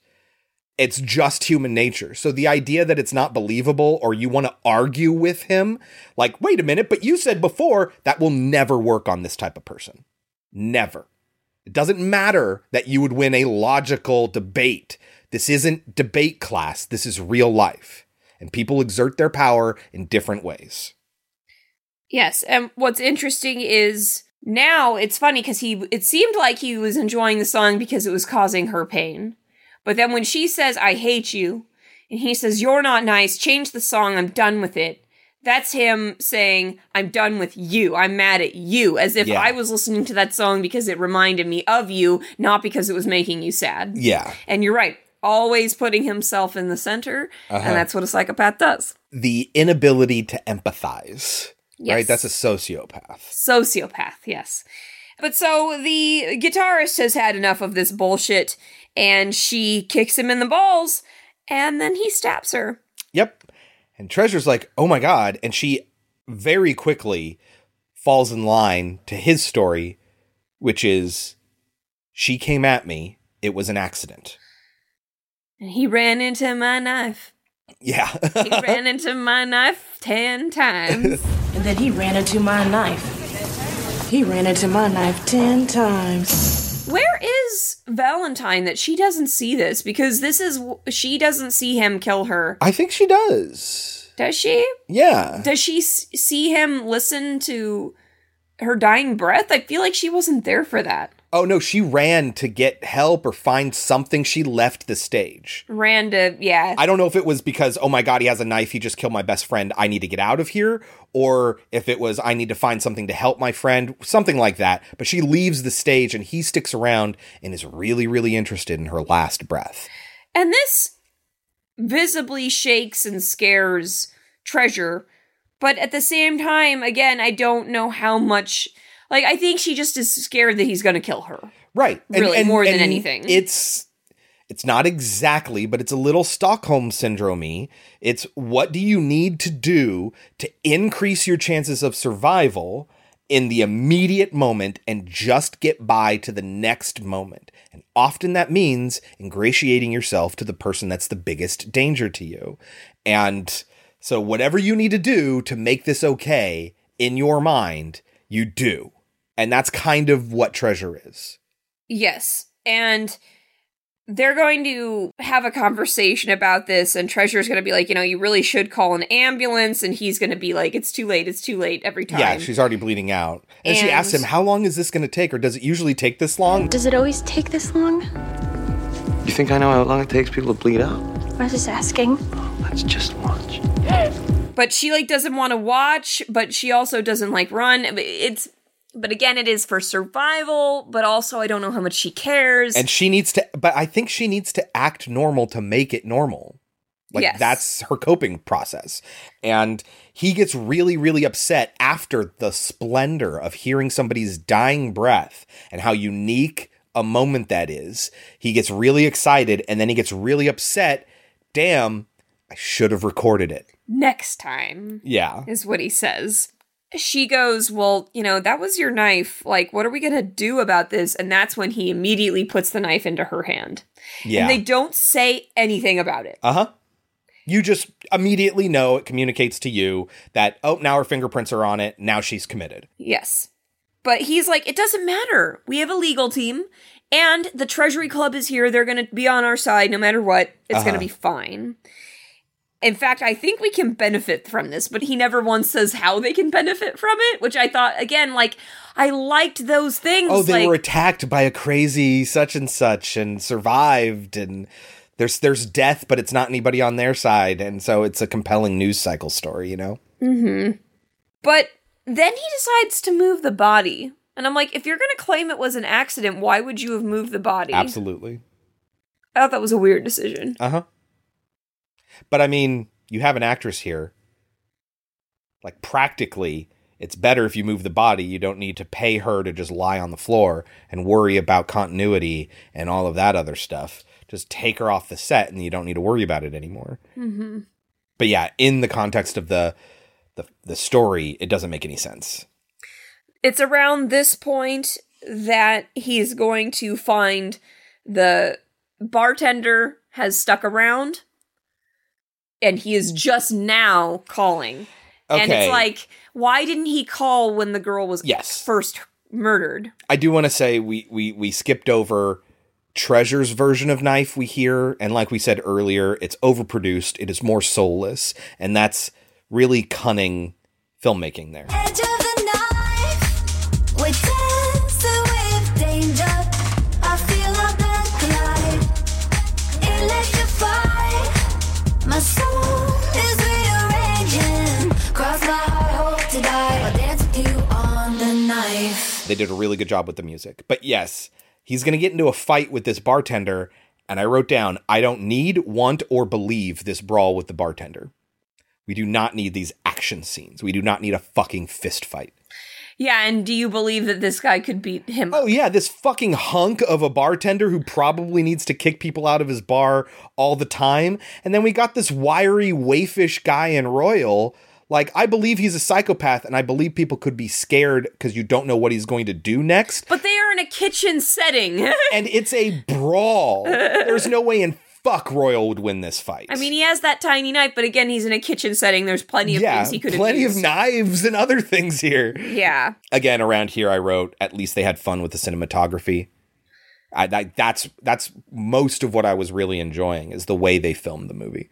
it's just human nature. So the idea that it's not believable or you want to argue with him, like, wait a minute, but you said before that will never work on this type of person. Never. It doesn't matter that you would win a logical debate. This isn't debate class, this is real life. And people exert their power in different ways. Yes, and what's interesting is now it's funny because he it seemed like he was enjoying the song because it was causing her pain. But then when she says, I hate you, and he says, You're not nice, change the song, I'm done with it. That's him saying, I'm done with you. I'm mad at you. As if Yeah. I was listening to that song because it reminded me of you, not because it was making you sad. Yeah. And you're right. Always putting himself in the center. Uh-huh. And that's what a psychopath does. The inability to empathize. Yes. Right? That's a sociopath. Sociopath, yes. But so the guitarist has had enough of this bullshit and she kicks him in the balls and then he stabs her. Yep. And Treasure's like, oh my God. And she very quickly falls in line to his story, which is she came at me. It was an accident. And he ran into my knife. Yeah. He ran into my knife 10 times. And then he ran into my knife. He ran into my knife ten times. Where is Valentine that she doesn't see this? Because this is, she doesn't see him kill her. I think she does. Does she? Yeah. Does she see him listen to her dying breath, I feel like she wasn't there for that. Oh no, she ran to get help or find something. She left the stage. Ran to, yeah. I don't know if it was because, oh my God, he has a knife. He just killed my best friend. I need to get out of here. Or if it was, I need to find something to help my friend, something like that. But she leaves the stage and he sticks around and is really, really interested in her last breath. And this visibly shakes and scares Treasure. But at the same time, again, I don't know how much. Like, I think she just is scared that he's going to kill her. Right. Really, more than anything. It's. It's not exactly, but it's a little Stockholm syndrome It's what do you need to do to increase your chances of survival in the immediate moment and just get by to the next moment. And often that means ingratiating yourself to the person that's the biggest danger to you. And so, whatever you need to do to make this okay in your mind, you do. And that's kind of what treasure is. Yes. And they're going to have a conversation about this, and Treasure's going to be like, you know, you really should call an ambulance. And he's going to be like, it's too late, it's too late every time. Yeah, she's already bleeding out. And, she asks him, How long is this going to take? Or does it usually take this long? Does it always take this long? You think I know how long it takes people to bleed out? I was just asking. Let's just watch. But she like doesn't want to watch, but she also doesn't like run. It's but again, it is for survival, but also I don't know how much she cares. And she needs to, but I think she needs to act normal to make it normal. Like Yes. that's her coping process. And he gets really, really upset after the splendor of hearing somebody's dying breath and how unique a moment that is. He gets really excited and then he gets really upset. Damn, I should have recorded it. next time Yeah. is what he says. She goes, Well, you know, that was your knife. Like, what are we going to do about this? And that's when he immediately puts the knife into her hand. Yeah. And they don't say anything about it. Uh huh. You just immediately know it communicates to you that, oh, now her fingerprints are on it. Now she's committed. Yes. But he's like, It doesn't matter. We have a legal team, and the Treasury Club is here. They're going to be on our side no matter what. It's going Uh-huh. to be fine. In fact, I think we can benefit from this, but he never once says how they can benefit from it, which I thought, again, like, I liked those things. Oh, they like, were attacked by a crazy such and such and survived and there's there's death, but it's not anybody on their side, and so it's a compelling news cycle story, you know? hmm But then he decides to move the body. And I'm like, if you're going to claim it was an accident, why would you have moved the body? Absolutely. I thought that was a weird decision. Uh-huh. But I mean, you have an actress here. Like practically, it's better if you move the body. You don't need to pay her to just lie on the floor and worry about continuity and all of that other stuff. Just take her off the set and you don't need to worry about it anymore. Mm-hmm. But yeah, in the context of the the the story, it doesn't make any sense. It's around this point that he's going to find the bartender has stuck around and he is just now calling. And it's like, why didn't he call when the girl was Yes. first murdered? I do want to say we we we skipped over Treasure's version of Knife we hear, and like we said earlier, it's overproduced. It is more soulless, and that's really cunning filmmaking there. They did a really good job with the music. But yes, he's going to get into a fight with this bartender, and I wrote down I don't need, want, or believe this brawl with the bartender. We do not need these action scenes. We do not need a fucking fist fight. Yeah, and do you believe that this guy could beat him? Oh yeah, this fucking hunk of a bartender who probably needs to kick people out of his bar all the time. And then we got this wiry waifish guy in Royal. Like I believe he's a psychopath and I believe people could be scared because you don't know what he's going to do next. But they are in a kitchen setting. And it's a brawl. There's no way in fuck Royal would win this fight. I mean, he has that tiny knife, but again, he's in a kitchen setting. There's plenty of yeah, things he could have plenty of knives and other things here. Yeah. again around here i wrote at least they had fun with the cinematography I, I that's that's most of what i was really enjoying is the way they filmed the movie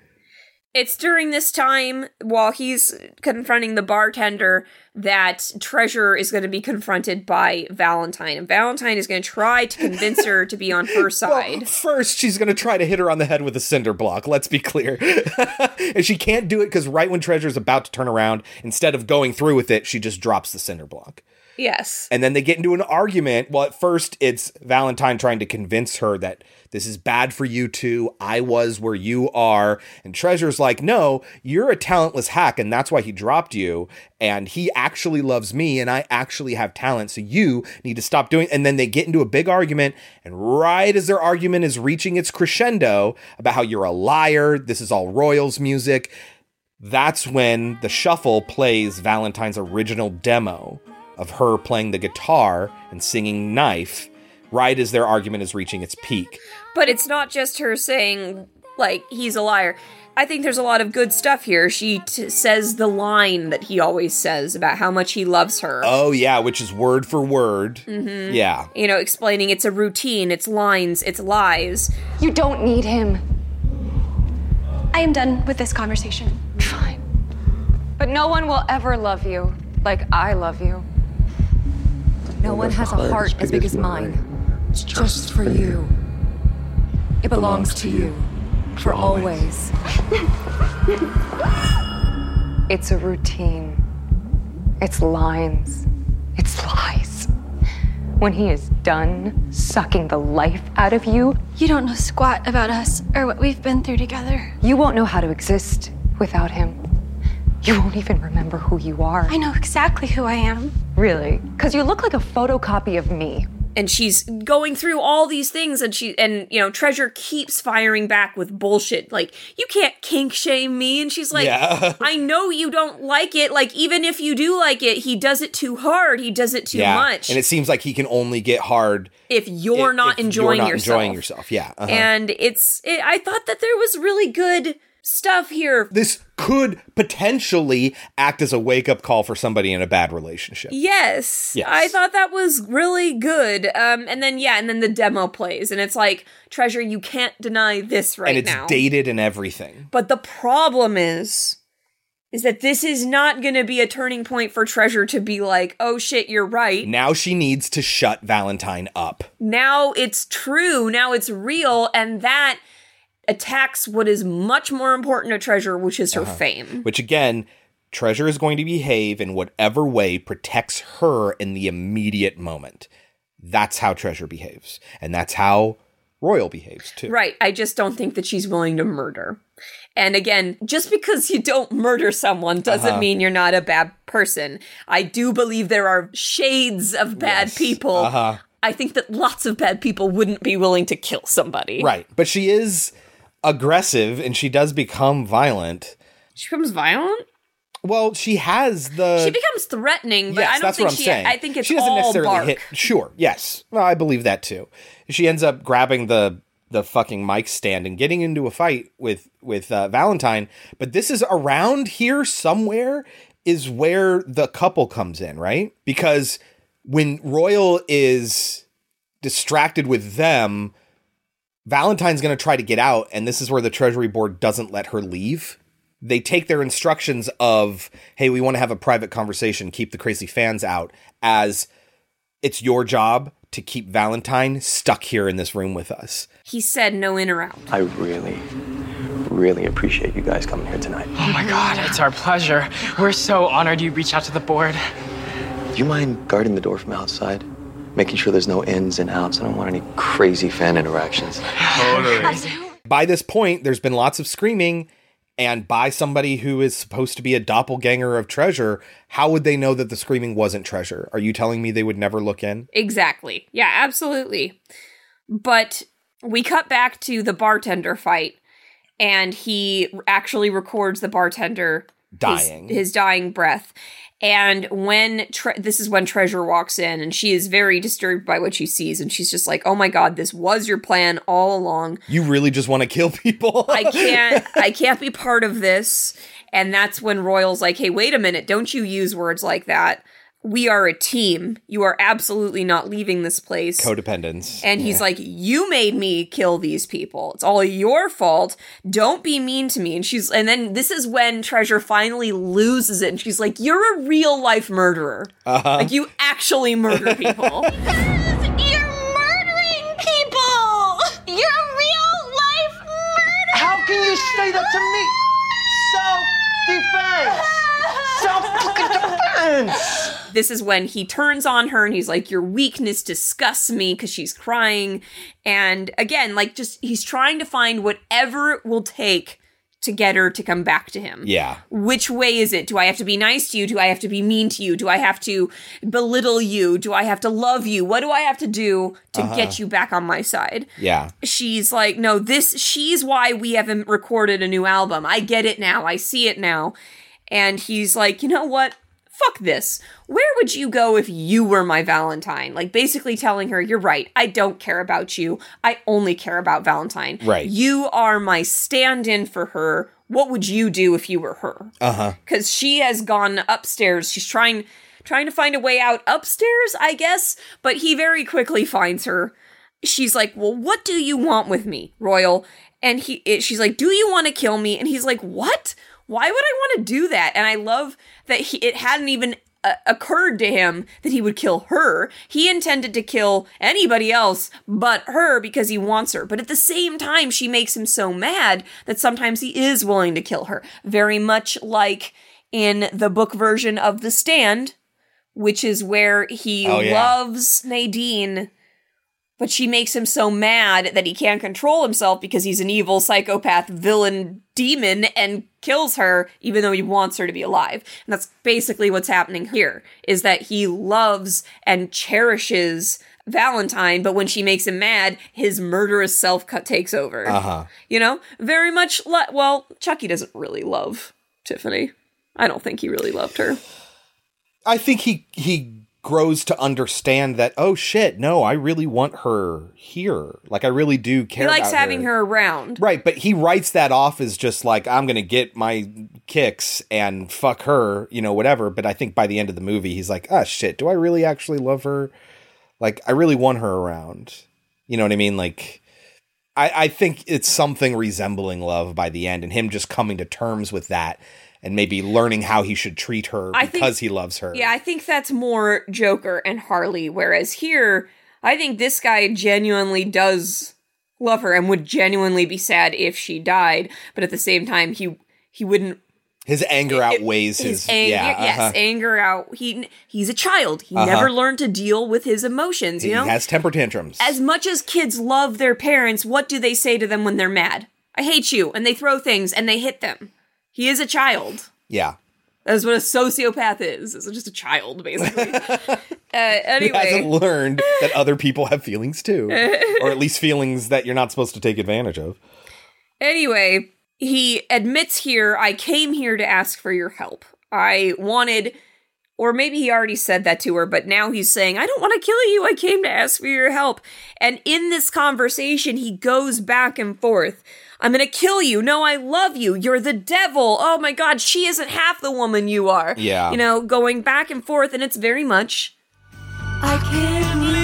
It's during this time while he's confronting the bartender that Treasure is going to be confronted by Valentine. And Valentine is going to try to convince her to be on her side. First, she's going to try to hit her on the head with a cinder block. Let's be clear. and she can't do it because right when Treasure's about to turn around, instead of going through with it, she just drops the cinder block. Yes. And then they get into an argument. Well, at first, it's Valentine trying to convince her that this is bad for you two. I was where you are. And Treasure's like, no, you're a talentless hack, and that's why he dropped you. And he actually loves me, and I actually have talent. So you need to stop doing. And then they get into a big argument. And right as their argument is reaching its crescendo about how you're a liar, this is all Royals music. That's when the shuffle plays Valentine's original demo of her playing the guitar and singing Knife right as their argument is reaching its peak. But it's not just her saying, like, he's a liar. I think there's a lot of good stuff here. She t- says the line that he always says about how much he loves her. Oh, yeah, which is word for word. Mhm. Yeah. You know, explaining it's a routine, it's lines, it's lies. You don't need him. I am done with this conversation. Fine. But no one will ever love you like I love you. No one has a heart as big as mine. It's just for you. It belongs to you. For always. It's a routine. It's lines. It's lies. When he is done sucking the life out of you, You don't know squat about us or what we've been through together. you won't know how to exist without him. You won't even remember who you are. I know exactly who I am. Really? Because you look like a photocopy of me. And she's going through all these things and she and you know, Treasure keeps firing back with bullshit. Like, you can't kink shame me. And she's like, Yeah. I know you don't like it. Like, even if you do like it, he does it too hard. He does it too yeah. much. And it seems like he can only get hard if you're if- not if enjoying you're not yourself. enjoying yourself. Yeah. uh-huh. And it's it, I thought that there was really good stuff here. this could potentially act as a wake up call for somebody in a bad relationship. Yes. Yes. I thought that was really good. Um and then yeah, and then the demo plays and it's like, Treasure, you can't deny this right now. and it's now. dated and everything. But the problem is is that this is not going to be a turning point for Treasure to be like, "Oh shit, you're right." Now she needs to shut Valentine up. Now it's true, now it's real and that attacks what is much more important to Treasure, which is her Uh-huh. fame. Which again, Treasure is going to behave in whatever way protects her in the immediate moment. That's how Treasure behaves. And that's how Royal behaves too. Right. I just don't think that she's willing to murder. And again, just because you don't murder someone doesn't Uh-huh. mean you're not a bad person. I do believe there are shades of bad people. Uh-huh. I think that lots of bad people wouldn't be willing to kill somebody. Right. But she is aggressive and she does become violent. She becomes violent? Well, she has the she becomes threatening, but yes, I don't that's think what I'm she saying. I think it's she doesn't all necessarily bark. hit. Sure, yes, well, I believe that too. She ends up grabbing the the fucking mic stand and getting into a fight with with uh, Valentine. But this is around here somewhere is where the couple comes in, right? Because when Royal is distracted with them, Valentine's going to try to get out, and this is where the Treasury Board doesn't let her leave. They take their instructions of, hey, we want to have a private conversation, keep the crazy fans out, as it's your job to keep Valentine stuck here in this room with us. He said no in or out. I really, really appreciate you guys coming here tonight. Oh my god, it's our pleasure. We're so honored you reached out to the board. Do you mind guarding the door from outside? Making sure there's no ins and outs. I don't want any crazy fan interactions. By this point, there's been lots of screaming, and by somebody who is supposed to be a doppelganger of treasure, how would they know that the screaming wasn't treasure? Are you telling me they would never look in? Exactly. Yeah, absolutely. But we cut back to the bartender fight, and he actually records the bartender his- Dying. his, dying breath. And when tre- this is when Treasure walks in, and she is very disturbed by what she sees, and she's just like, "Oh my god, this was your plan all along. You really just want to kill people? I can't, I can't be part of this." And that's when Royal's like, "Hey, wait a minute! Don't you use words like that." We are a team. You are absolutely not leaving this place. Codependence. And he's Yeah. like, You made me kill these people. It's all your fault. Don't be mean to me. And she's, and then this is when Treasure finally loses it. And she's like, You're a real life murderer. Uh-huh. Like, you actually murder people. You're murdering people! You're a real life murderer! How can you say that to me? Self-defense! Self-fucking-defense! This is when he turns on her and he's like, Your weakness disgusts me because she's crying. And again, like, just he's trying to find whatever it will take to get her to come back to him. Yeah. Which way is it? Do I have to be nice to you? Do I have to be mean to you? Do I have to belittle you? Do I have to love you? What do I have to do to Uh-huh. get you back on my side? Yeah. She's like, no, this, she's why we haven't recorded a new album. I get it now. I see it now. And he's like, you know what? Fuck this. Where would you go if you were my Valentine? Like, basically telling her, you're right. I don't care about you. I only care about Valentine. Right. You are my stand in for her. What would you do if you were her? Uh huh. because she has gone upstairs. She's trying trying to find a way out upstairs, I guess, but he very quickly finds her. She's like, "Well, what do you want with me, Royal?" And he it, she's like, "Do you want to kill me?" And he's like, "What? Why would I want to do that?" And I love that he, it hadn't even uh, occurred to him that he would kill her. He intended to kill anybody else but her because he wants her. But at the same time, she makes him so mad that sometimes he is willing to kill her. Very much like in the book version of The Stand, which is where he Oh, yeah. loves Nadine. But she makes him so mad that he can't control himself because he's an evil psychopath villain demon and kills her even though he wants her to be alive. And that's basically what's happening here is that he loves and cherishes Valentine, but when she makes him mad, his murderous self cut takes over. Uh huh. You know, very much like well, Chucky doesn't really love Tiffany. I don't think he really loved her. I think he he grows to understand that oh shit no I really want her here. Like I really do care he likes having her around. right but he writes that off as just like I'm gonna get my kicks and fuck her you know whatever. But I think by the end of the movie he's like ah shit do I really actually love her? Like I really want her around. You know what I mean? Like I, I think it's something resembling love by the end and him just coming to terms with that and maybe learning how he should treat her I think- because he loves her Yeah, I think that's more Joker and Harley, whereas here, I think this guy genuinely does love her and would genuinely be sad if she died, but at the same time, he he wouldn't. His anger outweighs his, His anger, yeah, yes, uh-huh. anger out. He he's a child. He Uh-huh. never learned to deal with his emotions. You he know, has temper tantrums. as much as kids love their parents, what do they say to them when they're mad? I hate you, and they throw things and they hit them. He is a child. yeah. That's what a sociopath is. Is just a child, basically. uh, He anyway, hasn't learned that other people have feelings too, or at least feelings that you're not supposed to take advantage of. Anyway, he admits here, I came here to ask for your help. I wanted, or maybe he already said that to her, but now he's saying, I don't want to kill you. I came to ask for your help. And in this conversation, he goes back and forth. I'm going to kill you. No, I love you. You're the devil. Oh my God, she isn't half the woman you are. Yeah. You know, going back and forth, and it's very much. I can't live.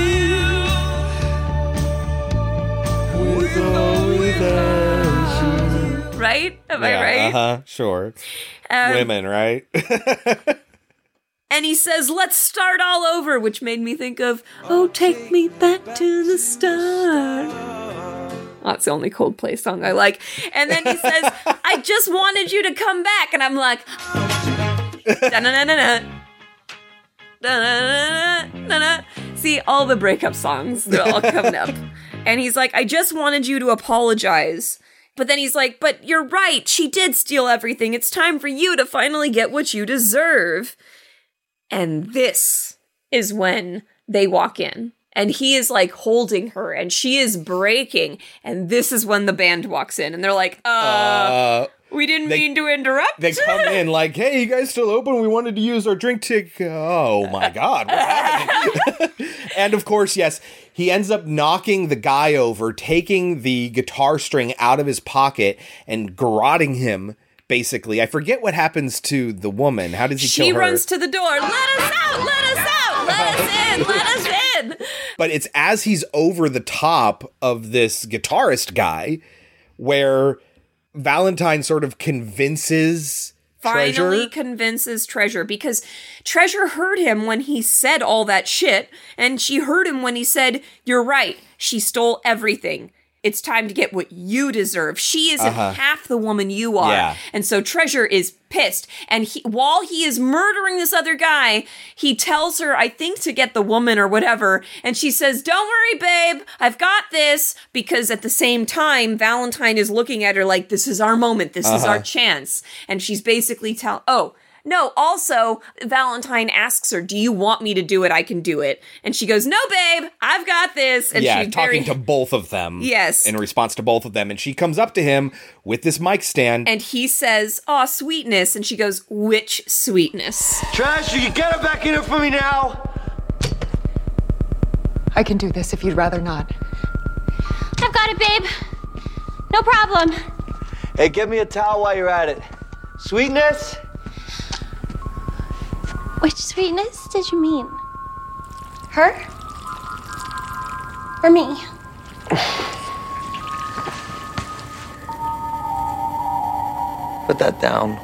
with or Without you. Right? Am I right? Uh huh. Sure. Um, Women, right? And he says, let's start all over, which made me think of, oh, take me back to the start. That's the only Coldplay song I like. And then he says, I just wanted you to come back. And I'm like, See, all the breakup songs, they're all coming up. And he's like, I just wanted you to apologize. But then he's like, but you're right. She did steal everything. It's time for you to finally get what you deserve. And this is when they walk in. And he is like holding her and she is breaking. And this is when the band walks in and they're like, uh, Uh, we didn't they- mean to interrupt. they come in like, "Hey, you guys still open? We wanted to use our drink tick." Oh my god, what's happening? and of course, yes, he ends up knocking the guy over, taking the guitar string out of his pocket and garroting him basically. I forget what happens to the woman. How does he She kill her? She runs to the door. Let us out! Let us out! Let us in! Let us in! but it's as he's over the top of this guitarist guy where Valentine sort of convinces Finally Treasure. convinces Treasure because Treasure heard him when he said all that shit, and she heard him when he said, You're right, she stole everything. It's time to get what you deserve. She isn't Uh-huh. half the woman you are. Yeah. And so Treasure is pissed. And he, while he is murdering this other guy, he tells her, I think, to get the woman or whatever. And she says, Don't worry, babe. I've got this. Because at the same time, Valentine is looking at her like, This is our moment. This is Uh-huh. our chance. And she's basically tell, Oh, no, also, Valentine asks her, Do you want me to do it? I can do it. And she goes, No, babe, I've got this. And yeah, she's talking very to both of them. Yes. In response to both of them. And she comes up to him with this mic stand. And he says, Aw, sweetness. And she goes, Which sweetness? Trash, you get her back in here for me now. I can do this if you'd rather not. I've got it, babe. No problem. Hey, give me a towel while you're at it. Sweetness? Which sweetness did you mean? Her? Or me? Put that down.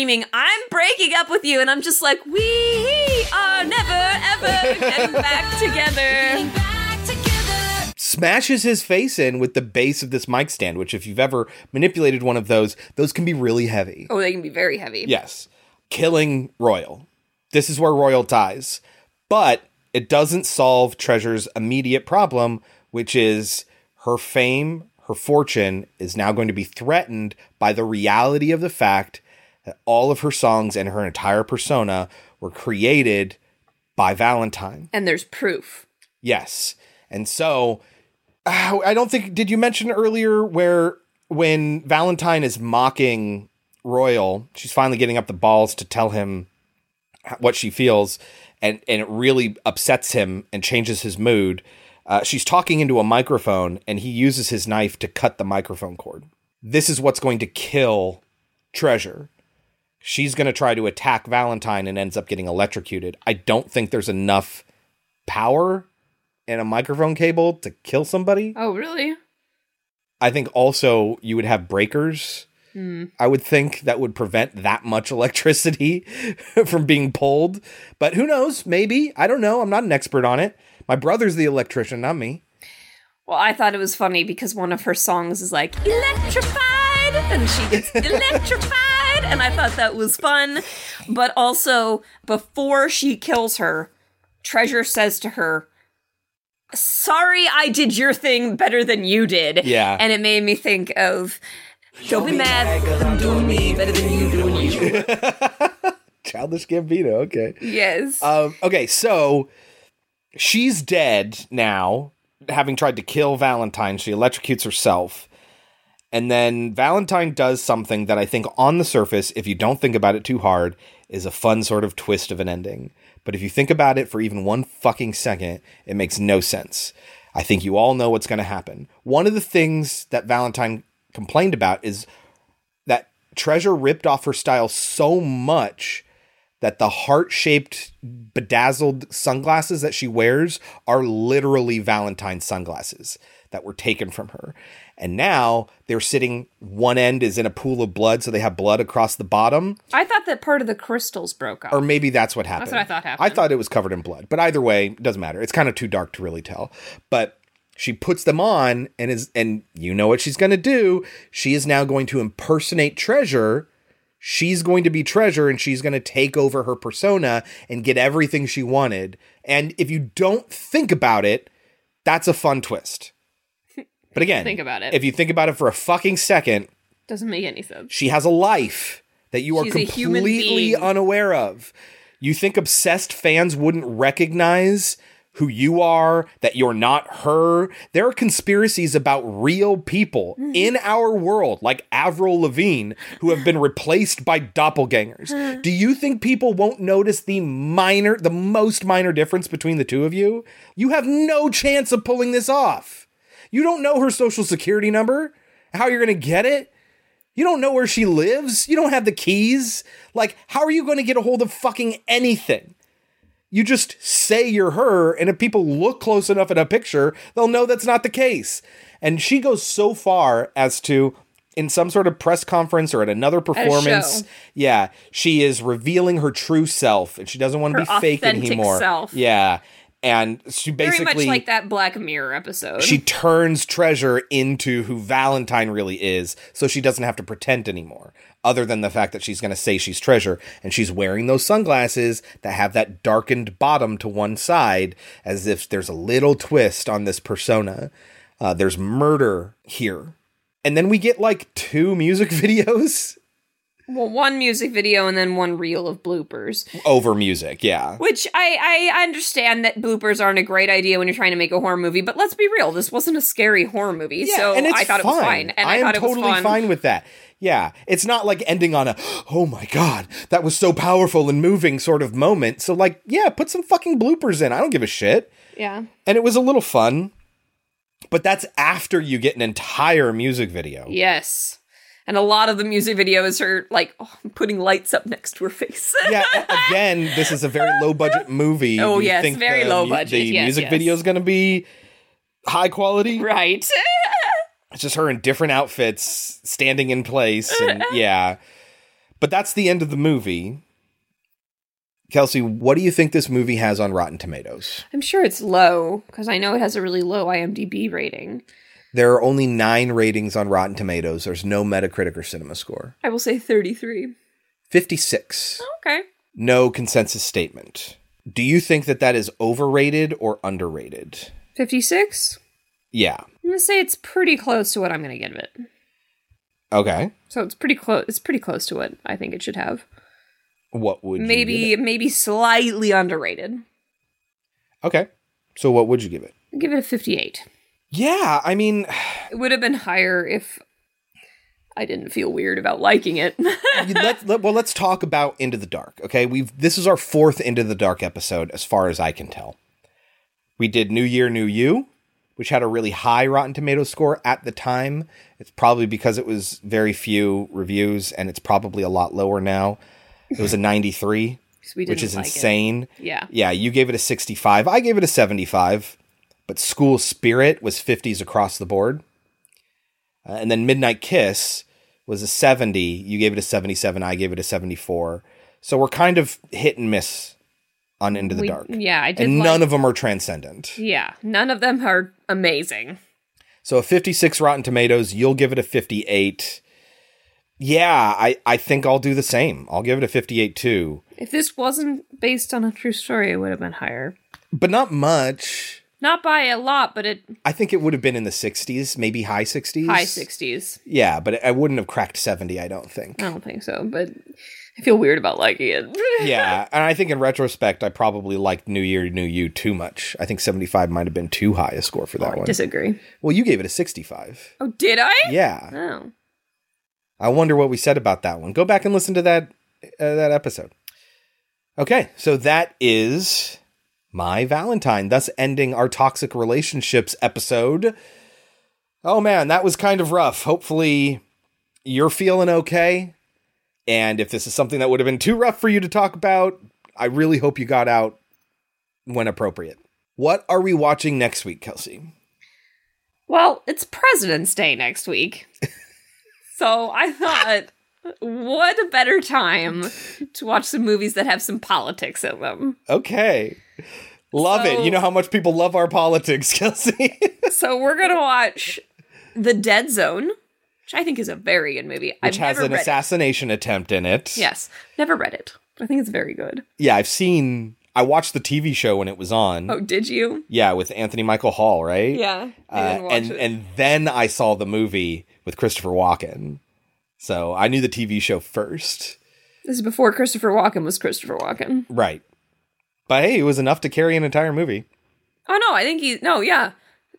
Screaming, I'm breaking up with you. And I'm just like, We are never, ever getting back together. smashes his face in with the base of this mic stand, which, if you've ever manipulated one of those, those can be really heavy. Oh, they can be very heavy. Yes. Killing Royal. This is where Royal dies. But it doesn't solve Treasure's immediate problem, which is her fame, her fortune is now going to be threatened by the reality of the fact that all of her songs and her entire persona were created by Valentine. And there's proof. Yes. And so uh, I don't think did you mention earlier where when Valentine is mocking Royal, she's finally getting up the balls to tell him what she feels and and it really upsets him and changes his mood. Uh, she's talking into a microphone and he uses his knife to cut the microphone cord. This is what's going to kill Treasure. She's going to try to attack Valentine and ends up getting electrocuted. I don't think there's enough power in a microphone cable to kill somebody. Oh, really? I think also you would have breakers. Hmm. I would think that would prevent that much electricity from being pulled. But who knows? Maybe. I don't know. I'm not an expert on it. My brother's the electrician, not me. Well, I thought it was funny because one of her songs is like electrified, and she gets electrified, and I thought that was fun. But also, before she kills her, Treasure says to her, Sorry, I did your thing better than you did. Yeah. And it made me think of, Don't be mad, I'm doing me better than you doing you. Childish Gambino. Okay. yes. Um, okay, so she's dead now, having tried to kill Valentine. She electrocutes herself. And then Valentine does something that I think, on the surface, if you don't think about it too hard, is a fun sort of twist of an ending. But if you think about it for even one fucking second, it makes no sense. I think you all know what's going to happen. One of the things that Valentine complained about is that Treasure ripped off her style so much that the heart shaped, bedazzled sunglasses that she wears are literally Valentine sunglasses that were taken from her. And now they're sitting, one end is in a pool of blood, so they have blood across the bottom. I thought that part of the crystals broke off. Or maybe that's what happened. That's what I thought happened. I thought it was covered in blood, but either way, it doesn't matter. It's kind of too dark to really tell. But she puts them on and is and you know what she's going to do. She is now going to impersonate Treasure. She's going to be Treasure and she's going to take over her persona and get everything she wanted. And if you don't think about it, that's a fun twist. But again, Think about it. If you think about it for a fucking second, Doesn't make any sense. She has a life that you are She's a human completely unaware of. You think obsessed fans wouldn't recognize who you are, that you're not her? There are conspiracies about real people Mm-hmm. in our world, like Avril Lavigne, who have been replaced by doppelgangers. Do you think people won't notice the minor, the most minor difference between the two of you? You have no chance of pulling this off. You don't know her social security number, how you're going to get it. You don't know where she lives. You don't have the keys. Like, how are you going to get a hold of fucking anything? You just say you're her, and if people look close enough at a picture, they'll know that's not the case. And she goes so far as to, in some sort of press conference or at another performance, show. yeah, she is revealing her true self, and she doesn't want to Her be fake anymore. self. Yeah, and she Very basically much like that Black Mirror episode. she turns Treasure into who Valentine really is, so she doesn't have to pretend anymore. Other than the fact that she's going to say she's Treasure, and she's wearing those sunglasses that have that darkened bottom to one side, as if there's a little twist on this persona. Uh, there's murder here. And then we get like two music videos well, one music video and then one reel of bloopers. over music, yeah. Which I, I understand that bloopers aren't a great idea when you're trying to make a horror movie, but let's be real, this wasn't a scary horror movie, so and I thought it was fine. And I, am thought it totally fine with that. Yeah, it's not like ending on a "oh my god, that was so powerful and moving" sort of moment. So like, yeah, put some fucking bloopers in. I don't give a shit. Yeah. And it was a little fun. But that's after you get an entire music video. Yes. And a lot of the music videos are like oh, putting lights up next to her face. yeah, again, this is a very low budget movie. Oh, yes, think very the low mu- budget. The Yes, music yes. video is going to be high quality. Right. It's just her in different outfits, standing in place, and yeah. But that's the end of the movie. Kelsey, what do you think this movie has on Rotten Tomatoes? I'm sure it's low because I know it has a really low IMDb rating. There are only nine ratings on Rotten Tomatoes. There's no Metacritic or Cinema Score. I will say 33. 56. Okay. No consensus statement. Do you think that that is overrated or underrated? 56? Yeah. I'm going to say it's pretty close to what I'm going to give it. Okay. So it's pretty close. It's pretty close to what I think it should have. What would you maybe maybe slightly underrated. Okay. So what would you give it? I'll give it a 58. Yeah, I mean, It would have been higher if I didn't feel weird about liking it. let, let- well, let's talk about Into the Dark. Okay, we've this is our fourth Into the Dark episode, as far as I can tell. We did New Year, New You, which had a really high Rotten Tomatoes score at the time. It's probably because it was very few reviews, and it's probably a lot lower now. It was a ninety-three, which is like it. insane. Yeah. Yeah, you gave it a 65. I gave it a 75. But School Spirit was 50s across the board. Uh, and then Midnight Kiss was a 70. You gave it a 77. I gave it a 74. So we're kind of hit and miss on Into the We- Dark. yeah, I did And like- none of them are transcendent. yeah, none of them are amazing. So a 56 Rotten Tomatoes, you'll give it a 58. Yeah, I, I think I'll do the same. I'll give it a 58 too. If this wasn't based on a true story, it would have been higher. But not much. Not by a lot, but it I think it would have been in the 60s, maybe high 60s. high 60s. Yeah, but I wouldn't have cracked 70, I don't think. I don't think so, but I feel weird about liking it. yeah, and I think in retrospect, I probably liked New Year, New You too much. I think 75 might have been too high a score for that one. Disagree. Well, you gave it a 65. Oh, did I? Yeah. Oh. I wonder what we said about that one. Go back and listen to that uh, that episode. Okay, so that is my Valentine, thus ending our toxic relationships episode. Oh man, that was kind of rough. Hopefully you're feeling okay. And if this is something that would have been too rough for you to talk about, I really hope you got out when appropriate. What are we watching next week, Kelsey? Well, it's President's Day next week. so I thought, what a better time to watch some movies that have some politics in them. Okay. Love it. You know how much people love our politics, Kelsey. so we're going to watch The Dead Zone, which I think is a very good movie. Which I've has an assassination attempt in it. It. Yes, never read it. I think it's very good. Yeah, I've seen I watched the TV show when it was on. Oh, did you? Yeah, with Anthony Michael Hall, right? Yeah, Uh, and it. and then I saw the movie with Christopher Walken. So I knew the TV show first. This is before Christopher Walken was Christopher Walken. Right. But hey, it was enough to carry an entire movie. Oh no, I think he no, yeah.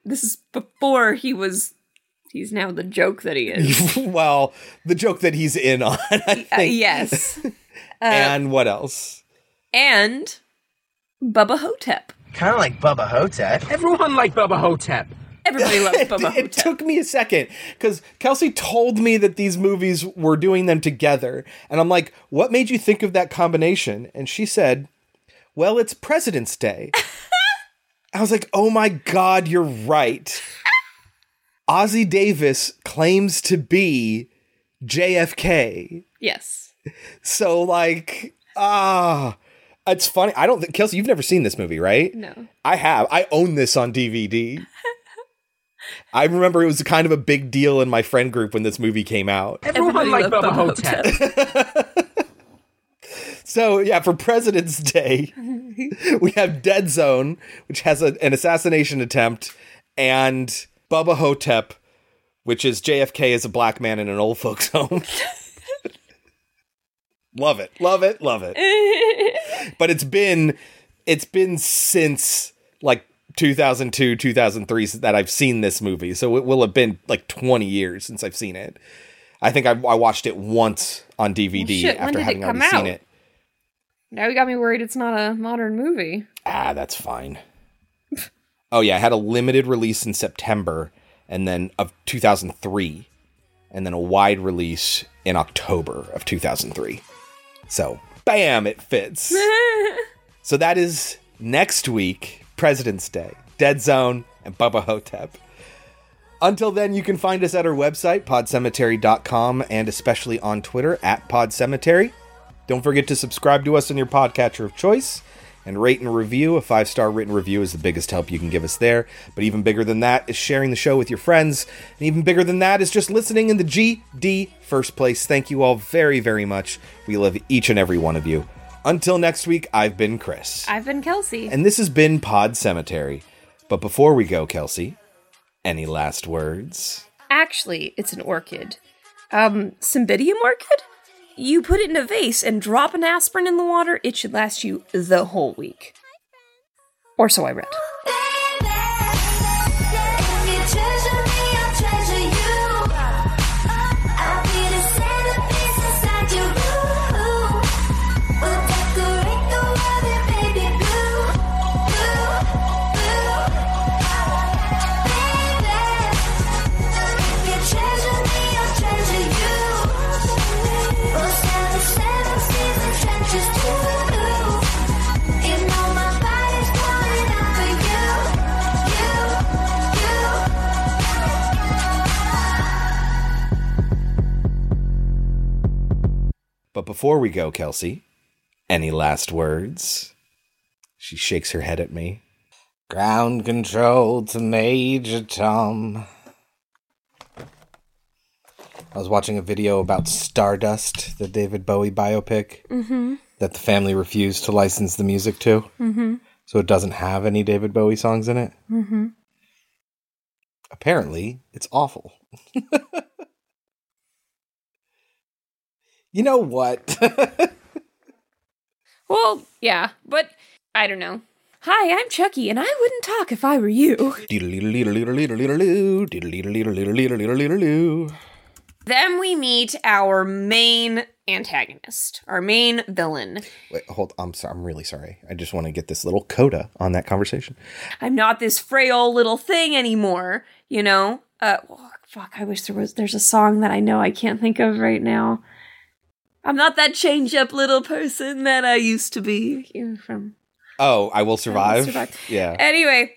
This is before he was he's now the joke that he is. well, the joke that he's in on, I Uh, yes. Uh, and what else? and Bubba Ho-Tep. Kind of like Bubba Ho-Tep. Everyone liked Bubba Ho-Tep. Everybody loves Bubba it took me a second because Kelsey told me that these movies were doing them together. And I'm like, what made you think of that combination? And she said, well, it's President's Day. I was like, oh my God, you're right. Ossie Davis claims to be JFK. Yes. So, like, ah, it's funny. I don't think, Kelsey, you've never seen this movie, right? No. I have. I own this on DVD. I remember it was kind of a big deal in my friend group when this movie came out. Everyone liked Bubba Ho-Tep. So, yeah, for President's Day, we have Dead Zone, which has a, an assassination attempt, and Bubba Ho-Tep, which is JFK as a black man in an old folks' home. love it, love it, love it. but it's been it's been since like 2002, 2003 that I've seen this movie. So it will have been like 20 years since I've seen it. I think I, I watched it once on DVD shit, after having already seen it. Now you got me worried it's not a modern movie. Ah, that's fine. oh yeah, I had a limited release in September and then of 2003 and then a wide release in October of 2003. So, bam, it fits. so that is next week, President's Day, Dead Zone and Bubba Ho-Tep. Until then, you can find us at our website, podcemetery.com, and especially on Twitter at podcemetery. Don't forget to subscribe to us on your podcatcher of choice and rate and review. A five star written review is the biggest help you can give us there. But even bigger than that is sharing the show with your friends. And even bigger than that is just listening in the GD first place. Thank you all very, very much. We love each and every one of you. Until next week, I've been Chris. I've been Kelsey. And this has been Pod Cemetery. But before we go, Kelsey, any last words? Actually, it's an orchid. Um, Cymbidium orchid? You put it in a vase and drop an aspirin in the water, it should last you the whole week. Or so I read. But before we go, Kelsey, any last words? She shakes her head at me. Ground control to Major Tom. I was watching a video about Stardust, the David Bowie biopic Mm-hmm. that the family refused to license the music to. Mm-hmm. So it doesn't have any David Bowie songs in it. Mm-hmm. Apparently, it's awful. you know what? Well, yeah, but I don't know. Hi, I'm Chucky, and I wouldn't talk if I were you. Then we meet our main antagonist, our main villain. Wait, hold. I'm sorry. I'm really sorry. I just want to get this little coda on that conversation. I'm not this frail little thing anymore, you know? Uh, oh, fuck, I wish there was, there's a song that I know I can't think of right now. I'm not that change up little person that I used to be. You know, from Oh, I will survive. survive. Yeah. Anyway,